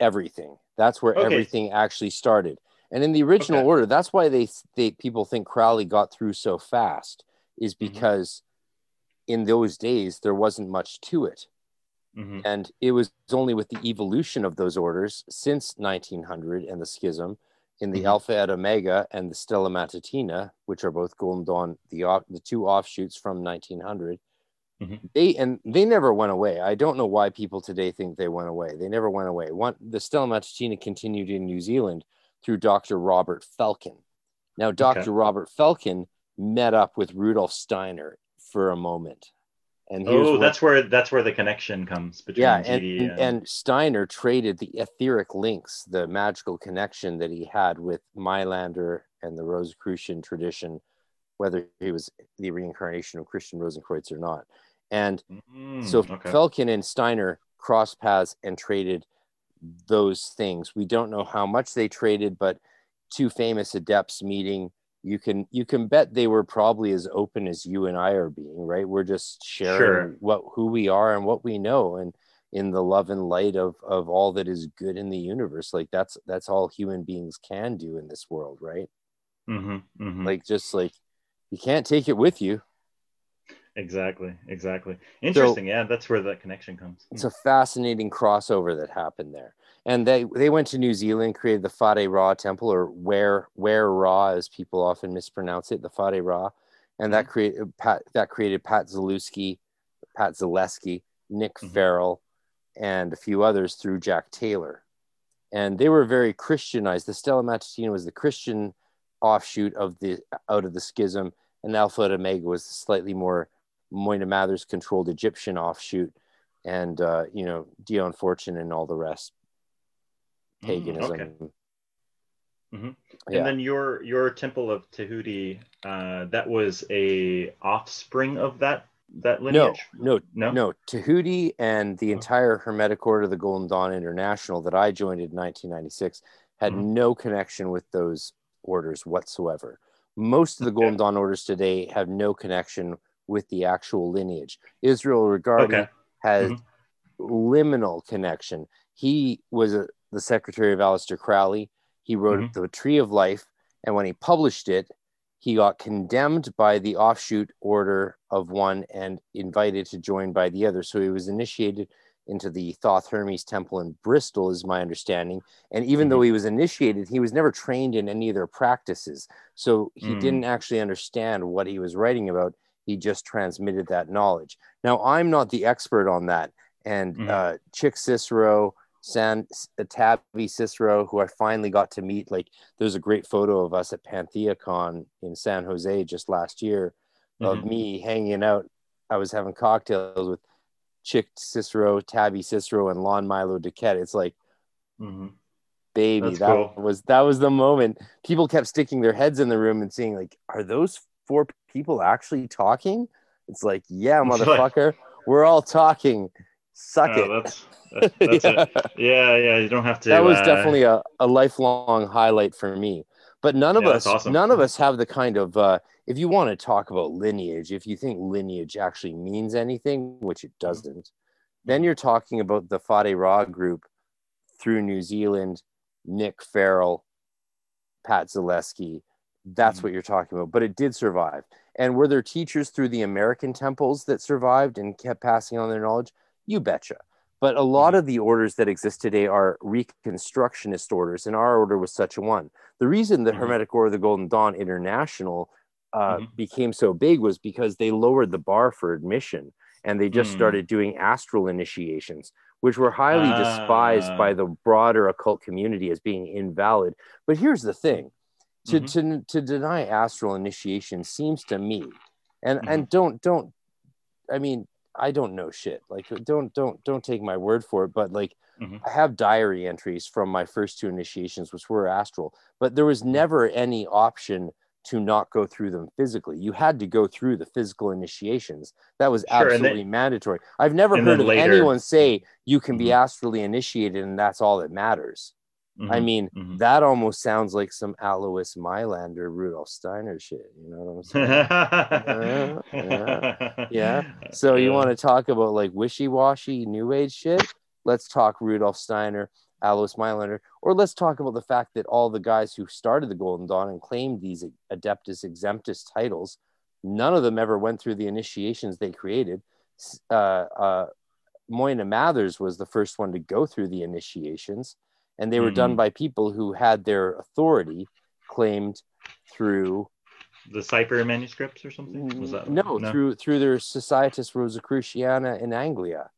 everything that's where Okay. everything actually started and in the original Okay. order that's why they they people think crowley got through so fast is Mm-hmm. because in those days there wasn't much to it Mhm. and it was only with the evolution of those orders since 1900 and the schism in the Mhm. Alpha et Omega and the Stella Matutina, which are both Golden Dawn, the off, the two offshoots from 1900. Mhm. They and they never went away. I don't know why people today think they went away. They never went away. One, the Stella Matutina continued in New Zealand through Dr. Robert Felkin. Now, Dr. Okay. Robert Felkin met up with Rudolf Steiner for a moment. And Oh, that's where that's where the connection comes between yeah and, and, and steiner traded the etheric links the magical connection that he had with Mailänder and the rosicrucian tradition whether he was the reincarnation of christian rosenkreutz or not and Mm, so okay. felkin and steiner crossed paths and traded those things we don't know how much they traded but two famous adepts meeting you can you can bet they were probably as open as you and I are being, right? We're just sharing Sure. what who we are and what we know and in the love and light of of all that is good in the universe. Like that's that's all human beings can do in this world, right? Mhm, mhm. Like just like you can't take it with you. exactly, exactly. Interesting. yeah, that's where that connection comes. It's a fascinating crossover that happened there. And they they went to New Zealand, created the Whare Ra temple, or where where Ra, as people often mispronounce it, the Whare Ra, and that created Pat that created Pat Zalewski, Pat Zaleski, Nick Mhm. Farrell, and a few others through Jack Taylor. and they were very Christianized. The Stella Matutina was the Christian offshoot of the out of the schism, and Alpha and Omega was slightly more Moina Mathers controlled Egyptian offshoot, and uh, you know Dion Fortune and all the rest, paganism. okay. Mhm. Yeah. And then your your temple of Tahuti, uh, that was a offspring of that that lineage. no, No? no. no. Tahuti and the Oh. entire Hermetic Order of the Golden Dawn International that I joined in 1996 had Mhm. no connection with those orders whatsoever. Most of the Okay. Golden Dawn orders today have no connection with the actual lineage. Israel Regardie Okay. has Mhm. liminal connection. He was a, the secretary of Aleister Crowley. He wrote Mhm. The Tree of Life, and when he published it, he got condemned by the offshoot order of one and invited to join by the other. So he was initiated into the Thoth Hermes Temple in Bristol, is my understanding. And even though he was initiated, he was never trained in any of their practices. So he Mm. didn't actually understand what he was writing about. He just transmitted that knowledge. Now, I'm not the expert on that. And Mhm. uh, Chick Cicero, San uh, Tabby Cicero, who I finally got to meet, like there's a great photo of us at PantheaCon in San Jose just last year of Mhm. me hanging out. I was having cocktails with Chick Cicero, Tabby Cicero, and Lon Milo DuQuette. It's like, Mhm. baby, That's that cool. was that was the moment. People kept sticking their heads in the room and seeing, like, are those four people actually talking? It's like, yeah, motherfucker, we're all talking. Suck Oh, it. that's that's, that's Yeah. it. Yeah, yeah. You don't have to. that was uh, definitely a, a lifelong highlight for me but none of Yeah, us awesome. none of us have the kind of uh, if you want to talk about lineage if you think lineage actually means anything which it doesn't then you're talking about the Whare Ra group through New Zealand Nick Farrell Pat Zaleski that's Mhm. what you're talking about but it did survive and were there teachers through the American temples that survived and kept passing on their knowledge you betcha but a lot Mhm. of the orders that exist today are reconstructionist orders, and our order was such a one. The reason the Mhm. Hermetic Order of the Golden Dawn International uh, Mhm. became so big was because they lowered the bar for admission and they just Mm. started doing astral initiations, which were highly despised by Ah. the broader occult community as being invalid. But here's the thing to, to, to deny astral initiation seems to me, and, and don't, don't, I mean, I don't know shit. Like, don't, don't, don't take my word for it. But like, Mhm. I have diary entries from my first two initiations, which were astral, but there was Mm-hmm. never any option to not go through them physically. You had to go through the physical initiations. That was Sure, and then- absolutely mandatory. I've never heard of later- anyone say you can be Mhm. astrally initiated and that's all that matters. I Mhm. mean, Mhm. that almost sounds like some Alois Mailänder, Rudolf Steiner shit. You know what I'm saying? yeah. Yeah. So you Yeah. want to talk about like wishy-washy new age shit? Let's talk Rudolf Steiner, Alois Mailänder, or let's talk about the fact that all the guys who started the Golden Dawn and claimed these Adeptus Exemptus titles, none of them ever went through the initiations they created. Uh, uh, Moina Mathers was the first one to go through the initiations, and they were done Mhm. by people who had their authority claimed through the Cipher manuscripts or something? Was that no, through through their Societas Rosicruciana in Anglia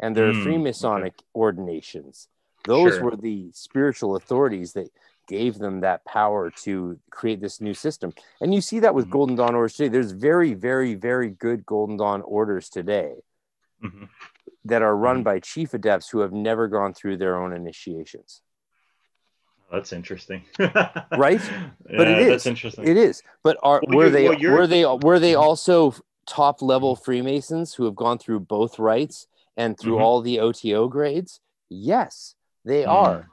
and their Mm, Freemasonic ordinations. Those Sure. were the spiritual authorities that gave them that power to create this new system. And you see that with Mhm. Golden Dawn orders today. There's very, very, very good Golden Dawn orders today Mhm. That are run Mhm. by chief adepts who have never gone through their own initiations. That's interesting. Right? But it Yeah, is. That's interesting. It is, but are Well, were they well, were they were they Mhm. also top level Freemasons who have gone through both rites and through Mhm. all the OTO grades? Yes, they Mm. are.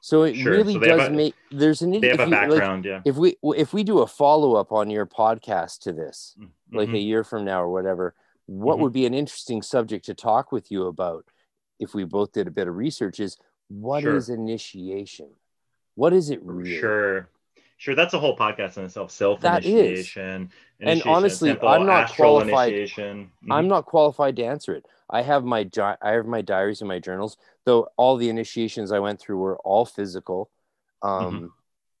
So it Sure. really So does a- make there's an they have if a you- like, yeah. if we if we do a follow up on your podcast to this, like Mhm. a year from now or whatever, what Mhm. would be an interesting subject to talk with you about if we both did a bit of research is what is Sure. initiation? What is it really? Sure. Sure, that's a whole podcast in itself. Self is. initiation. And honestly, I'm not qualified-. Mhm. I'm not qualified to answer it. I have my di- I have my diaries and my journals. Though all the initiations I went through were all physical. Um, Mm-hmm.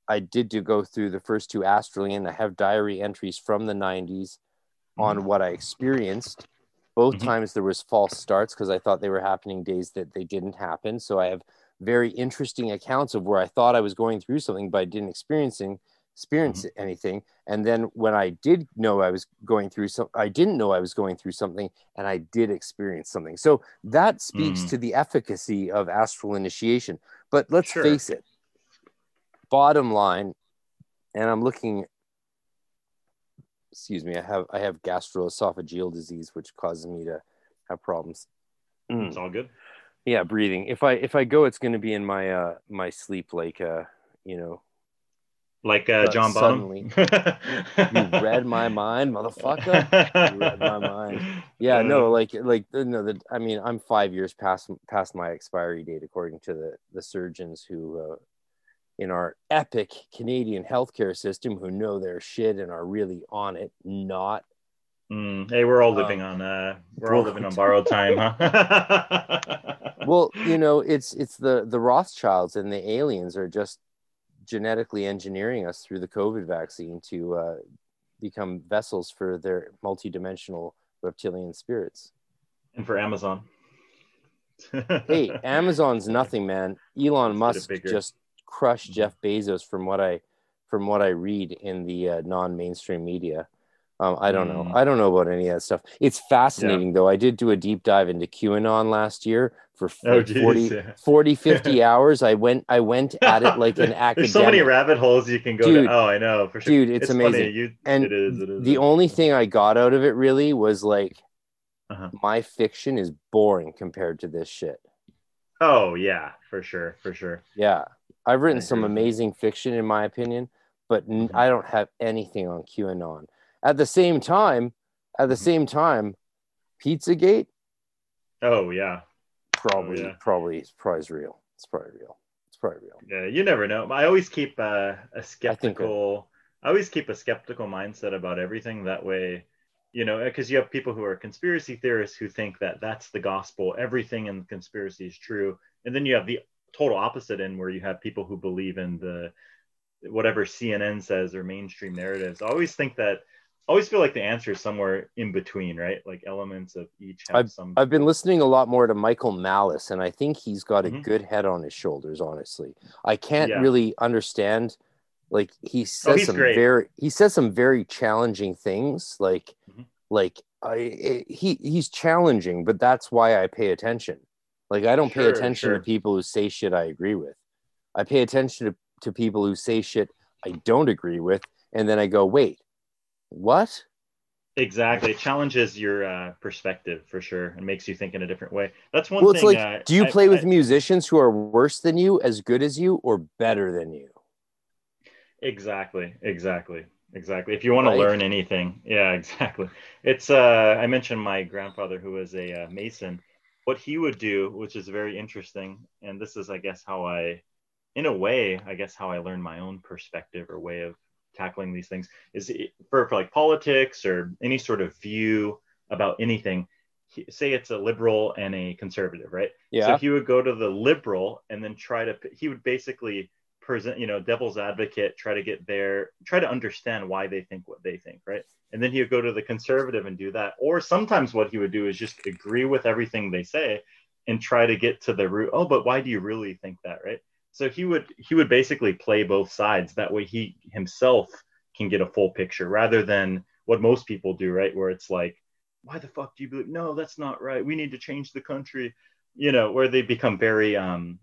I did to go through the first two astrally, and I have diary entries from the 90s on Mhm. what I experienced. Both Mhm. times there was false starts because I thought they were happening days that they didn't happen. So I have very interesting accounts of where I thought I was going through something, but I didn't experiencing experience Mm-hmm. anything. And then when I did know I was going through some, I didn't know I was going through something, and I did experience something. So that speaks Mhm. to the efficacy of astral initiation. But let's Sure. face it. Bottom line, and I'm looking. Excuse me. I have I have gastroesophageal disease, which causes me to have problems. Mm. It's all good. Yeah, breathing. If I if I go, it's going to be in my uh my sleep, like uh you know. Like uh, But John Suddenly, You read my mind, motherfucker. You read my mind. Yeah, no, Uh, like like no, the I mean, I'm five years past past my expiry date, according to the the surgeons who, uh, in our epic Canadian healthcare system, who know their shit and are really on it. Not mm, hey, we're all Um, living on uh, we're all living on borrowed time, huh? well, you know, it's it's the the Rothschilds and the aliens are just genetically engineering us through the COVID vaccine to uh, become vessels for their multidimensional reptilian spirits. and for Amazon. hey, Amazon's nothing, man. Elon Musk get it bigger. just crushed Mhm. Jeff Bezos from what I from what I read in the uh, non-mainstream media. Um, I don't know. Mm. I don't know about any of that stuff. It's fascinating though. I did do a deep dive into QAnon last year for Oh, geez, 40, yeah. 40, 50 hours. I went I went at it like an academic. There's so many rabbit holes you can go Dude. to. Oh, I know for sure. Dude, it's funny. amazing. You, and it is. It is. the only thing I got out of it really was like Uh-huh. my fiction is boring compared to this shit. Oh yeah, for sure, for sure. Yeah, I've written some agree with you. amazing fiction in my opinion, but n- Mhm. I don't have anything on QAnon. At the same time, at the Mhm. same time, Pizzagate Oh yeah, probably yeah. probably probably real. It's probably real. It's probably real. yeah. You never know. I always keep uh, a I skeptical. I, always keep a skeptical mindset about everything. That way, you know, because you have people who are conspiracy theorists who think that that's the gospel. Everything in conspiracy is true, and then you have the total opposite end where you have people who believe in the whatever CNN says or mainstream narratives. I always think that. I always feel like the answer is somewhere in between, right? Like elements of each have some. I've been listening a lot more to Michael Malice, and I think he's got a Mhm. good head on his shoulders. Honestly, I can't Yeah. really understand. Like he says he's some great. very he says some very challenging things. Like Mhm. like I it, he he's challenging, but that's why I pay attention. Like I don't pay attention sure. to people who say shit I agree with. I pay attention to, to people who say shit I don't agree with, and then I go, wait, what? Exactly. It challenges your uh, perspective for sure and makes you think in a different way. That's one well, it's thing. like, uh, do you I- play with I- musicians who are worse than you, as good as you, or better than you? Exactly. Exactly. Exactly. If you want Right. to learn anything, yeah, exactly. It's uh, I mentioned my grandfather who was a uh, mason. What he would do, which is very interesting, and this is, I guess, how I, in a way, I guess, how I learned my own perspective or way of tackling these things is for, for like politics or any sort of view about anything. Say it's a liberal and a conservative, right? Yeah. So he would go to the liberal and then try to, he would basically present, you know, devil's advocate, try to get there, try to understand why they think what they think, right? And then he would go to the conservative and do that. Or sometimes what he would do is just agree with everything they say and try to get to the root. Oh, but why do you really think that, right? So he would he would basically play both sides. That way he himself can get a full picture rather than what most people do, right? Where it's like, why the fuck do you believe? No, that's not right. We need to change the country. You know, where they become very um,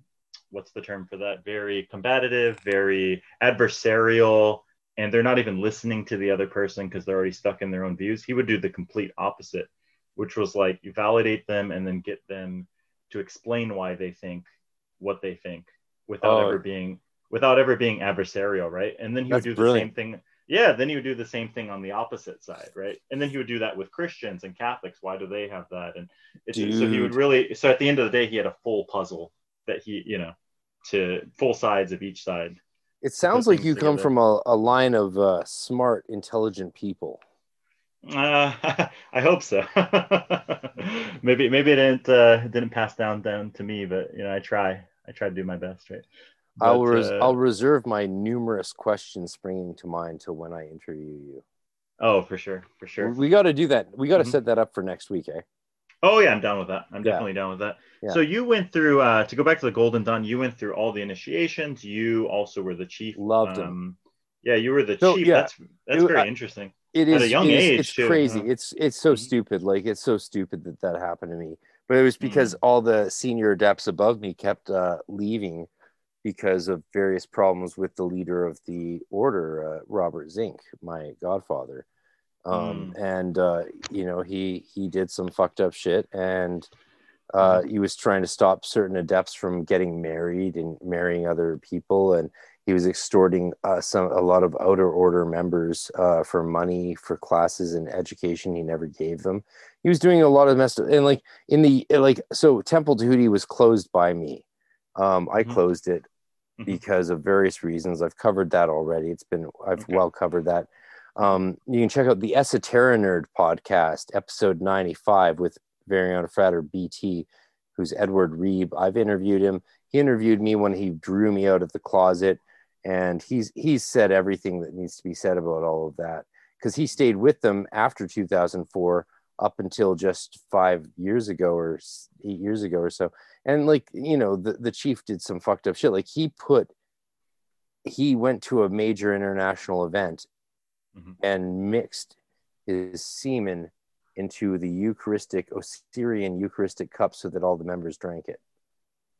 what's the term for that? Very combative, very adversarial, and they're not even listening to the other person because they're already stuck in their own views. He would do the complete opposite, which was like you validate them and then get them to explain why they think what they think without Oh. ever being without ever being adversarial, right? And then he would do brilliant. the same thing. Yeah, then he would do the same thing on the opposite side, right? And then he would do that with Christians and Catholics. Why do they have that? And it's, so he would really. So at the end of the day, he had a full puzzle that he, you know, to full sides of each side. It sounds like you come together. from a, a line of uh, smart, intelligent people. Uh, I hope so. maybe maybe it didn't uh, didn't pass down down to me, but you know I try I try to do my best, right? I'll, res- uh, I'll reserve my numerous questions springing to mind till when I interview you. oh for sure for sure. We got to do that. We got to Mhm. set that up for next week, eh? Oh yeah, I'm down with that. I'm Yeah. definitely down with that. Yeah. So you went through uh, to go back to the Golden Dawn. You went through all the initiations. You also were the chief. Loved um, Yeah, you were the So, chief. yeah. That's that's It- very I- interesting. it At a young it is- age, it's too, crazy it's it's so Mhm. stupid like it's so stupid that that happened to me but it was Mm-hmm. because all the senior adepts above me kept uh, leaving because of various problems with the leader of the order uh, robert zink my godfather um, Mm. and uh, you know he he did some fucked up shit and uh, Mm-hmm. he was trying to stop certain adepts from getting married and marrying other people and he was extorting uh, some a lot of outer order members uh, for money for classes and education he never gave them he was doing a lot of messed up and like in the like so temple Tahuti was closed by me um, i Mhm. closed it Mhm. because of various reasons i've covered that already it's been i've Okay. well covered that um, you can check out the esoteric nerd podcast episode 95 with Variant Frater BT, who's Edward Reeb. I've interviewed him. He interviewed me when he drew me out of the closet, and he's he's said everything that needs to be said about all of that because he stayed with them after 2004 up until just five years ago or eight years ago or so. And like you know, the the chief did some fucked up shit. Like he put he went to a major international event Mhm. and mixed his semen into the Eucharistic Osirian Eucharistic cup so that all the members drank it.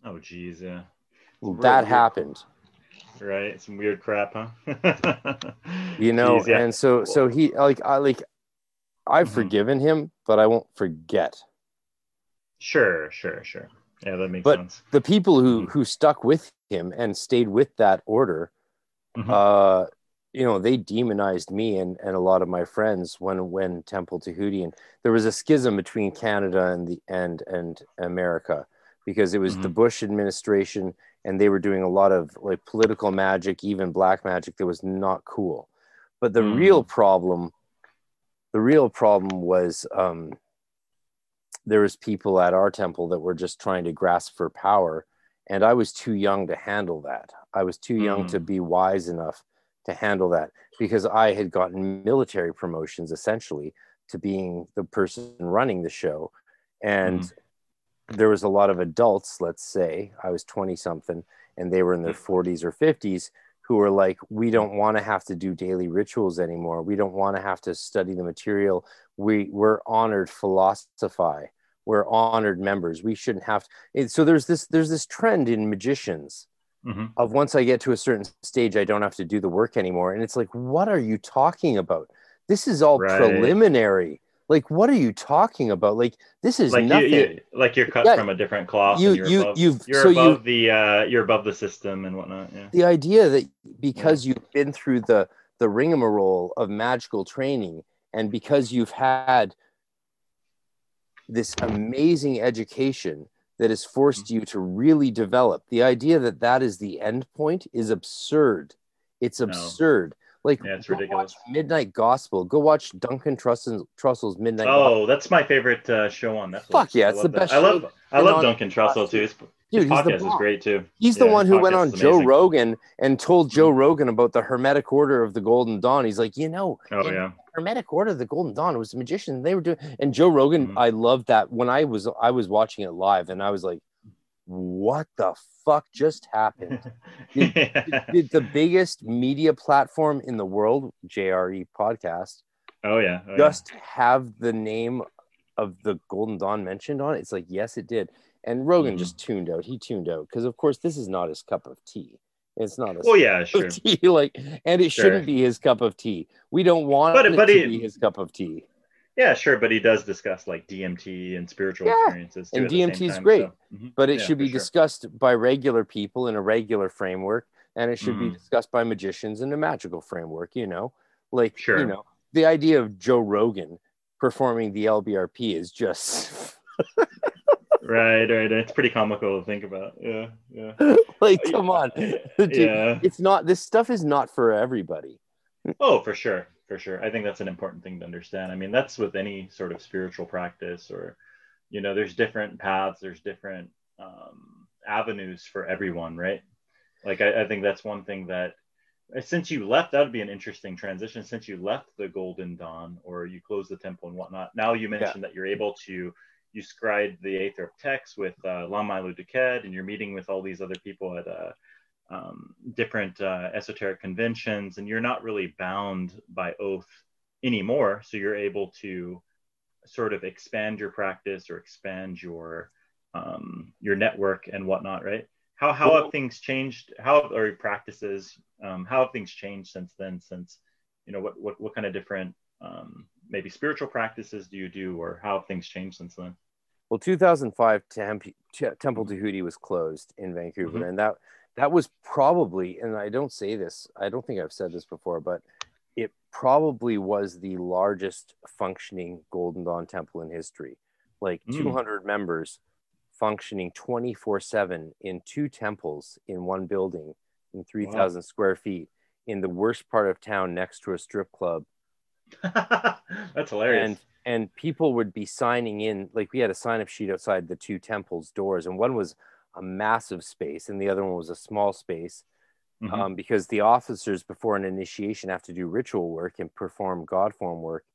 Oh geez, yeah. Well, that weird. happened, Right. Some weird crap, huh? you know. Jeez, yeah. And so, so he like I like I've Mhm. forgiven him, but I won't forget Sure, sure, sure. Yeah, that makes But- sense. the people who Mhm. who stuck with him and stayed with that order. Mhm. Uh, you know, they demonized me and, and a lot of my friends when when Temple Tahuti and there was a schism between Canada and the and and America because it was the Bush administration and they were doing a lot of like political magic, even black magic that was not cool. But the Mhm. real problem, the real problem was um, there was people at our temple that were just trying to grasp for power, and I was too young to handle that. I was too young Mm. to be wise enough to handle that because I had gotten military promotions essentially to being the person running the show, and mm-hmm. there was a lot of adults. Let's say I was twenty something, and they were in their mm. forties or fifties who were like, we don't want to have to do daily rituals anymore. We don't want to have to study the material. We we're honored philosophi. We're honored members. We shouldn't have to. And so there's this there's this trend in magicians Mhm. of once I get to a certain stage, I don't have to do the work anymore. And it's like, what are you talking about? This is all Right. preliminary. Like, what are you talking about? Like, this is Like nothing. you, like you're cut Yeah. from a different cloth. You- you're you- above, you've- you're so you- the uh, you're above the system and whatnot. Yeah. the idea that because you've been through the the rigmarole of magical training and because you've had this amazing education that has forced you to really develop the idea that that is the end point is absurd it's No. absurd like Yeah, it's ridiculous. watch midnight gospel go watch duncan trussell's, trussell's midnight Oh, that's my favorite uh, show on Netflix. Fuck yeah, I it's the that. best I love I love Duncan Trussell too. His, Dude, his podcast is great too. He's the one who went on Joe. Rogan and told Joe Rogan about the Hermetic Order of the Golden Dawn. He's like, you know, Oh yeah. Hermetic Order of the Golden Dawn was a magician. They were doing, and Joe Rogan. Mhm. I loved that when I was I was watching it live, and I was like, what the fuck just happened? Yeah. Did the biggest media platform in the world, JRE podcast, Oh yeah. Oh, yeah. just have the name of the Golden Dawn mentioned on it? It's like, yes, it did. And Rogan Mhm. just tuned out. He tuned out because, of course, this is not his cup of tea. It's not a Well, yeah, sure. of tea, like, and it Sure. shouldn't be his cup of tea. We don't want But- it but to he- be his cup of tea. Yeah, sure, but he does discuss like DMT and spiritual Yeah, experiences. Too and at the same DMT is great, so, mhm. But it Yeah, should be sure. discussed by regular people in a regular framework, and it should be Mhm. discussed by magicians in a magical framework. You know, like Sure. you know, the idea of Joe Rogan performing the LBRP is just Right, right. It's pretty comical to think about. Yeah, yeah. like, come on, Dude, Yeah. it's not. This stuff is not for everybody. Oh, for sure, for sure. I think that's an important thing to understand. I mean, that's with any sort of spiritual practice, or you know, there's different paths, there's different um, avenues for everyone, right? Like, I, I think that's one thing that uh, since you left, that would be an interesting transition. Since you left the Golden Dawn, or you closed the temple and whatnot, now you mentioned that you're able to, you scried the Aethyr of TEX with uh, Lama DuQuette, and you're meeting with all these other people at uh, um, different uh, esoteric conventions, and you're not really bound by oath anymore. So you're able to sort of expand your practice or expand your um, your network and whatnot, right? How how have things changed? How have, or practices? Um, how have things changed since then? Since you know what what what kind of different um, maybe spiritual practices do you do, or how have things changed since then? Well, 2005 Temple Tahuti was closed in Vancouver, mm-hmm. and that that was probably, and I don't say this, I don't think I've said this before, but it probably was the largest functioning Golden Dawn temple in history. Like mm. 200 members functioning 24 7 in two temples in one building in 3,000 wow. square feet in the worst part of town next to a strip club. That's hilarious. And, and people would be signing in, like we had a sign up sheet outside the two temples' doors, and one was a massive space and the other one was a small space. Mm-hmm. Um, because the officers before an initiation have to do ritual work and perform god form work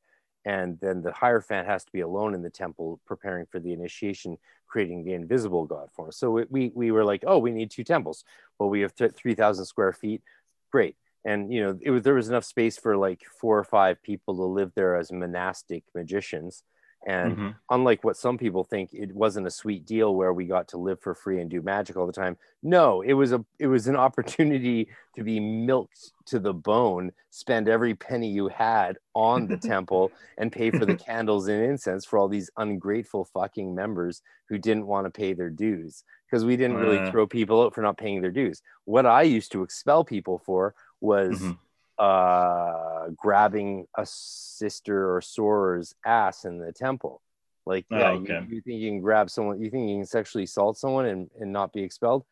and then the hierophant has to be alone in the temple preparing for the initiation creating the invisible god form so we, we were like oh we need two temples well we have 3000 square feet great and you know it was there was enough space for like four or five people to live there as monastic magicians and mm-hmm. unlike what some people think, it wasn't a sweet deal where we got to live for free and do magic all the time. No, it was a it was an opportunity to be milked to the bone, spend every penny you had on the temple, and pay for the candles and incense for all these ungrateful fucking members who didn't want to pay their dues because we didn't really uh. throw people out for not paying their dues. What I used to expel people for was. Mm-hmm uh, grabbing a sister or soror's ass in the temple. Like, oh, yeah, okay. you, you, think you can grab someone, you think you can sexually assault someone and, and not be expelled?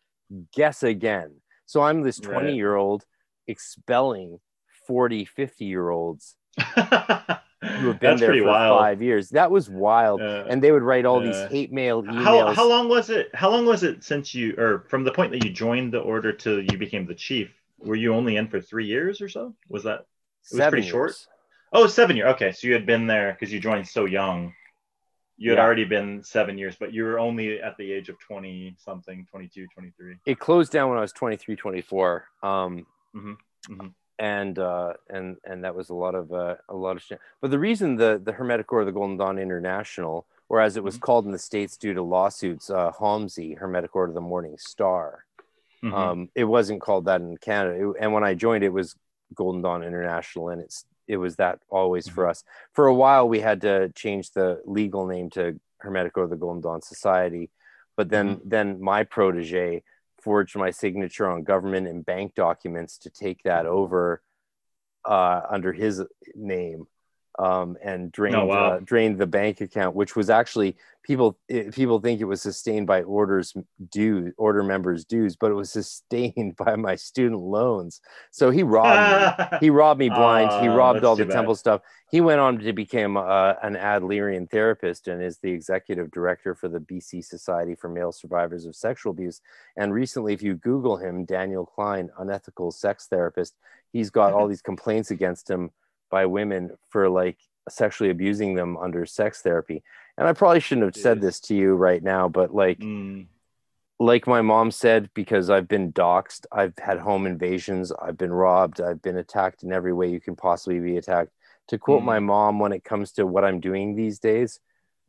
Guess again. So I'm this 20 right. year old expelling 40, 50 year olds who have been there for wild. five years. That was wild. Uh, and they would write all uh, these hate mail emails. How, how long was it? How long was it since you, or from the point that you joined the order to you became the chief? Were you only in for three years or so? Was that it was pretty years. short? Oh, seven years. Okay, so you had been there because you joined so young. You had yeah. already been seven years, but you were only at the age of 20 something, 22, 23. It closed down when I was 23, 24. Um, mm-hmm. Mm-hmm. And uh, and and that was a lot of uh, a lot of shit. But the reason the the Hermetic Order, of the Golden Dawn International, or as it was mm-hmm. called in the states due to lawsuits, uh, HOMSI, Hermetic Order of the Morning Star, Mm-hmm. Um, it wasn't called that in Canada, it, and when I joined, it was Golden Dawn International, and it's it was that always mm-hmm. for us. For a while, we had to change the legal name to Hermetic or the Golden Dawn Society, but then mm-hmm. then my protege forged my signature on government and bank documents to take that mm-hmm. over uh, under his name um, and drained oh, wow. uh, drained the bank account, which was actually people it, people think it was sustained by orders dues order members dues, but it was sustained by my student loans. So he robbed me. He robbed me blind. Uh, he robbed all the bad. temple stuff. He went on to become uh, an Adlerian therapist and is the executive director for the BC Society for Male Survivors of Sexual Abuse. And recently, if you Google him, Daniel Klein, unethical sex therapist, he's got all these complaints against him by women for like sexually abusing them under sex therapy. And I probably shouldn't have said this to you right now, but like, mm. like my mom said, because I've been doxxed, I've had home invasions, I've been robbed, I've been attacked in every way you can possibly be attacked. To quote mm. my mom, when it comes to what I'm doing these days,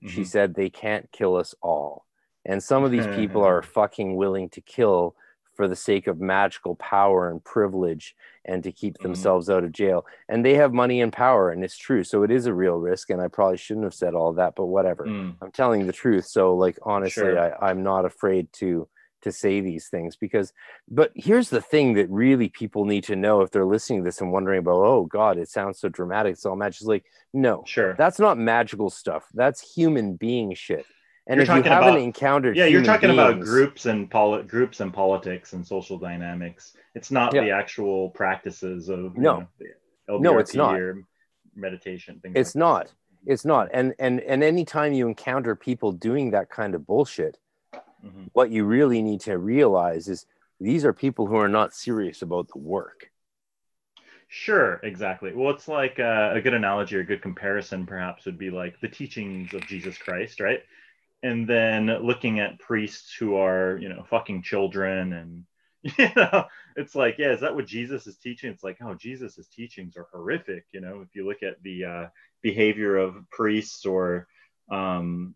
mm-hmm. she said, they can't kill us all. And some of these people are fucking willing to kill for the sake of magical power and privilege and to keep mm-hmm. themselves out of jail. And they have money and power, and it's true. So it is a real risk. And I probably shouldn't have said all that, but whatever. Mm. I'm telling the truth. So, like, honestly, sure. I, I'm not afraid to to say these things because but here's the thing that really people need to know if they're listening to this and wondering about oh god it sounds so dramatic it's all magic like no sure that's not magical stuff that's human being shit and you're if you haven't about, encountered, yeah, you're talking beings, about groups and poli- groups and politics and social dynamics. It's not yeah. the actual practices of no, know, no, it's not meditation. it's like not. It's not. And and and anytime you encounter people doing that kind of bullshit, mm-hmm. what you really need to realize is these are people who are not serious about the work. Sure, exactly. Well, it's like uh, a good analogy or a good comparison, perhaps, would be like the teachings of Jesus Christ, right? And then looking at priests who are you know fucking children and you know it's like yeah is that what jesus is teaching it's like oh jesus's teachings are horrific you know if you look at the uh, behavior of priests or um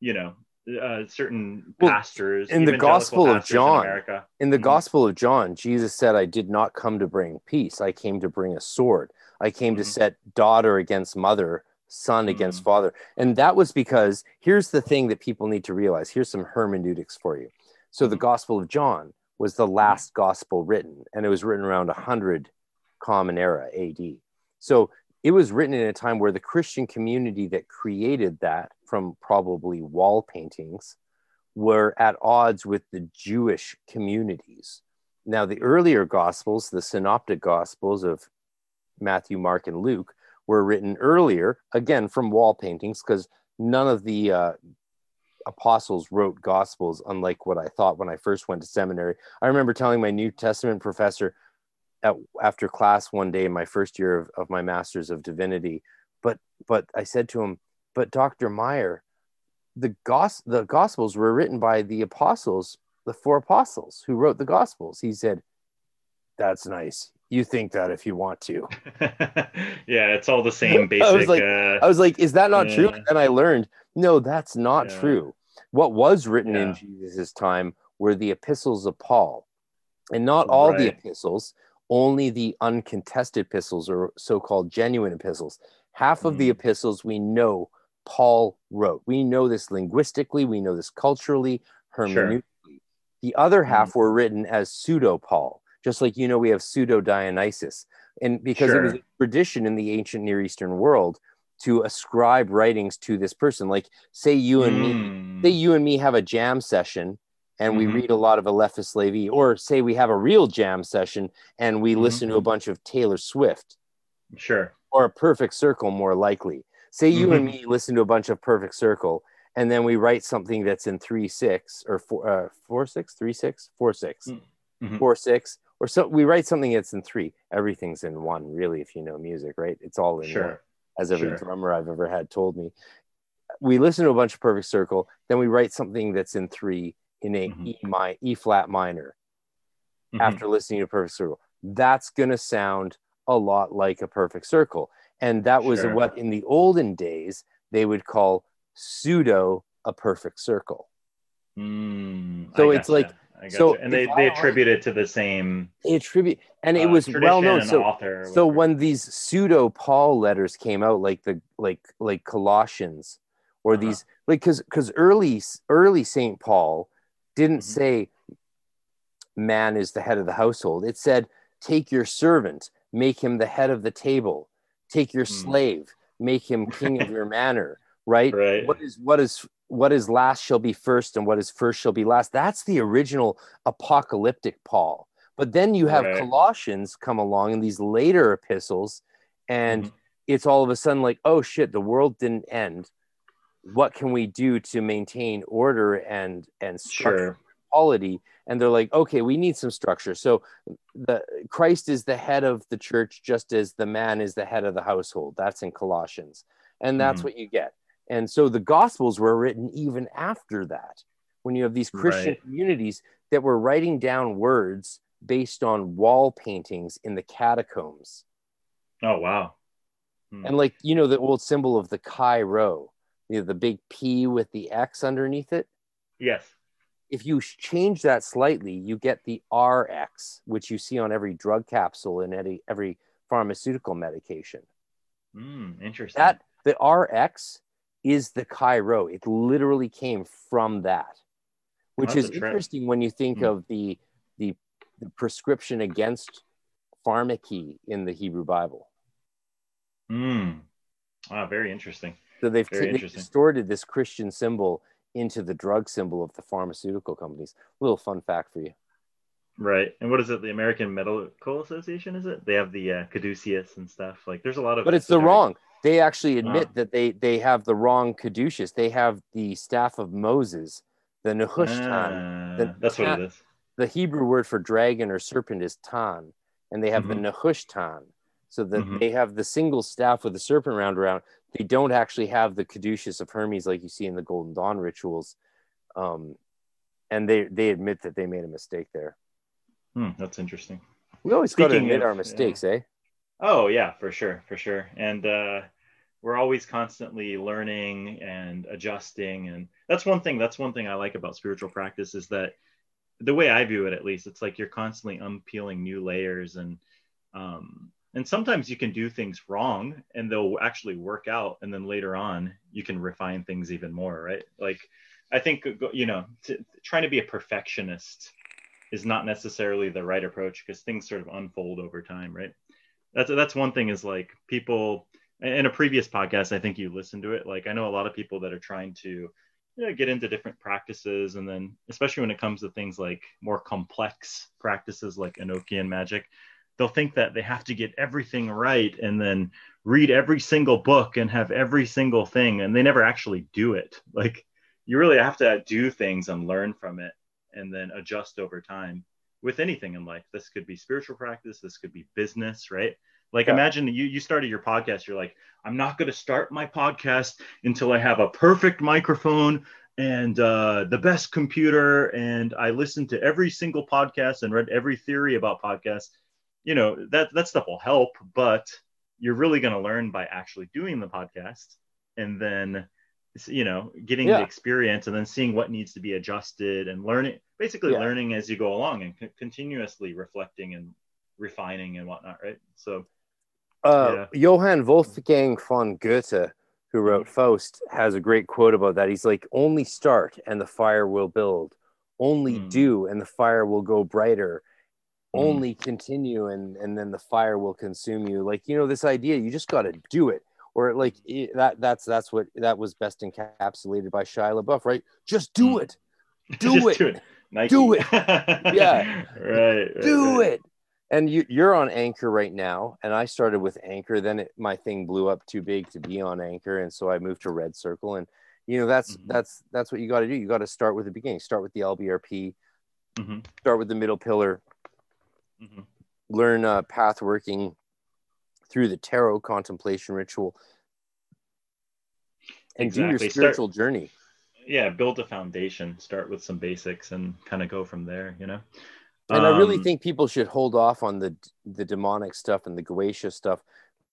you know uh, certain well, pastors in the gospel of john in, in the mm-hmm. gospel of john jesus said i did not come to bring peace i came to bring a sword i came mm-hmm. to set daughter against mother son mm-hmm. against father and that was because here's the thing that people need to realize here's some hermeneutics for you so the mm-hmm. gospel of john was the last gospel written and it was written around 100 common era ad so it was written in a time where the Christian community that created that from probably wall paintings were at odds with the Jewish communities. Now, the earlier Gospels, the synoptic Gospels of Matthew, Mark, and Luke, were written earlier, again from wall paintings, because none of the uh, apostles wrote Gospels, unlike what I thought when I first went to seminary. I remember telling my New Testament professor, at, after class one day in my first year of, of my master's of divinity but but i said to him but dr meyer the gos- the gospels were written by the apostles the four apostles who wrote the gospels he said that's nice you think that if you want to yeah it's all the same basic I, was like, uh, I was like is that not yeah. true and i learned no that's not yeah. true what was written yeah. in jesus' time were the epistles of paul and not all right. the epistles only the uncontested epistles or so-called genuine epistles half of mm. the epistles we know paul wrote we know this linguistically we know this culturally hermeneutically sure. the other mm. half mm. were written as pseudo paul just like you know we have pseudo dionysius and because sure. it was a tradition in the ancient near eastern world to ascribe writings to this person like say you and mm. me say you and me have a jam session and mm-hmm. we read a lot of Eliphas Levi, or say we have a real jam session and we mm-hmm. listen to a bunch of Taylor Swift. Sure. Or a perfect circle, more likely. Say you mm-hmm. and me listen to a bunch of perfect circle, and then we write something that's in three six or four uh, four six three six four six mm-hmm. four six or so we write something that's in three. Everything's in one, really, if you know music, right? It's all in sure. one, as every sure. drummer I've ever had told me. We listen to a bunch of perfect circle, then we write something that's in three in a mm-hmm. E, mi- e flat minor mm-hmm. after listening to Perfect Circle. That's going to sound a lot like a perfect circle. And that was sure. what in the olden days they would call pseudo a perfect circle. Mm, so it's like so and they, they attribute it to the same they attribute and it uh, was well known so, so when these pseudo paul letters came out like the like like colossians or uh-huh. these like because because early early saint paul didn't mm-hmm. say man is the head of the household. It said, take your servant, make him the head of the table. Take your mm. slave, make him king of your manor. Right? right? What is what is what is last shall be first, and what is first shall be last. That's the original apocalyptic Paul. But then you have right. Colossians come along in these later epistles, and mm-hmm. it's all of a sudden like, oh shit, the world didn't end what can we do to maintain order and and structure sure. quality and they're like okay we need some structure so the christ is the head of the church just as the man is the head of the household that's in colossians and that's mm-hmm. what you get and so the gospels were written even after that when you have these christian right. communities that were writing down words based on wall paintings in the catacombs oh wow hmm. and like you know the old symbol of the chi rho you know, the big P with the X underneath it. Yes. If you change that slightly, you get the RX, which you see on every drug capsule and every, every pharmaceutical medication. Mm, interesting. That the RX is the Chi Rho. It literally came from that, which is interesting when you think mm. of the, the the prescription against pharmacy in the Hebrew Bible. Mm. Wow, very interesting. So they've, t- they've distorted this Christian symbol into the drug symbol of the pharmaceutical companies. Little fun fact for you. Right. And what is it? The American Medical Association, is it? They have the uh, caduceus and stuff. Like there's a lot of. But it's the wrong. They actually admit that they they have the wrong caduceus. They have the staff of Moses, the Nehushtan. Uh, that's what it is. The Hebrew word for dragon or serpent is tan, and they have mm-hmm. the Nehushtan. so that Mhm. they have the single staff with the serpent round around. They don't actually have the caduceus of Hermes like you see in the Golden Dawn rituals, um, and they they admit that they made a mistake there. Hmm, that's interesting. We always got to admit of- our mistakes, eh? Oh yeah, for sure, for sure. And uh, we're always constantly learning and adjusting, and that's one thing. That's one thing I like about spiritual practice is that the way I view it, at least, it's like you're constantly unpeeling new layers, and um, and sometimes you can do things wrong, and they'll actually work out, and then later on you can refine things even more, right? Like I think you know, trying to be a perfectionist is not necessarily the right approach because things sort of unfold over time, right? that's that's one thing is like people in a previous podcast i think you listened to it like i know a lot of people that are trying to you know, get into different practices and then especially when it comes to things like more complex practices like enochian magic they'll think that they have to get everything right and then read every single book and have every single thing and they never actually do it like you really have to do things and learn from it and then adjust over time with anything in life. This could be spiritual practice, this could be business, right? Like Yeah. imagine you you started your podcast, you're like, I'm not going to start my podcast until I have a perfect microphone and uh, the best computer and I listened to every single podcast and read every theory about podcasts. You know, that that stuff will help, but you're really going to learn by actually doing the podcast and then you know getting Yeah. the experience and then seeing what needs to be adjusted and learning basically Yeah. learning as you go along and co- continuously reflecting and refining and whatnot right so Uh, Johann Wolfgang von Goethe, who wrote Faust, has a great quote about that. He's like, "Only start, and the fire will build. Only Hmm. do, and the fire will go brighter. Hmm. Only continue, and and then the fire will consume you." Like you know, this idea, you just got to do it. Or like it- that. That's that's what that was best encapsulated by Shia LaBeouf, right? Just do Hmm. it. Do it. do it Nike. Do it. yeah right, right do right. it and you, you're on anchor right now and i started with anchor then it, my thing blew up too big to be on anchor and so i moved to red circle and you know that's Mhm. that's that's what you got to do. You got to start with the beginning. Start with the lbrp Mhm, start with the middle pillar. Mhm. learn uh, path working through the tarot contemplation ritual. And do Exactly. your Start- spiritual journey. Yeah build a foundation. Start with some basics and kind of go from there you know and I really Um, think people should hold off on the the demonic stuff and the Goetia stuff.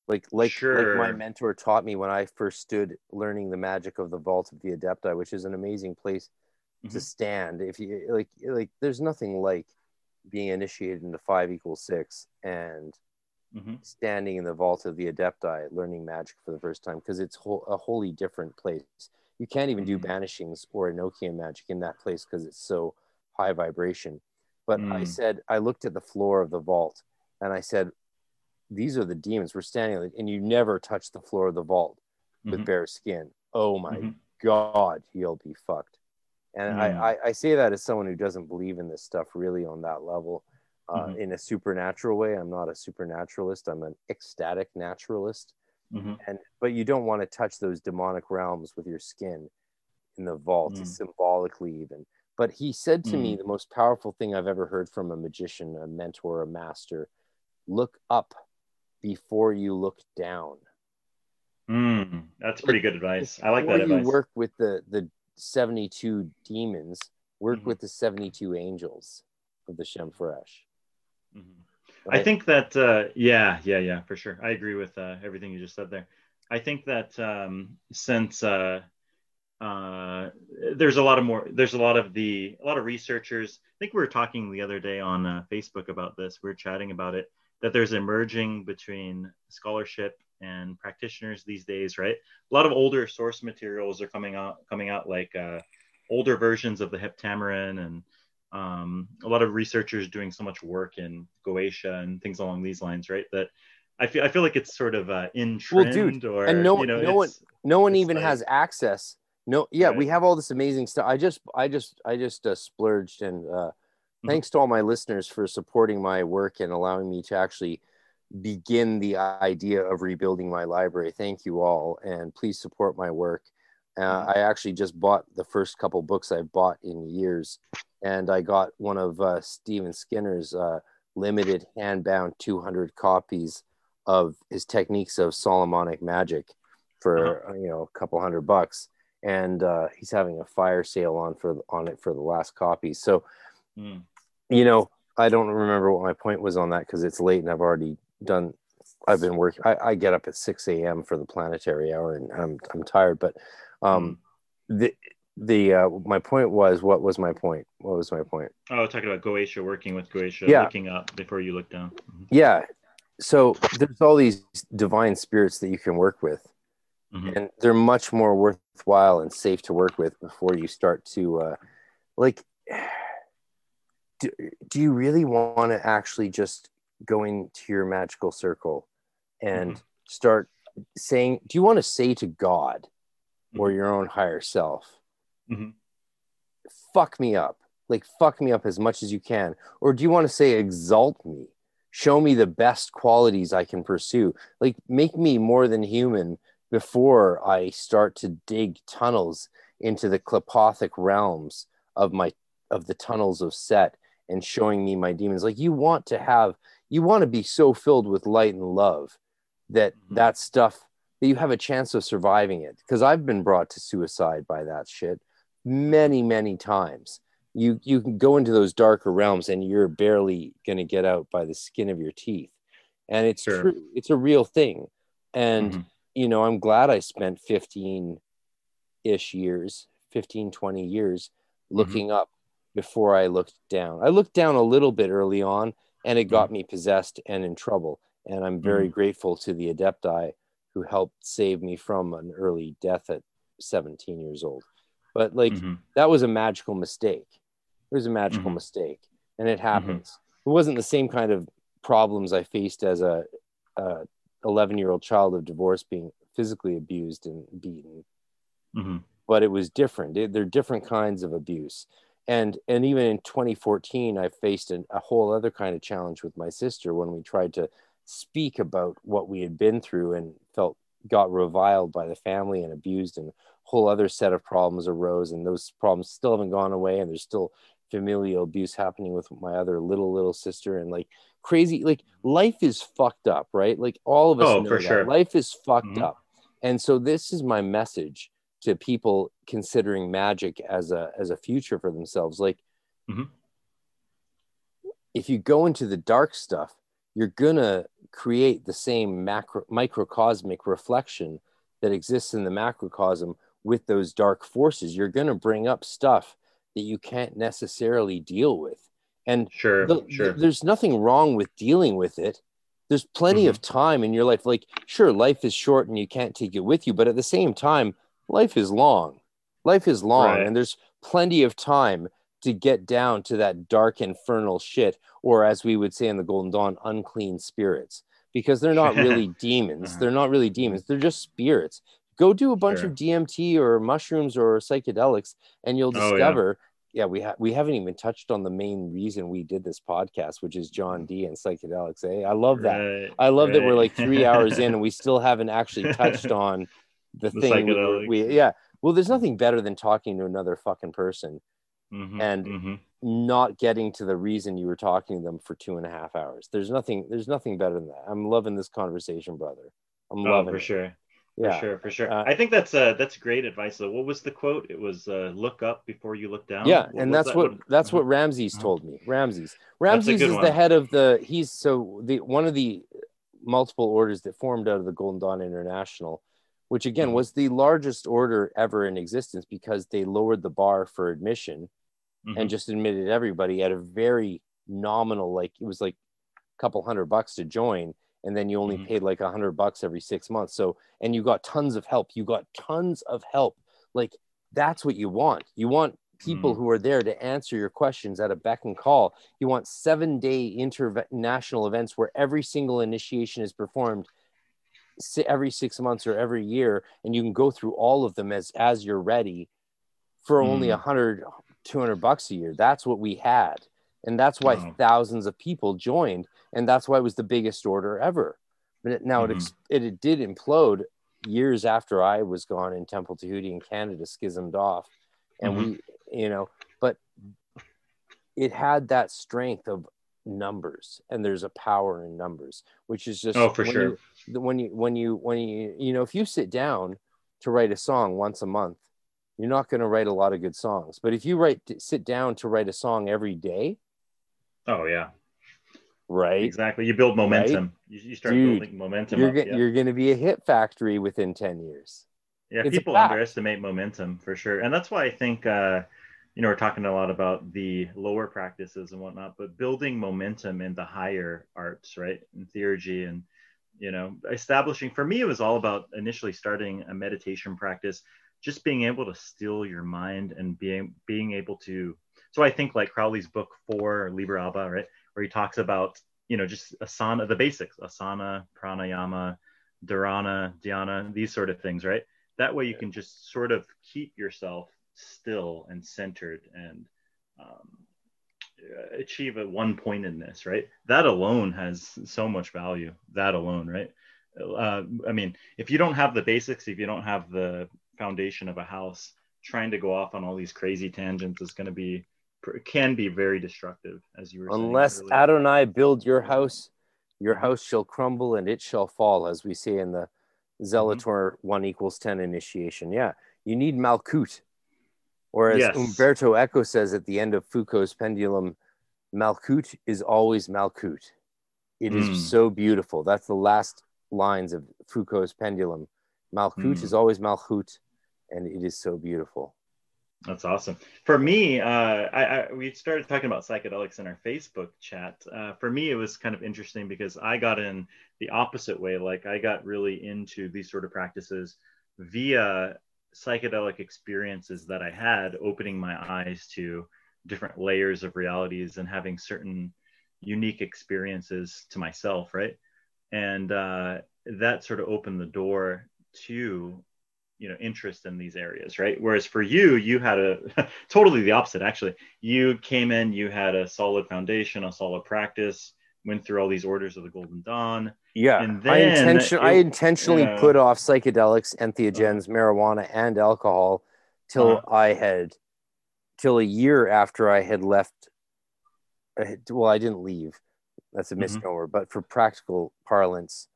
Like like like my mentor taught me when I first stood learning the magic of the vault of the Adepti, which is an amazing place to Mhm. stand. If you like like there's nothing like being initiated into five equals six and Mhm. standing in the vault of the Adepti, learning magic for the first time because it's whole, a wholly different place. You can't even do Mhm. banishings or Enochian magic in that place because it's so high vibration. But I Mm. said, I looked at the floor of the vault and I said, These are the demons. We're standing on and you never touch the floor of the vault with Mhm. bare skin. Oh my Mhm. God, you'll be fucked. And Mm. I, I, I say that as someone who doesn't believe in this stuff really on that level. Uh, Mhm. In a supernatural way, I'm not a supernaturalist. I'm an ecstatic naturalist. Mhm. And but you don't want to touch those demonic realms with your skin in the vault, Mm. symbolically even. But he said to me Mm. the most powerful thing I've ever heard from a magician, a mentor, a master: look up before you look down. Mm, that's pretty good advice. I like Before that you advice. work with the the 72 demons, work Mhm. with the 72 angels of the Shemfresh. Mhm. I think that uh, yeah, yeah, yeah, for sure. I agree with uh, everything you just said there. I think that um, since uh, uh, there's a lot of more, there's a lot of the a lot of researchers. I think we were talking the other day on uh, Facebook about this. We were chatting about it that there's emerging between scholarship and practitioners these days, right? A lot of older source materials are coming out, coming out like uh, older versions of the Heptameron and um, a lot of researchers doing so much work in Goetia and things along these lines, right? That I feel I feel like it's sort of uh, in Well, trend dude, or and no- you know, no one- no one even like- has access no yeah Right. we have all this amazing stuff i just i just i just uh, splurged and uh Mhm. thanks to all my listeners for supporting my work and allowing me to actually begin the idea of rebuilding my library thank you all and please support my work uh, Mhm. i actually just bought the first couple books i've bought in years and i got one of uh, stephen skinner's uh, limited hand-bound 200 copies of his techniques of Solomonic magic for uh, you know a couple hundred bucks, and uh, he's having a fire sale on for on it for the last copy. So, Mm. you know, I don't remember what my point was on that because it's late and I've already done. I've been working. I, I get up at six a.m. for the planetary hour, and I'm I'm tired. But um, the the uh, my point was what was my point? What was my point? Oh, talking about Goetia, working with Goetia, Yeah. looking up before you look down. Mhm. Yeah. So there's all these divine spirits that you can work with, Mhm. and they're much more worthwhile and safe to work with before you start to uh, like. Do, do you really want to actually just go into your magical circle and start saying? Do you want to say to God or your own higher self, Mhm. "Fuck me up"? Like fuck me up as much as you can, or do you want to say exalt me? show me the best qualities I can pursue. Like make me more than human before I start to dig tunnels into the Qliphothic realms of my of the tunnels of Set and showing me my demons. Like you want to have you want to be so filled with light and love that Mhm. that stuff that you have a chance of surviving it. Because I've been brought to suicide by that shit many, many times you you can go into those darker realms and you're barely going to get out by the skin of your teeth and it's Sure. true it's a real thing and Mhm. You know i'm glad i spent 15 ish years 15 20 years looking up before i looked down i looked down a little bit early on and it got me possessed and in trouble and i'm very grateful to the adepti who helped save me from an early death at 17 years old but like Mhm. that was a magical mistake. It was a magical Mhm. mistake, and it happens. It wasn't the same kind of problems I faced as a, a 11 year old child of divorce being physically abused and beaten, Mhm. but it was different. They- They're different kinds of abuse. And, and even in 2014, I faced an, a whole other kind of challenge with my sister when we tried to speak about what we had been through and felt got reviled by the family and abused and whole other set of problems arose and those problems still haven't gone away and there's still familial abuse happening with my other little little sister and like crazy like life is fucked up right like all of us Oh, know for that. sure. life is fucked Mhm. up and so this is my message to people considering magic as a as a future for themselves like Mhm. if you go into the dark stuff you're gonna create the same macro microcosmic reflection that exists in the macrocosm with those dark forces you're gonna bring up stuff that you can't necessarily deal with and Sure. the- sure. there's nothing wrong with dealing with it there's plenty of time in your life like sure life is short and you can't take it with you but at the same time life is long life is long Right. and there's plenty of time to get down to that dark infernal shit or as we would say in the golden dawn unclean spirits because they're not really demons Uh-huh. they're not really demons they're just spirits go do a bunch Sure. of dmt or mushrooms or psychedelics and you'll Oh, yeah. we ha- we haven't even touched on the main reason we did this podcast, which is John Dee and psychedelics. Eh? I love that. Right, I love that we're like three hours in and we still haven't actually touched on the, The thing. We, we yeah. Well, there's nothing better than talking to another fucking person, Mhm, and- mhm. not getting to the reason you were talking to them for two and a half hours. There's nothing. There's nothing better than that. I'm loving this conversation, brother. I'm oh, loving for it. sure. Yeah. For sure, for sure. Uh, I think that's uh that's great advice though. What was the quote? It was uh look up before you look down. Yeah, What and that's that? what that's what Ramses Uh-huh. told me. Ramses. Ramses is the head of the. He's so the one of the multiple orders that formed out of the Golden Dawn International, which again Mhm. was the largest order ever in existence because they lowered the bar for admission Mhm. and just admitted everybody at a very nominal, like it was like a couple hundred bucks to join, and then you only Mhm. paid like a hundred bucks every six months. So and you got tons of help. You got tons of help. Like that's what you want. You want people Mm. who are there to answer your questions at a beck and call. You want seven day international events where every single initiation is performed every six months or every year, and you can go through all of them as as you're ready for only Mm. a hundred, two hundred bucks a year. That's what we had, and that's why Wow. thousands of people joined, and that's why it was the biggest order ever. But it, now it, mm-hmm. ex- it it did implode years after I was gone and Temple Tahuti in Canada schismed off, and mm-hmm. we, you know, but it had that strength of numbers and there's a power in numbers which is just oh for when sure. you, when you when you when you you know if you sit down to write a song once a month you're not going to write a lot of good songs. But if you write sit down to write a song every day oh yeah right exactly you build momentum right? you, you, start Dude, building momentum you're, yeah. you're going to be a hit factory within 10 years yeah it's people underestimate momentum for sure and that's why i think uh you know, we're talking a lot about the lower practices and whatnot, but building momentum in the higher arts, right? In theurgy and, you know, establishing for me, it was all about initially starting a meditation practice, just being able to still your mind and being being able to. So I think like Crowley's book four, Liber ABA, right, where he talks about, you know, just asana, the basics, asana, pranayama, dharana, dhyana, these sort of things, right? That way you can just sort of keep yourself still and centered and um, achieve a one pointedness, right? That alone has so much value. That alone, right? Uh, I mean, if you don't have the basics, if you don't have the foundation of a house, trying to go off on all these crazy tangents is going to be can be very destructive, as you were. Saying unless Adonai build your house, your house shall crumble and it shall fall, as we say in the Zelator mm-hmm. one equals ten initiation. Yeah, you need Malkut. Or as yes. Umberto Eco says at the end of Foucault's pendulum, Malkut is always Malkut. It mm. is so beautiful. That's the last lines of Foucault's pendulum. Malkut mm. is always Malkut, and it is so beautiful. That's awesome. For me, uh, I, I, we started talking about psychedelics in our Facebook chat. Uh, for me, it was kind of interesting because I got in the opposite way. Like I got really into these sort of practices via psychedelic experiences that I had, opening my eyes to different layers of realities and having certain unique experiences to myself, right? And uh, that sort of opened the door to you know interest in these areas right whereas for you you had a totally the opposite actually you came in you had a solid foundation a solid practice went through all these orders of the golden dawn yeah, and I, intention- it, I intentionally uh, put off psychedelics, entheogens, uh, marijuana, and alcohol till uh, I had till a year after I had left. Well, I didn't leave. That's a mm-hmm. misnomer, mm-hmm. but for practical parlance,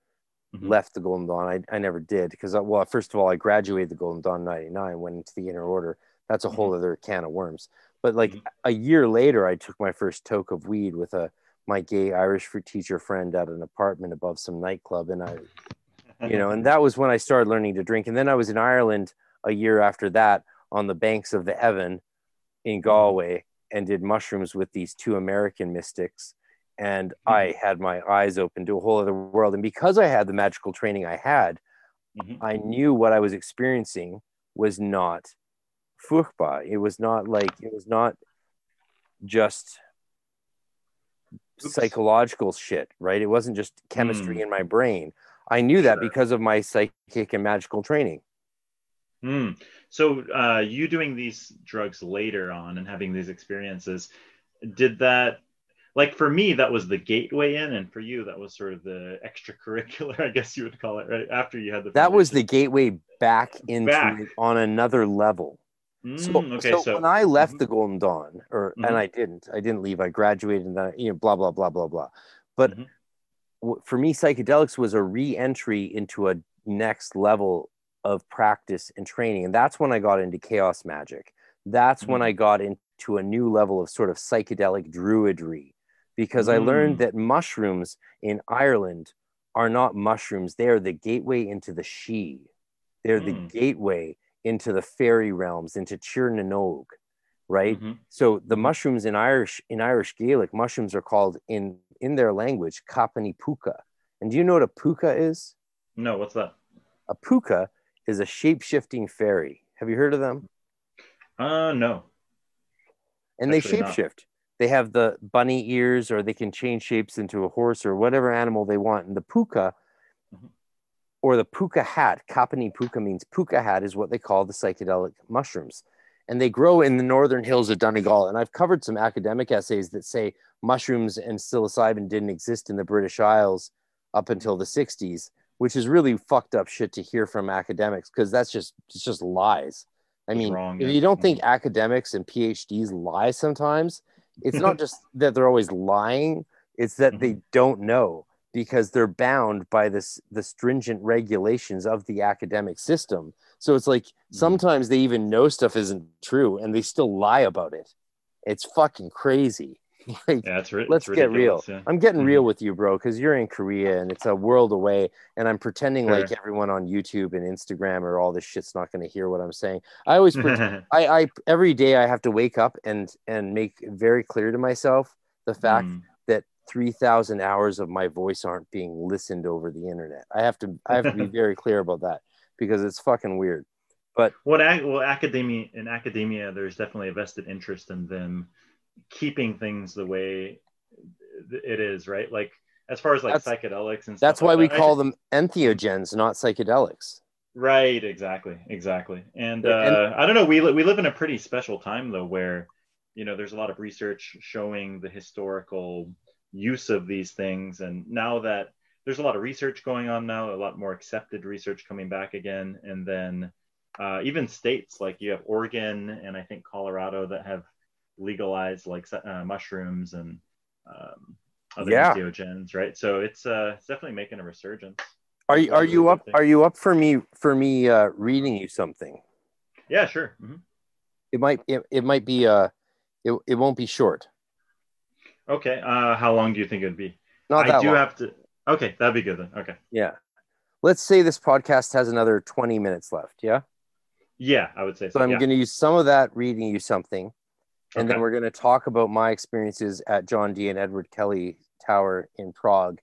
mm-hmm. left the Golden Dawn. I, I never did because, uh, well, first of all, I graduated the Golden Dawn '99, went into the inner order. That's a mm-hmm. whole other can of worms. But like mm-hmm. a year later, I took my first toke of weed with a my gay Irish teacher friend at an apartment above some nightclub, and I, you know, and that was when I started learning to drink. And then I was in Ireland a year after that on the banks of the Evan in Galway and did mushrooms with these two American mystics. And mm-hmm. I had my eyes open to a whole other world. And because I had the magical training I had, mm-hmm. I knew what I was experiencing was not furchtbar. It was not like, it was not just Oops. psychological shit, right? It wasn't just chemistry mm. in my brain. I knew that because of my psychic and magical training. Mm. So, uh, you doing these drugs later on and having these experiences, did that, like for me, that was the gateway in, and for you, that was sort of the extracurricular, I guess you would call it, right? After you had the. That was the gateway back into back. on another level. Mm, so, okay, so, so, when I left mm-hmm. the Golden Dawn, or mm-hmm. and I didn't, I didn't leave. I graduated, and then you know, blah blah blah blah blah. But mm-hmm. w- for me, psychedelics was a re-entry into a next level of practice and training, and that's when I got into chaos magic. That's when I mm-hmm. got into a new level of sort of psychedelic druidry, because I learned mm. that mushrooms in Ireland are not mushrooms; they are the gateway into the Sidhe. They're the mm. gateway into the fairy realms, into Tir na nÓg, right? Mm-hmm. So the mushrooms in Irish in Irish Gaelic, mushrooms are called in in their language Capani puka. And do you know what a puka is? No, what's that? A puka is a shape-shifting fairy. Have you heard of them? Uh no. And Actually they shapeshift. Not. They have the bunny ears, or they can change shapes into a horse or whatever animal they want. And the puka mm-hmm or the puka hat. Kapani puka means puka hat is what they call the psychedelic mushrooms. And they grow in the northern hills of Donegal. And I've covered some academic essays that say mushrooms and psilocybin didn't exist in the British Isles up until the 60s, which is really fucked up shit to hear from academics because that's just it's just lies. I mean, wrong, if you don't think academics and PhDs lie sometimes, it's not just that they're always lying, It's that mm-hmm. they don't know because they're bound by this the stringent regulations of the academic system. So it's like mm-hmm. sometimes they even know stuff isn't true and they still lie about it. It's fucking crazy. like, yeah, it's, let's get real. Yeah. I'm getting mm-hmm. real with you, bro, because you're in Korea and it's a world away, and I'm pretending sure. like everyone on YouTube and Instagram or all this shit's not going to hear what I'm saying. I always, pretend, I, I every day I have to wake up and and make very clear to myself the fact mm. that 3,000 hours of my voice aren't being listened over the internet. I have to, I have to be very clear about that because it's fucking weird. But what, well, academia in academia, there's definitely a vested interest in them keeping things the way it is, right? Like as far as like that's, psychedelics and that's why like we that, call them entheogens, not psychedelics. Right, exactly, exactly. And, uh, and I don't know, we we live in a pretty special time though, where you know there's a lot of research showing the historical use of these things, and now that there's a lot of research going on now, a lot more accepted research coming back again, and then uh, even states like you have Oregon and I think Colorado that have legalize like uh, mushrooms and um, other yeah. entheogens, right? So it's uh, it's definitely making a resurgence. Are you are you up? Are you up for me for me uh, reading you something? Yeah, sure. Mm-hmm. It might it, it might be uh it, it won't be short. Okay. Uh, how long do you think it'd be? Not I do long. have to. Okay, that'd be good then. Okay. Yeah. Let's say this podcast has another 20 minutes left. Yeah. Yeah, I would say so. so I'm yeah. going to use some of that reading you something and okay. then we're going to talk about my experiences at John Dee and Edward Kelly Tower in Prague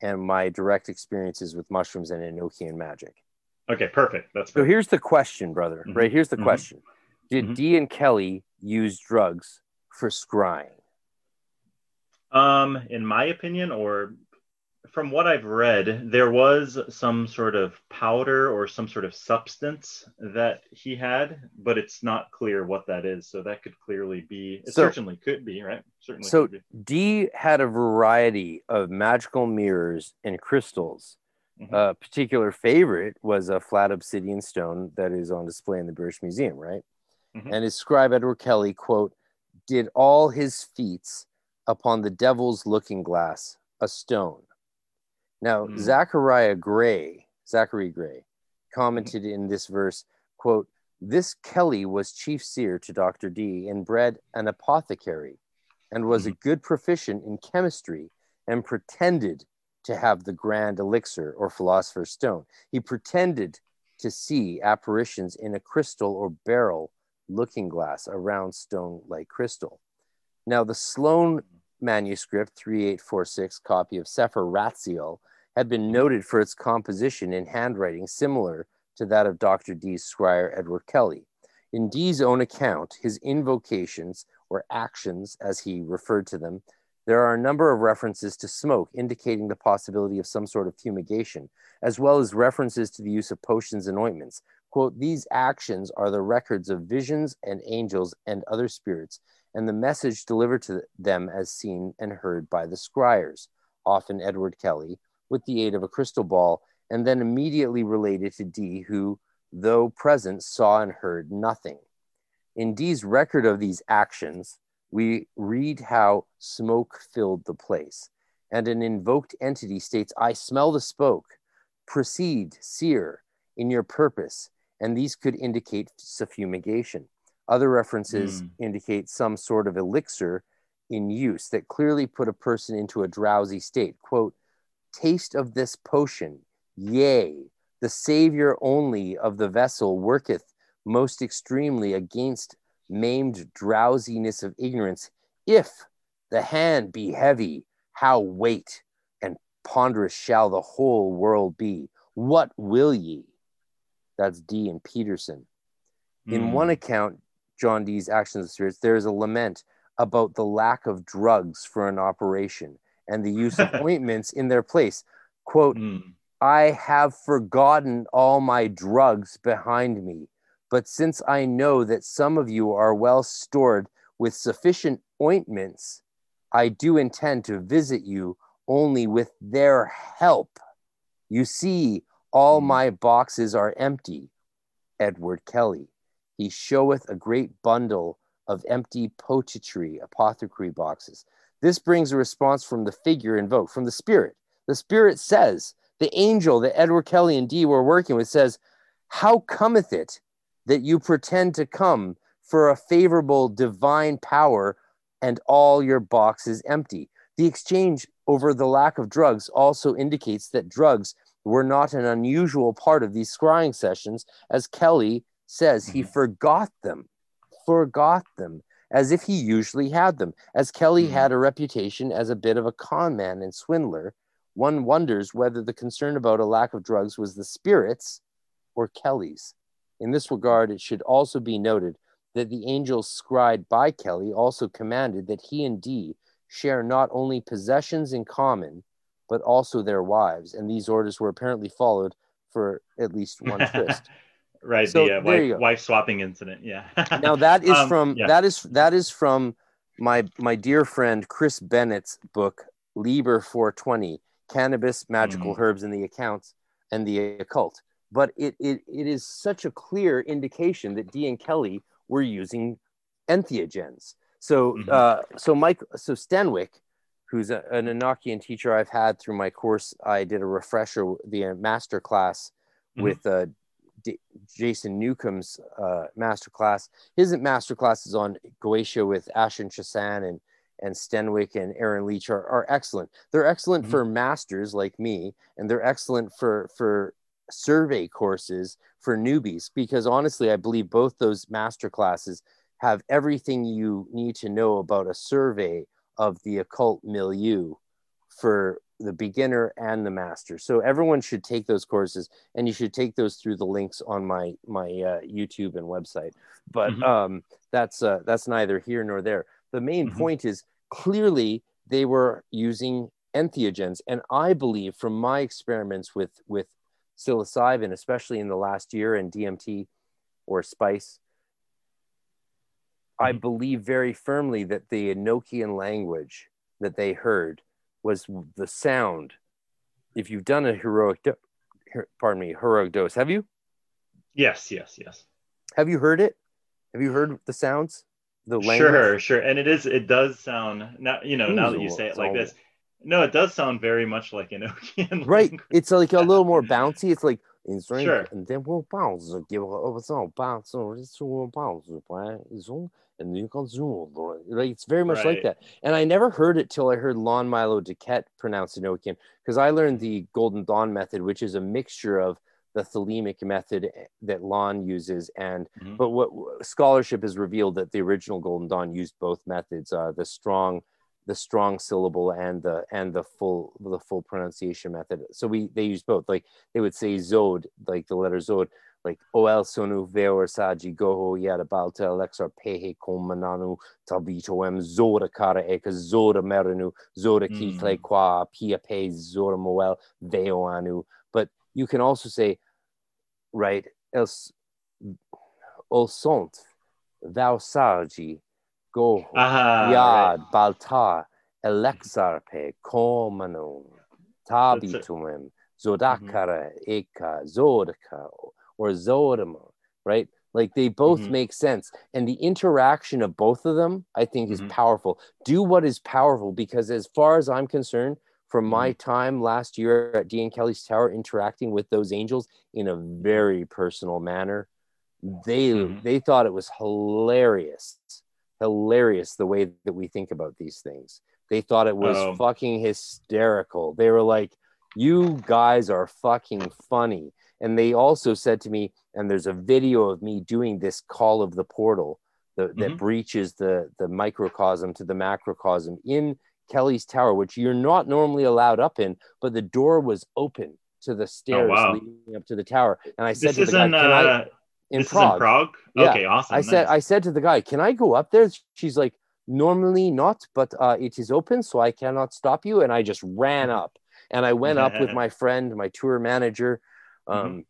and my direct experiences with mushrooms and Enochian magic. Okay, perfect. That's perfect. so. Here's the question, brother. Mm-hmm. Right here's the mm-hmm. question: Did mm-hmm. Dee and Kelly use drugs for scrying? Um, in my opinion, or from what I've read, there was some sort of powder or some sort of substance that he had, but it's not clear what that is. So that could clearly be, it so, certainly could be, right? Certainly. So Dee had a variety of magical mirrors and crystals. Mm-hmm. A particular favorite was a flat obsidian stone that is on display in the British Museum, right? Mm-hmm. And his scribe Edward Kelly, quote, did all his feats upon the devil's looking glass, a stone now, mm. Zachariah Grey, Zachary Grey, commented mm. in this verse, quote, this Kelly was chief seer to Dr. Dee and bred an apothecary and was mm. a hmm. good proficient in chemistry and pretended to have the grand elixir or philosopher's stone. He pretended to see apparitions in a crystal or beryl looking glass, a round stone like crystal. Now, the Sloane manuscript 3846 copy of Sefer Ratziel had been noted for its composition in handwriting similar to that of Dr. Dee's squire Edward Kelly. In Dee's own account, his invocations, or actions as he referred to them, there are a number of references to smoke, indicating the possibility of some sort of fumigation, as well as references to the use of potions and ointments. Quote, these actions are the records of visions and angels and other spirits, and the message delivered to them as seen and heard by the scryers, often Edward Kelly, with the aid of a crystal ball, and then immediately related to Dee, who, though present, saw and heard nothing. In Dee's record of these actions, we read how smoke filled the place, and an invoked entity states, I smell the smoke. Proceed, seer, in your purpose, and these could indicate suffumigation. Other references mm. indicate some sort of elixir in use that clearly put a person into a drowsy state. Quote, taste of this potion, yea, the Savior only of the vessel worketh most extremely against maimed drowsiness of ignorance. If the hand be heavy, how weight and ponderous shall the whole world be? What will ye? That's Dee and Peterson. In mm. one account, John Dee's Actions of Spirits, there is a lament about the lack of drugs for an operation and the use of ointments in their place. Quote, mm. I have forgotten all my drugs behind me, but since I know that some of you are well stored with sufficient ointments, I do intend to visit you only with their help. You see, all mm. my boxes are empty. Edward Kelly. He showeth a great bundle of empty poetry, apothecary boxes. This brings a response from the figure invoked, from the spirit. The spirit says, the angel that Edward Kelly and Dee were working with says, How cometh it that you pretend to come for a favorable divine power and all your box is empty? The exchange over the lack of drugs also indicates that drugs were not an unusual part of these scrying sessions, as Kelly says he mm-hmm. forgot them, forgot them, as if he usually had them. As Kelly mm-hmm. had a reputation as a bit of a con man and swindler, one wonders whether the concern about a lack of drugs was the spirits or Kelly's. In this regard, it should also be noted that the angels scribed by Kelly also commanded that he and Dee share not only possessions in common, but also their wives. And these orders were apparently followed for at least one tryst. Right. So, the uh, wife, wife, swapping incident. Yeah. now that is um, from, yeah. that is, that is from my, my dear friend, Chris Bennett's book, Liber 420, Cannabis, Magical mm-hmm. Herbs and the Accounts and the Occult. But it, it, it is such a clear indication that Dee and Kelly were using entheogens. So, mm-hmm. uh, so Mike, so Stenwick, who's a, an Enochian teacher I've had through my course, I did a refresher, the uh, master class mm-hmm. with uh, D- Jason Newcomb's uh, master class. His master class is on Goetia with Ashen Chassan and and Stenwick and Aaron Leitch are, are excellent. They're excellent mm-hmm. for masters like me, and they're excellent for for survey courses for newbies because honestly, I believe both those master classes have everything you need to know about a survey of the occult milieu for the beginner and the master. So everyone should take those courses, and you should take those through the links on my my uh, YouTube and website. But mm-hmm. um, that's uh, that's neither here nor there. The main mm-hmm. point is clearly they were using entheogens, and I believe from my experiments with with psilocybin, especially in the last year, and DMT or spice, I mm-hmm. believe very firmly that the Enochian language that they heard was the sound. If you've done a heroic, do- pardon me, heroic dose, have you? Yes, yes, yes. Have you heard it? Have you heard the sounds? The language? Sure, sure. And it is, it does sound now. You know, now that you say it like this, no, it does sound very much like an Enochian. Right. Language. It's like a little more bouncy. It's like sure. and then we'll bounce, give a bounce, bounce, and you can zoom, like it's very much right. like that. And I never heard it till I heard Lon Milo DuQuette pronounce Enochian because I learned the Golden Dawn method, which is a mixture of the thelemic method eh, that Lon uses, and mm-hmm. but what scholarship has revealed that the original Golden Dawn used both methods, uh, the strong the strong syllable and the and the full the full pronunciation method. So we they use both. Like they would say zod, like the letter zod, like oel sonu veor saji goho yada balta alexar pehe kom mananu tabito em zoda kara eka zoda meranu zoda ki tle hmm. qua pia pe zoda moel veo anu. But you can also say, right, els ol sont thou saji go yad right. balta elexarpe komanum tabitumem zodakara mm-hmm. eka zodaka or zodama right like they both mm-hmm. make sense and the interaction of both of them i think mm-hmm. is powerful do what is powerful because as far as i'm concerned from my mm-hmm. time last year at Dee and Kelly's Tower interacting with those angels in a very personal manner they mm-hmm. they thought it was hilarious hilarious the way that we think about these things. They thought it was um, fucking hysterical. They were like, you guys are fucking funny. And they also said to me, and there's a video of me doing this call of the portal the, mm-hmm. that breaches the, the microcosm to the macrocosm in Kelly's Tower, which you're not normally allowed up in, but the door was open to the oh, stairs oh, wow. leading up to the tower. And I said this to the guy, Can uh, I in Prague. in Prague. Yeah. Okay, awesome. I nice. said I said to the guy, "Can I go up there?" She's like, "Normally not, but uh, it is open, so I cannot stop you." And I just ran up, and I went up with my friend, my tour manager, um, mm-hmm.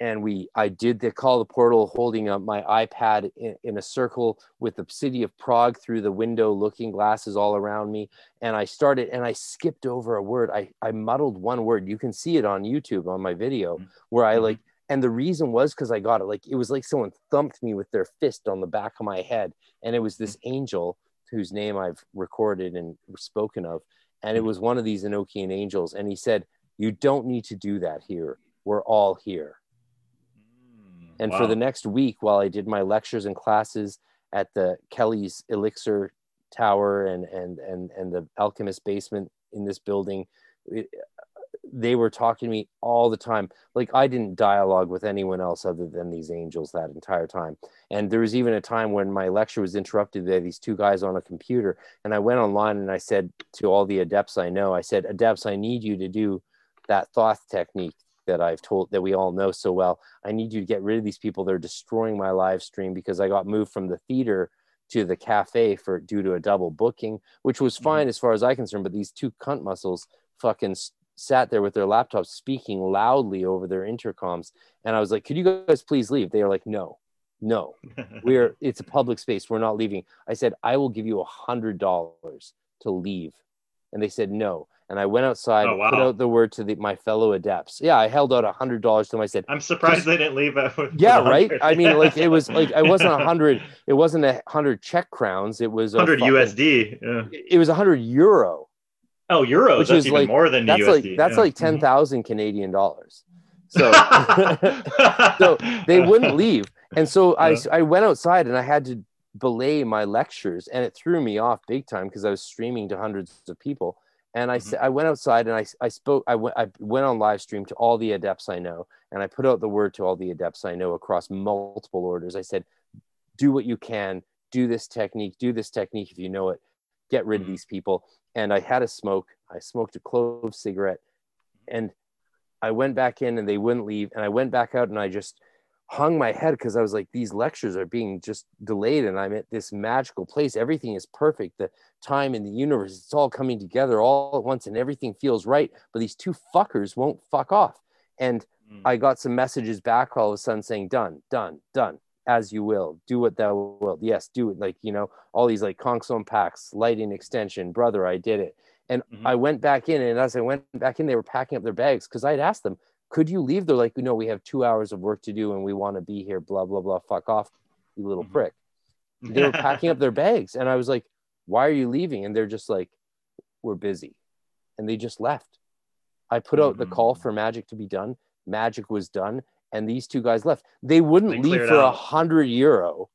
and we I did the call the portal, holding up my iPad in, in a circle with the city of Prague through the window, looking glasses all around me, and I started and I skipped over a word. I I muddled one word. You can see it on YouTube on my video mm-hmm. where I mm-hmm. like and the reason was because I got it. Like it was like someone thumped me with their fist on the back of my head, and it was this angel whose name I've recorded and spoken of, and it was one of these Enochian angels, and he said, "You don't need to do that here. We're all here." Mm, and wow. for the next week, while I did my lectures and classes at the Kelly's Elixir Tower and and and and the Alchemist basement in this building, it, they were talking to me all the time. Like I didn't dialogue with anyone else other than these angels that entire time. And there was even a time when my lecture was interrupted by these two guys on a computer. And I went online and I said to all the adepts I know, I said, Adepts, I need you to do that Thoth technique that I've told that we all know so well. I need you to get rid of these people. They're destroying my live stream because I got moved from the theater to the cafe for due to a double booking, which was mm-hmm. fine mm-hmm. as far as I concerned. But these two cunt muscles fucking sat there with their laptops speaking loudly over their intercoms and i was like could you guys please leave they were like no no we're it's a public space we're not leaving i said i will give you a hundred dollars to leave and they said no and i went outside oh, wow. put out the word to the, my fellow adepts yeah i held out a hundred dollars to them i said i'm surprised they didn't leave yeah right i mean like it was like i wasn't a hundred it wasn't a hundred czech crowns it was 100 usd yeah. it was a hundred euro Oh, euros. Which that's is even like, more than that's USD. like that's yeah. like ten mm-hmm. thousand Canadian dollars. So, so they wouldn't leave, and so yeah. I I went outside and I had to belay my lectures, and it threw me off big time because I was streaming to hundreds of people. And I mm-hmm. said I went outside and I I spoke I went I went on live stream to all the adepts I know, and I put out the word to all the adepts I know across multiple orders. I said, do what you can, do this technique, do this technique if you know it, get rid of mm-hmm. these people and I had a smoke. I smoked a clove cigarette and I went back in and they wouldn't leave. And I went back out and I just hung my head because I was like, these lectures are being just delayed and I'm at this magical place. Everything is perfect. The time in the universe, it's all coming together all at once and everything feels right. But these two fuckers won't fuck off. And mm. I got some messages back all of a sudden saying, done, done, done as you will do what thou wilt yes do it like you know all these like Konx Om Pax lighting extension brother i did it and mm-hmm. i went back in and as i went back in they were packing up their bags because i'd asked them could you leave they're like no we have two hours of work to do and we want to be here blah blah blah fuck off you little mm-hmm. prick they were packing up their bags and i was like why are you leaving and they're just like we're busy and they just left i put out mm-hmm. the call for magic to be done magic was done and these two guys left. They wouldn't they leave for a hundred euro,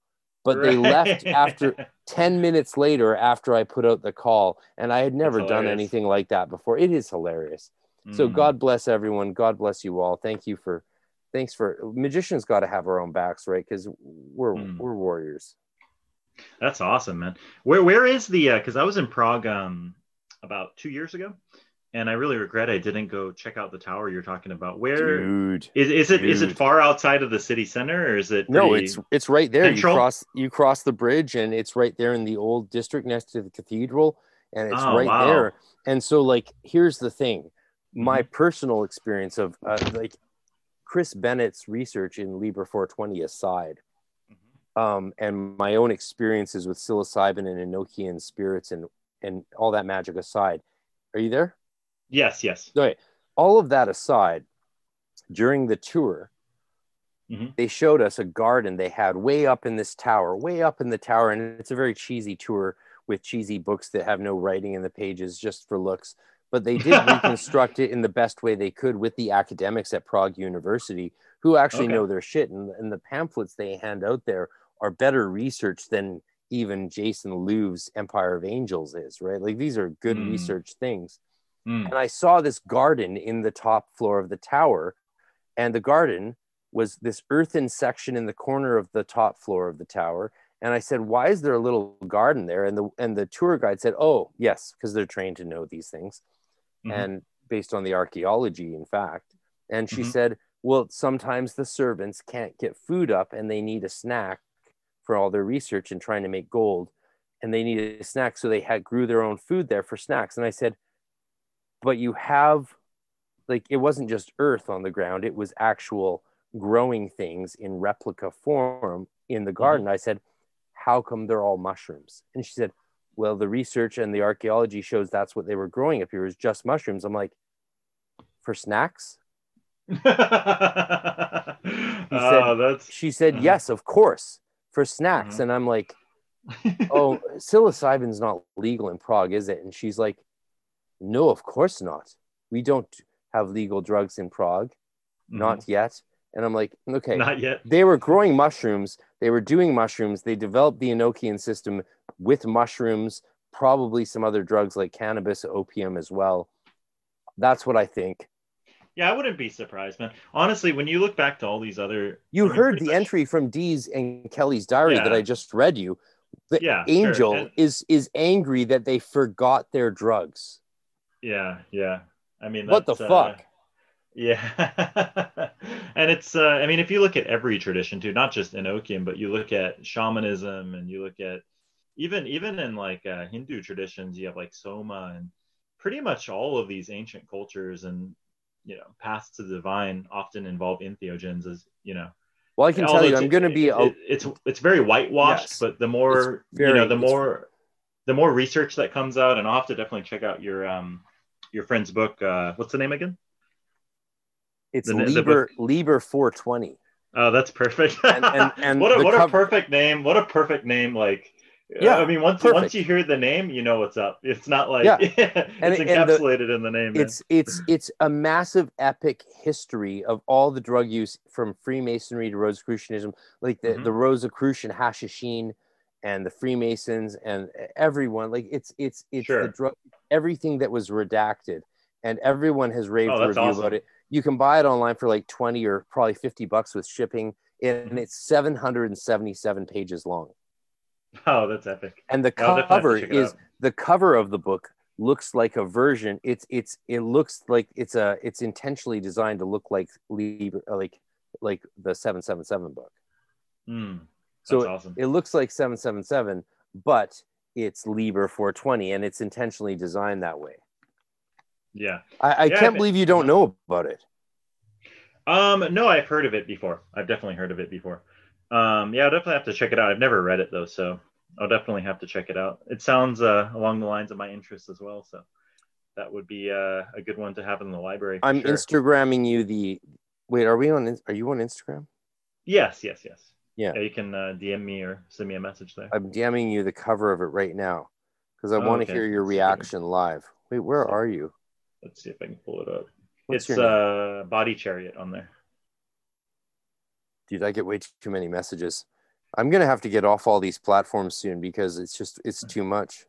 but right. they left after 10 minutes later after I put out the call. And I had never done anything like that before. It is hilarious. Mm. So God bless everyone. God bless you all. Thank you for thanks for magicians got to have our own backs, right? Because we're mm. we're warriors. That's awesome, man. Where where is the uh because I was in Prague um about two years ago and I really regret I didn't go check out the tower you're talking about. Where dude, is, is it? Dude. Is it far outside of the city center, or is it? No, it's it's right there. Central? You cross you cross the bridge, and it's right there in the old district next to the cathedral, and it's oh, right wow. there. And so, like, here's the thing: my mm-hmm. personal experience of uh, like Chris Bennett's research in Liber 420 aside, mm-hmm. um, and my own experiences with psilocybin and Enochian spirits and and all that magic aside. Are you there? Yes, yes. All of that aside, during the tour, mm-hmm. they showed us a garden they had way up in this tower, way up in the tower. And it's a very cheesy tour with cheesy books that have no writing in the pages just for looks. But they did reconstruct it in the best way they could with the academics at Prague University who actually okay. know their shit. And, and the pamphlets they hand out there are better research than even Jason Louv's Empire of Angels is, right? Like these are good mm. research things. Mm. And I saw this garden in the top floor of the tower. And the garden was this earthen section in the corner of the top floor of the tower. And I said, "Why is there a little garden there?" And the and the tour guide said, "Oh, yes, because they're trained to know these things, mm-hmm. and based on the archaeology, in fact." And she mm-hmm. said, "Well, sometimes the servants can't get food up, and they need a snack for all their research and trying to make gold, and they needed a snack, so they had grew their own food there for snacks." And I said, but you have like it wasn't just earth on the ground it was actual growing things in replica form in the mm-hmm. garden mm-hmm. i said how come they're all mushrooms and she said well the research and the archaeology shows that's what they were growing up here was just mushrooms i'm like for snacks she said, oh, she said uh-huh. yes of course for snacks mm-hmm. and i'm like oh, psilocybin's not legal in Prague, is it? And she's like, no, of course not. We don't have legal drugs in Prague, mm-hmm. not yet. And I'm like, okay, not yet. They were growing mushrooms. They were doing mushrooms. They developed the Enochian system with mushrooms, probably some other drugs like cannabis, opium as well. That's what I think. Yeah, I wouldn't be surprised, man. Honestly, when you look back to all these other, you I mean, heard the much... entry from Dee's and Kelly's diary yeah. that I just read you. The yeah, angel sure. and... is is angry that they forgot their drugs. Yeah, yeah. I mean, what the uh, fuck? Yeah, and it's uh, I mean, if you look at every tradition too, not just Enochian, but you look at shamanism and you look at even even in like uh, Hindu traditions, you have like Soma and pretty much all of these ancient cultures and you know paths to the divine often involve entheogens as you know. Well i can tell you i'm going to be it, it, it's it's very whitewashed yes. but the more very, you know the more the more research that comes out and i'll have to definitely check out your um your friend's book uh what's the name again it's the, Liber, the Liber 420 oh that's perfect and, and, and what a what a perfect name what a perfect name like yeah i mean once perfect. once you hear the name you know what's up it's not like yeah. it's and, encapsulated the, in the name it's man. it's it's a massive epic history of all the drug use from freemasonry to rosicrucianism like the, mm-hmm. the rosicrucian hashishene and the freemasons and everyone like it's it's it's sure. the drug everything that was redacted and everyone has raved oh, review awesome. about it you can buy it online for like 20 or probably 50 bucks with shipping and it's 777 pages long Oh, that's epic. And the cover is the cover of the book looks like a version. It's it's it looks like it's a it's intentionally designed to look like like like the 777 book. Mm, so awesome. it, it looks like 777, but it's Liber 420 and it's intentionally designed that way. Yeah. I, I yeah, can't believe you don't know about it. Um, no, I've heard of it before. I've definitely heard of it before. Um, yeah, I'll definitely have to check it out. I've never read it though, so I'll definitely have to check it out. It sounds uh, along the lines of my interests as well, so that would be uh, a good one to have in the library. I'm sure. Instagramming you the. Wait, are we on? Are you on Instagram? Yes, yes, yes. Yeah, yeah you can uh, DM me or send me a message there. I'm DMing you the cover of it right now because I oh, want to okay. hear your reaction live. Wait, where are you? Let's see if I can pull it up. What's it's uh, Body Chariot on there dude, I get way too many messages. I'm gonna have to get off all these platforms soon because it's just it's too much.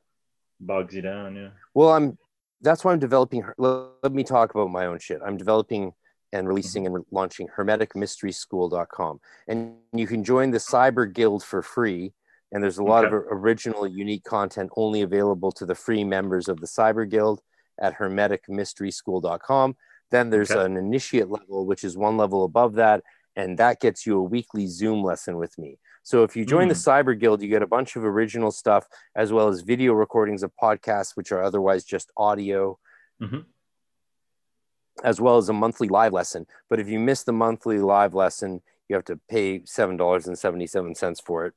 Bogs you down, yeah. Well, I'm. That's why I'm developing. Let, let me talk about my own shit. I'm developing and releasing mm-hmm. and launching hermeticmysteryschool.com, and you can join the Cyber Guild for free. And there's a lot okay. of original, unique content only available to the free members of the Cyber Guild at hermeticmysteryschool.com. Then there's okay. an initiate level, which is one level above that, and that gets you a weekly Zoom lesson with me. So if you join mm. the Cyber Guild, you get a bunch of original stuff as well as video recordings of podcasts, which are otherwise just audio, mm-hmm. as well as a monthly live lesson. But if you miss the monthly live lesson, you have to pay seven dollars and seventy seven cents for it.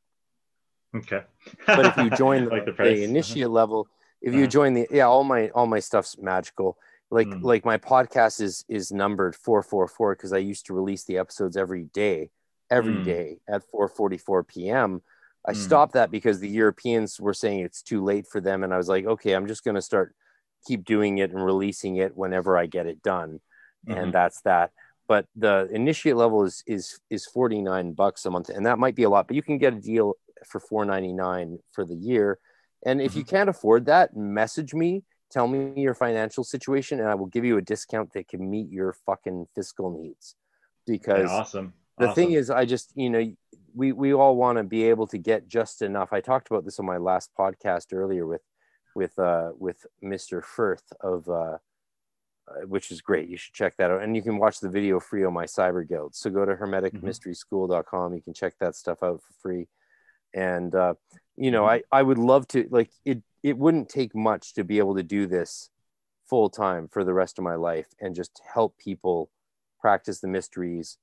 Okay. but if you join like the, the, the initiate uh-huh. level, if you uh-huh. join the yeah, all my all my stuff's magical like mm. like my podcast is is numbered 444 because i used to release the episodes every day every mm. day at 4:44 p.m. I mm. stopped that because the Europeans were saying it's too late for them and I was like okay I'm just going to start keep doing it and releasing it whenever I get it done mm-hmm. and that's that but the initiate level is is is 49 bucks a month and that might be a lot but you can get a deal for 4.99 for the year and if mm-hmm. you can't afford that message me tell me your financial situation and I will give you a discount that can meet your fucking fiscal needs. Because yeah, awesome. The awesome. thing is, I just, you know, we, we all want to be able to get just enough. I talked about this on my last podcast earlier with, with, uh, with Mr. Firth of, uh, uh, which is great. You should check that out. And you can watch the video free on my cyber guild. So go to hermeticmysteryschool.com. You can check that stuff out for free. And, uh, you know, mm-hmm. I, I would love to like it, it wouldn't take much to be able to do this full time for the rest of my life and just help people practice the mysteries.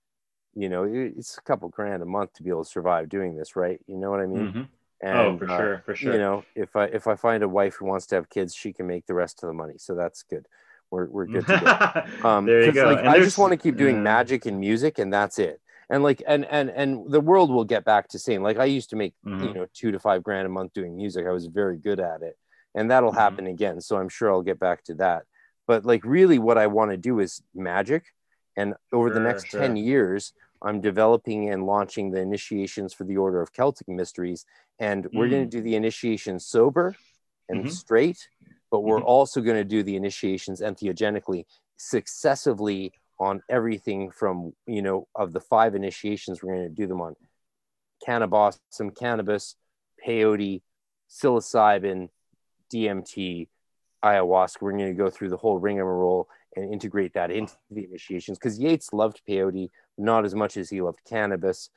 You know it's a couple grand a month to be able to survive doing this right? You know what i mean? Mm-hmm. and, oh for uh, sure for sure. you know if i if i find a wife who wants to have kids she can make the rest of the money. So that's good. We're, we're good to go. Um there you go. like, i just want to keep doing magic and music and that's it and like and and and the world will get back to saying like i used to make Mhm. you know two to five grand a month doing music i was very good at it and that'll Mhm. happen again so i'm sure i'll get back to that but like really what i want to do is magic and over the next sure. 10 years i'm developing and launching the initiations for the order of celtic mysteries and we're going Mm. to do the initiation sober and Mhm. straight but we're Mhm. also going to do the initiations entheogenically successively on everything from you know of the five initiations we're going to do them on. Cannabis some cannabis peyote psilocybin dmt ayahuasca. We're going to go through the whole ring of a roll and integrate that into the initiations. Because Yeats loved peyote not as much as he loved cannabis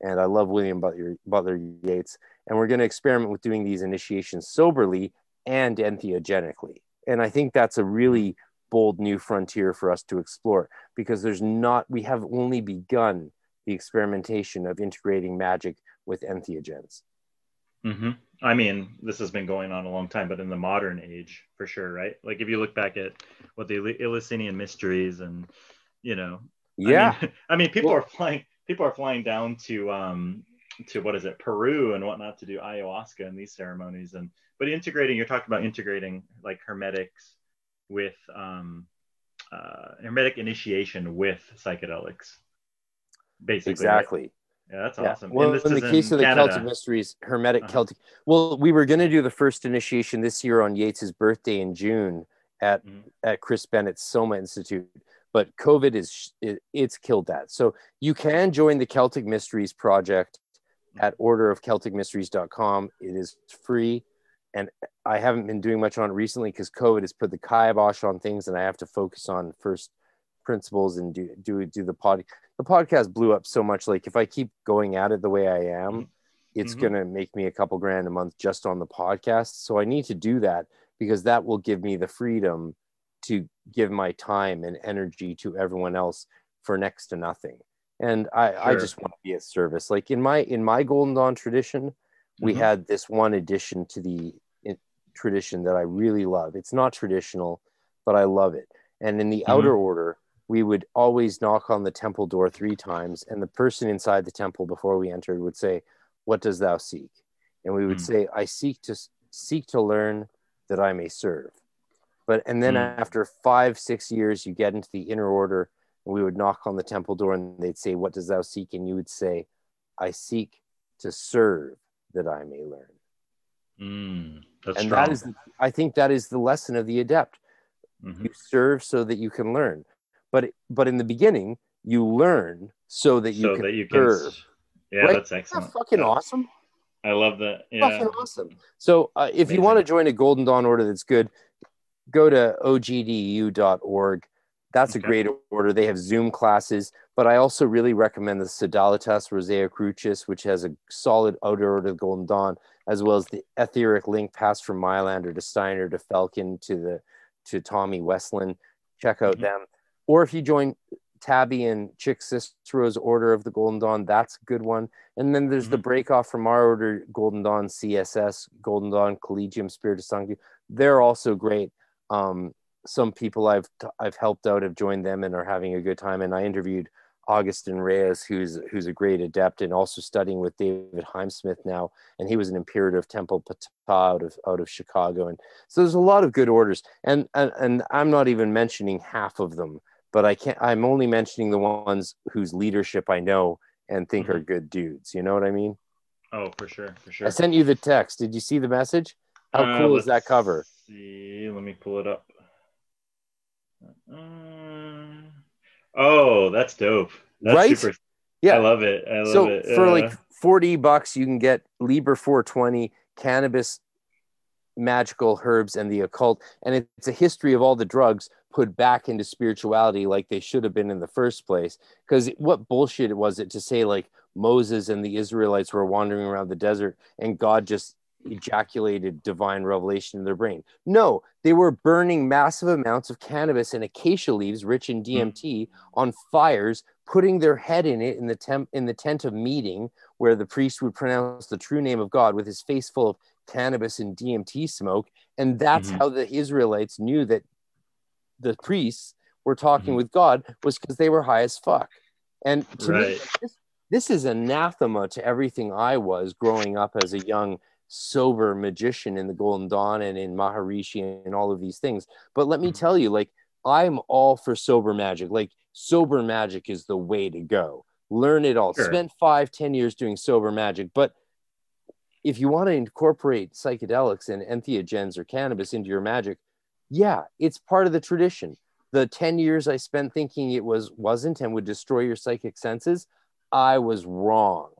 and i love william butler, butler Yeats. And we're going to experiment with doing these initiations soberly and entheogenically. And i think that's a really bold new frontier for us to explore because there's not we have only begun the experimentation of integrating magic with entheogens hmm I mean, this has been going on a long time, but in the modern age, for sure, right? Like if you look back at what the Eleusinian mysteries and, you know, yeah I mean, I mean people Well- are flying, people are flying down to, um, to what is it, Peru and whatnot to do ayahuasca and these ceremonies. And, but integrating, you're talking about integrating like hermetics with, um, uh, hermetic initiation with psychedelics. Basically, exactly Yeah, that's Yeah. awesome. Well, and this in the case in of the Canada. Celtic Mysteries, Hermetic Uh-huh. Celtic. Well, we were going to do the first initiation this year on Yeats's birthday in June at Mhm. at Chris Bennett's Soma Institute, but COVID is it, it's killed that. So you can join the Celtic Mysteries project at orderofcelticmysteries.com. It is free, and I haven't been doing much on it recently because COVID has put the kibosh on things, and I have to focus on first principles and do do do the pod. The podcast blew up so much. Like if I keep going at it the way I am, Mhm. it's Mhm. gonna make me a couple grand a month just on the podcast. So I need to do that because that will give me the freedom to give my time and energy to everyone else for next to nothing. And I, I just want to be of service. Like in my in my Golden Dawn tradition, we Mhm. had this one addition to the tradition that I really love. It's not traditional, but I love it. And in the Mhm. outer order, we would always knock on the temple door three times, and the person inside the temple before we entered would say, "What does thou seek?" And we would Mm. say, "I seek to seek to learn that I may serve." But and then Mm. after five six years, you get into the inner order, and we would knock on the temple door, and they'd say, "What does thou seek?" And you would say, "I seek to serve that I may learn." Mm, that's and strong. that is, I think, that is the lesson of the adept. Mhm. You serve so that you can learn, but but in the beginning, you learn so that you so can that you can. serve. Yeah, Right? that's Isn't excellent. that fucking awesome? I love that. Yeah. Fucking awesome. So uh, if you want to join a Golden Dawn order that's good, go to ogdu.org. That's a great order. They have Zoom classes, but I also really recommend the Sodalitas Rosae Crucis, which has a solid outer order of Golden Dawn, as well as the etheric link passed from Mailänder to Steiner to Felkin to the to Tommy Westlund. Check out Mhm. them. Or if you join Tabby and Chic Cicero's Order of the Golden Dawn, that's a good one. And then there's the Mhm. break off from our order, Golden Dawn CSS, Golden Dawn Collegium Spiritus Sancti. They're also great. Um, some people I've I've helped out have joined them and are having a good time. And I interviewed Augustin Reyes, who's who's a great adept and also studying with David Heimsmith now. And he was an imperator Temple Ptah out of out of Chicago. And so there's a lot of good orders. And and, and I'm not even mentioning half of them, but I can't. I'm only mentioning the ones whose leadership I know and think are good dudes. You know what I mean? Oh, for sure, for sure. I sent you the text. Did you see the message? How Uh, cool is that cover? See, let me pull it up. Uh, oh, that's dope. That's Right? super. Yeah. I love it. I love so it. for Uh, like 40 bucks, you can get Liber 420, cannabis, magical herbs, and the occult. And it's a history of all the drugs put back into spirituality like they should have been in the first place. Because what bullshit was it to say like Moses and the Israelites were wandering around the desert and God just ejaculated divine revelation in their brain? No, they were burning massive amounts of cannabis and acacia leaves rich in DMT on fires putting their head in it in the temp in the tent of meeting where the priest would pronounce the true name of God with his face full of cannabis and DMT smoke and that's Mhm. how the Israelites knew that the priests were talking Mhm. with God was because they were high as fuck And to me, this, this is anathema to everything I was growing up as a young, sober magician in the Golden Dawn and in Maharishi and all of these things. But let me Mhm. tell you, like, I'm all for sober magic. Like, sober magic is the way to go. Learn it all. Sure. Spent five, ten years doing sober magic. But if you want to incorporate psychedelics and entheogens or cannabis into your magic, yeah, it's part of the tradition. The 10 years I spent thinking it was wasn't and would destroy your psychic senses, I was wrong.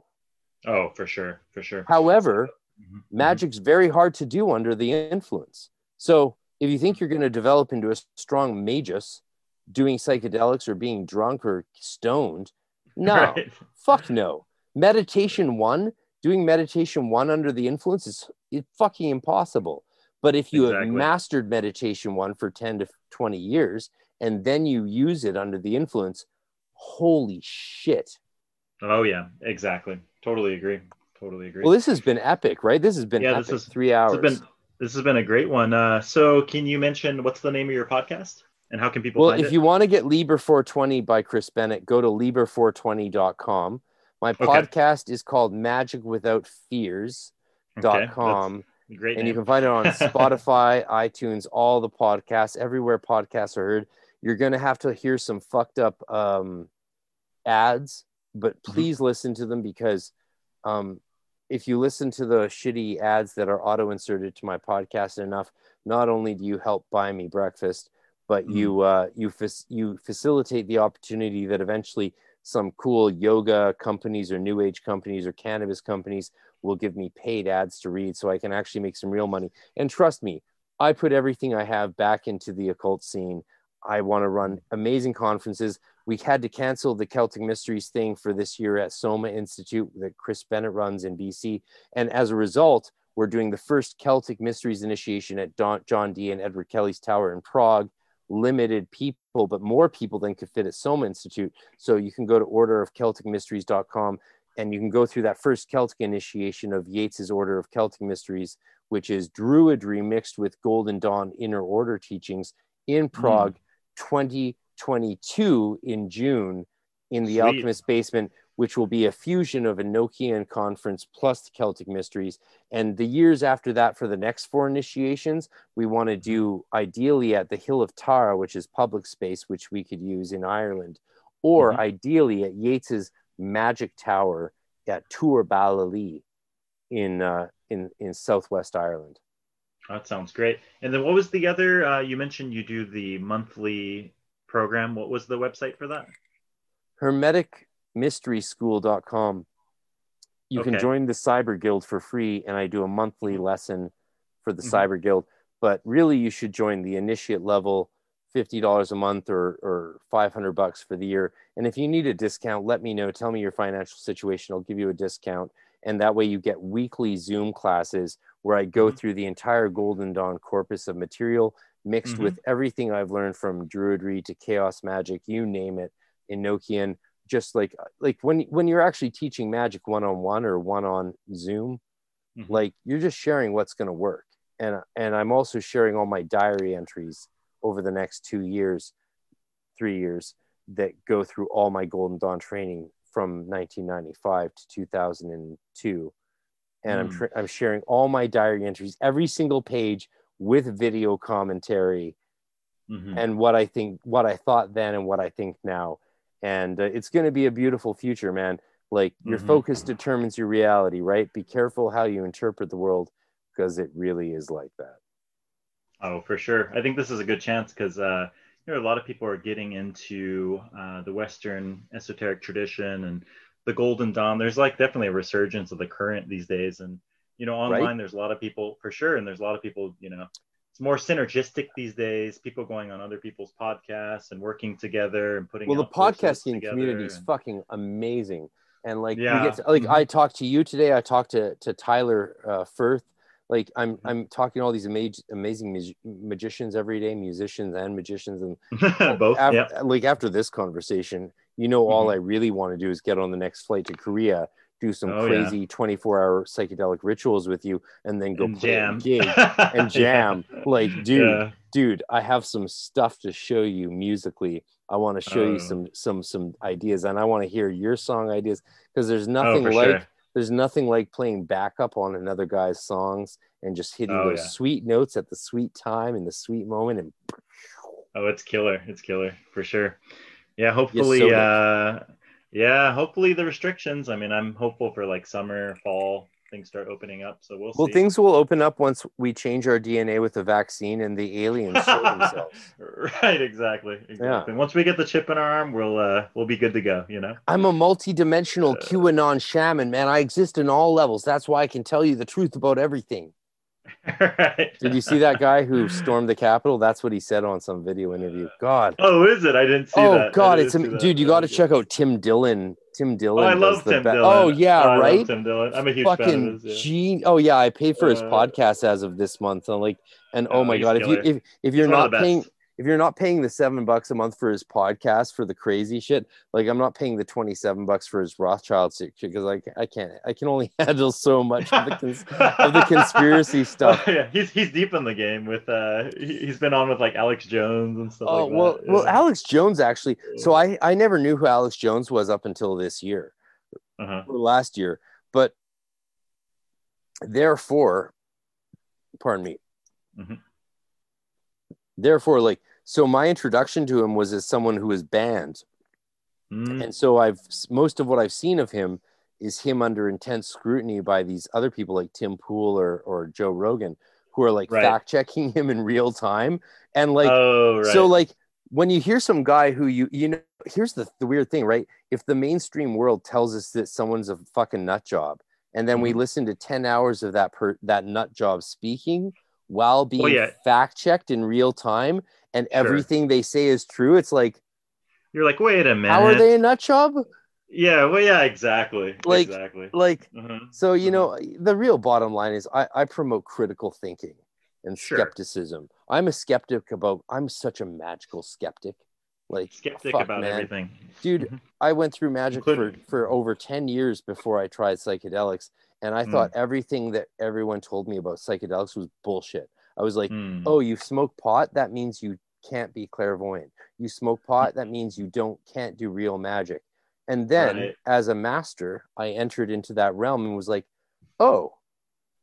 Oh, for sure, for sure. However, Mhm. magic's very hard to do under the influence. So if you think you're going to develop into a strong magus doing psychedelics or being drunk or stoned, no, Right. fuck no. Meditation one, doing meditation one under the influence is it's fucking impossible. But if you have mastered meditation one for 10 to 20 years and then you use it under the influence, holy shit. Oh yeah, exactly. Totally agree. Totally agree. Well, this has been epic, right? This has been Yeah, epic. this is- three hours. This has been this has been a great one. Uh, so, can you mention what's the name of your podcast and how can people well, find if it? you want to get Liber 420 by Chris Bennett, go to Liber420.com. My Okay. podcast is called Magic Without Fears. Okay, dot that's com a Great. and you can find it on Spotify, iTunes, all the podcasts, everywhere podcasts are heard. You're gonna have to hear some fucked up um, ads, but Mm-hmm. please listen to them because um, if you listen to the shitty ads that are auto inserted to my podcast enough, not only do you help buy me breakfast, but Mm-hmm. you uh, you fac- you facilitate the opportunity that eventually some cool yoga companies or new age companies or cannabis companies will give me paid ads to read so I can actually make some real money. And trust me, I put everything I have back into the occult scene. I want to run amazing conferences. We had to cancel the Celtic Mysteries thing for this year at Soma Institute that Chris Bennett runs in BC. And as a result, we're doing the first Celtic Mysteries initiation at Don, John Dee and Edward Kelly's Tower in Prague. Limited people, but more people than could fit at Soma Institute. So you can go to orderofcelticmysteries.com and you can go through that first Celtic initiation of Yeats's Order of Celtic Mysteries, which is Druidry mixed with Golden Dawn Inner Order teachings in hmm. Prague, 2022 in June in the Sweet. Alchemist Basement, which will be a fusion of a Enochian Conference plus the Celtic Mysteries. And the years after that, for the next four initiations, we want to do ideally at the Hill of Tara, which is public space, which we could use in Ireland, or Mhm. ideally at Yeats's Magic Tower at Thoor Ballylee in uh, in in Southwest Ireland. That sounds great. And then what was the other? Uh, you mentioned you do the monthly program. What was the website for that? hermeticmysteryschool.com. You can join the Cyber Guild for free, and I do a monthly lesson for the Mhm. Cyber Guild. But really, you should join the initiate level, fifty dollars a month or or five hundred bucks for the year. And if you need a discount, let me know. Tell me your financial situation. I'll give you a discount, and that way you get weekly Zoom classes where I go Mhm. through the entire Golden Dawn corpus of material mixed Mhm. with everything I've learned from Druidry to Chaos Magic, you name it, Enochian just like like when when you're actually teaching magic one on one or one on Zoom, Mhm. like you're just sharing what's going to work. And and I'm also sharing all my diary entries over the next 2 years, 3 years that go through all my Golden Dawn training from 1995 to 2002. And I'm Mm. tra- I'm sharing all my diary entries, every single page with video commentary Mhm. and what I think, what I thought then, and what I think now. And uh, it's going to be a beautiful future, man. Like your Mhm. focus determines your reality, right? Be careful how you interpret the world because it really is like that. Oh, for sure. I think this is a good chance because uh, you know a lot of people are getting into uh, the Western esoteric tradition and the Golden Dawn. There's like definitely a resurgence of the current these days, and you know online Right. there's a lot of people for sure, and there's a lot of people you know it's more synergistic these days. People going on other people's podcasts and working together and putting Well, the podcasting community is and- fucking amazing. And like Yeah. we get to, like Mhm. I talked to you today. I talked to to Tyler uh, Firth. Like I'm. I'm talking to all these amazing amazing mag- magicians every day, musicians and magicians, and both. af- yeah. like after this conversation, you know, all Mhm. I really want to do is get on the next flight to Korea, do some Oh, yeah. crazy 24 hour psychedelic rituals with you, and then go And play jam a gig and jam. Yeah. Like, dude, Yeah. dude, I have some stuff to show you musically I want to show you Oh. some some some ideas, and I want to hear your song ideas because there's nothing oh, like sure. There's nothing like playing backup on another guy's songs and just hitting Oh, those yeah. sweet notes at the sweet time in the sweet moment and Oh, it's killer. It's killer for sure. Yeah, hopefully so uh yeah, hopefully the restrictions. I mean, I'm hopeful for like summer, fall, things start opening up. So we'll, well see. things will open up once we change our dna with the vaccine and the aliens show themselves right, exactly. Exactly. Once we get the chip in our arm, we'll uh we'll be good to go, you know? i'm a multi-dimensional Uh, qanon shaman man i exist in all levels that's why i can tell you the truth about everything right. did you see that guy who stormed the capitol that's what he said on some video interview god Oh, is it? I didn't see oh that. God it's am- that. dude you got to check out tim dillon tim dillon Oh, I love Tim Dillon. oh yeah I love right Tim Dillon. I'm a huge fan fucking of his. Yeah. gene oh yeah i paid for his Uh, podcast as of this month and like and oh Oh, my god if you if, if you're He's not paying. If you're not paying the seven bucks a month for his podcast for the crazy shit, like I'm not paying the 27 bucks for his Rothschild shit because like I can't, I can only handle so much of the, cons- of the conspiracy stuff. Oh, yeah, he's he's deep in the game with uh he, he's been on with like Alex Jones and stuff Oh like well, that. well. Alex Jones actually. So I I never knew who Alex Jones was up until this year uh-huh. or last year, but therefore, pardon me. Mhm. Therefore, like so, my introduction to him was as someone who was banned. Mm, and so i've most of what i've seen of him is him under intense scrutiny by these other people like tim pool or, or joe rogan who are like Right. fact checking him in real time and like oh right. so like when you hear some guy who you you know here's the, the weird thing right if the mainstream world tells us that someone's a fucking nut job and then we Mhm. listen to 10 hours of that per that nut job speaking while being yeah. fact checked in real time and Sure. everything they say is true it's like you're like, wait a minute. how are they a nut job Yeah, well, yeah, exactly. Like- exactly. like Mhm. So you Mhm. know, the real bottom line is I, I promote critical thinking and Sure. skepticism. I'm a skeptic about. I'm such a magical skeptic. Like Skeptic fuck, about man. everything. dude. Mhm. I went through magic for for over ten years before I tried psychedelics, and I Mm. thought everything that everyone told me about psychedelics was bullshit. I was like, Mm. oh, you smoke pot, that means you can't be clairvoyant. You smoke pot, that means you don't can't do real magic. And then Right. as a master, I entered into that realm and was like, oh,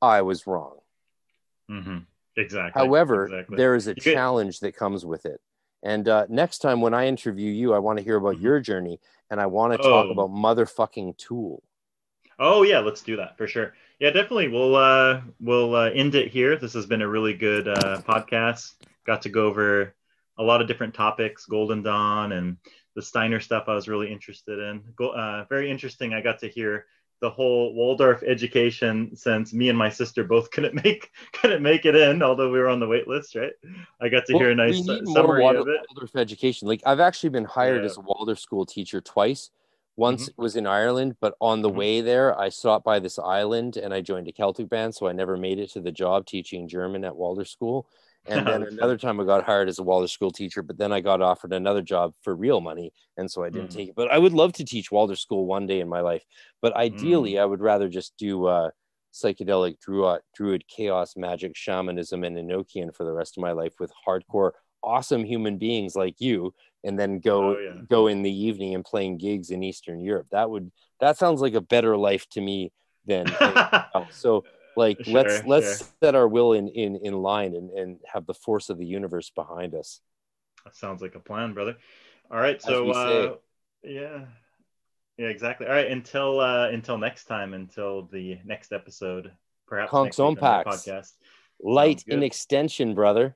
I was wrong. Mm-hmm. Exactly. However, exactly. there is a You challenge that comes with it. And uh, next time when I interview you, I want to hear about Mhm. your journey and I want to talk Oh. about motherfucking Tool. Oh yeah, let's do that for sure. Yeah, definitely. We'll uh we'll uh, end it here. This has been a really good uh, podcast. Got to go over a lot of different topics, Golden Dawn and the Steiner stuff. I was really interested in. Go, uh, very interesting. I got to hear the whole Waldorf education since me and my sister both couldn't make couldn't make it in, although we were on the wait list, right? I got to hear a nice we su- need more summary Wal- of it. Waldorf education. Like I've actually been hired Yeah. as a Waldorf school teacher twice. Once Mhm. it was in Ireland, but on the Mhm. way there, I stopped by this island and I joined a Celtic band, so I never made it to the job teaching German at Waldorf school. And then another time I got hired as a Waldorf school teacher, but then I got offered another job for real money, and so I didn't Mhm. take it. But I would love to teach Waldorf school one day in my life. But ideally, I would rather just do uh, psychedelic druid, druid chaos magic shamanism and Enochian for the rest of my life with hardcore awesome human beings like you and then go Oh, yeah. go in the evening and playing gigs in eastern europe that would that sounds like a better life to me than so like Sure, let's let's sure. set our will in in in line and and have the force of the universe behind us That sounds like a plan, brother. All right, so uh, yeah, yeah, exactly. All right, until uh, until next time, until the next episode, perhaps Conks next on podcast. light in extension brother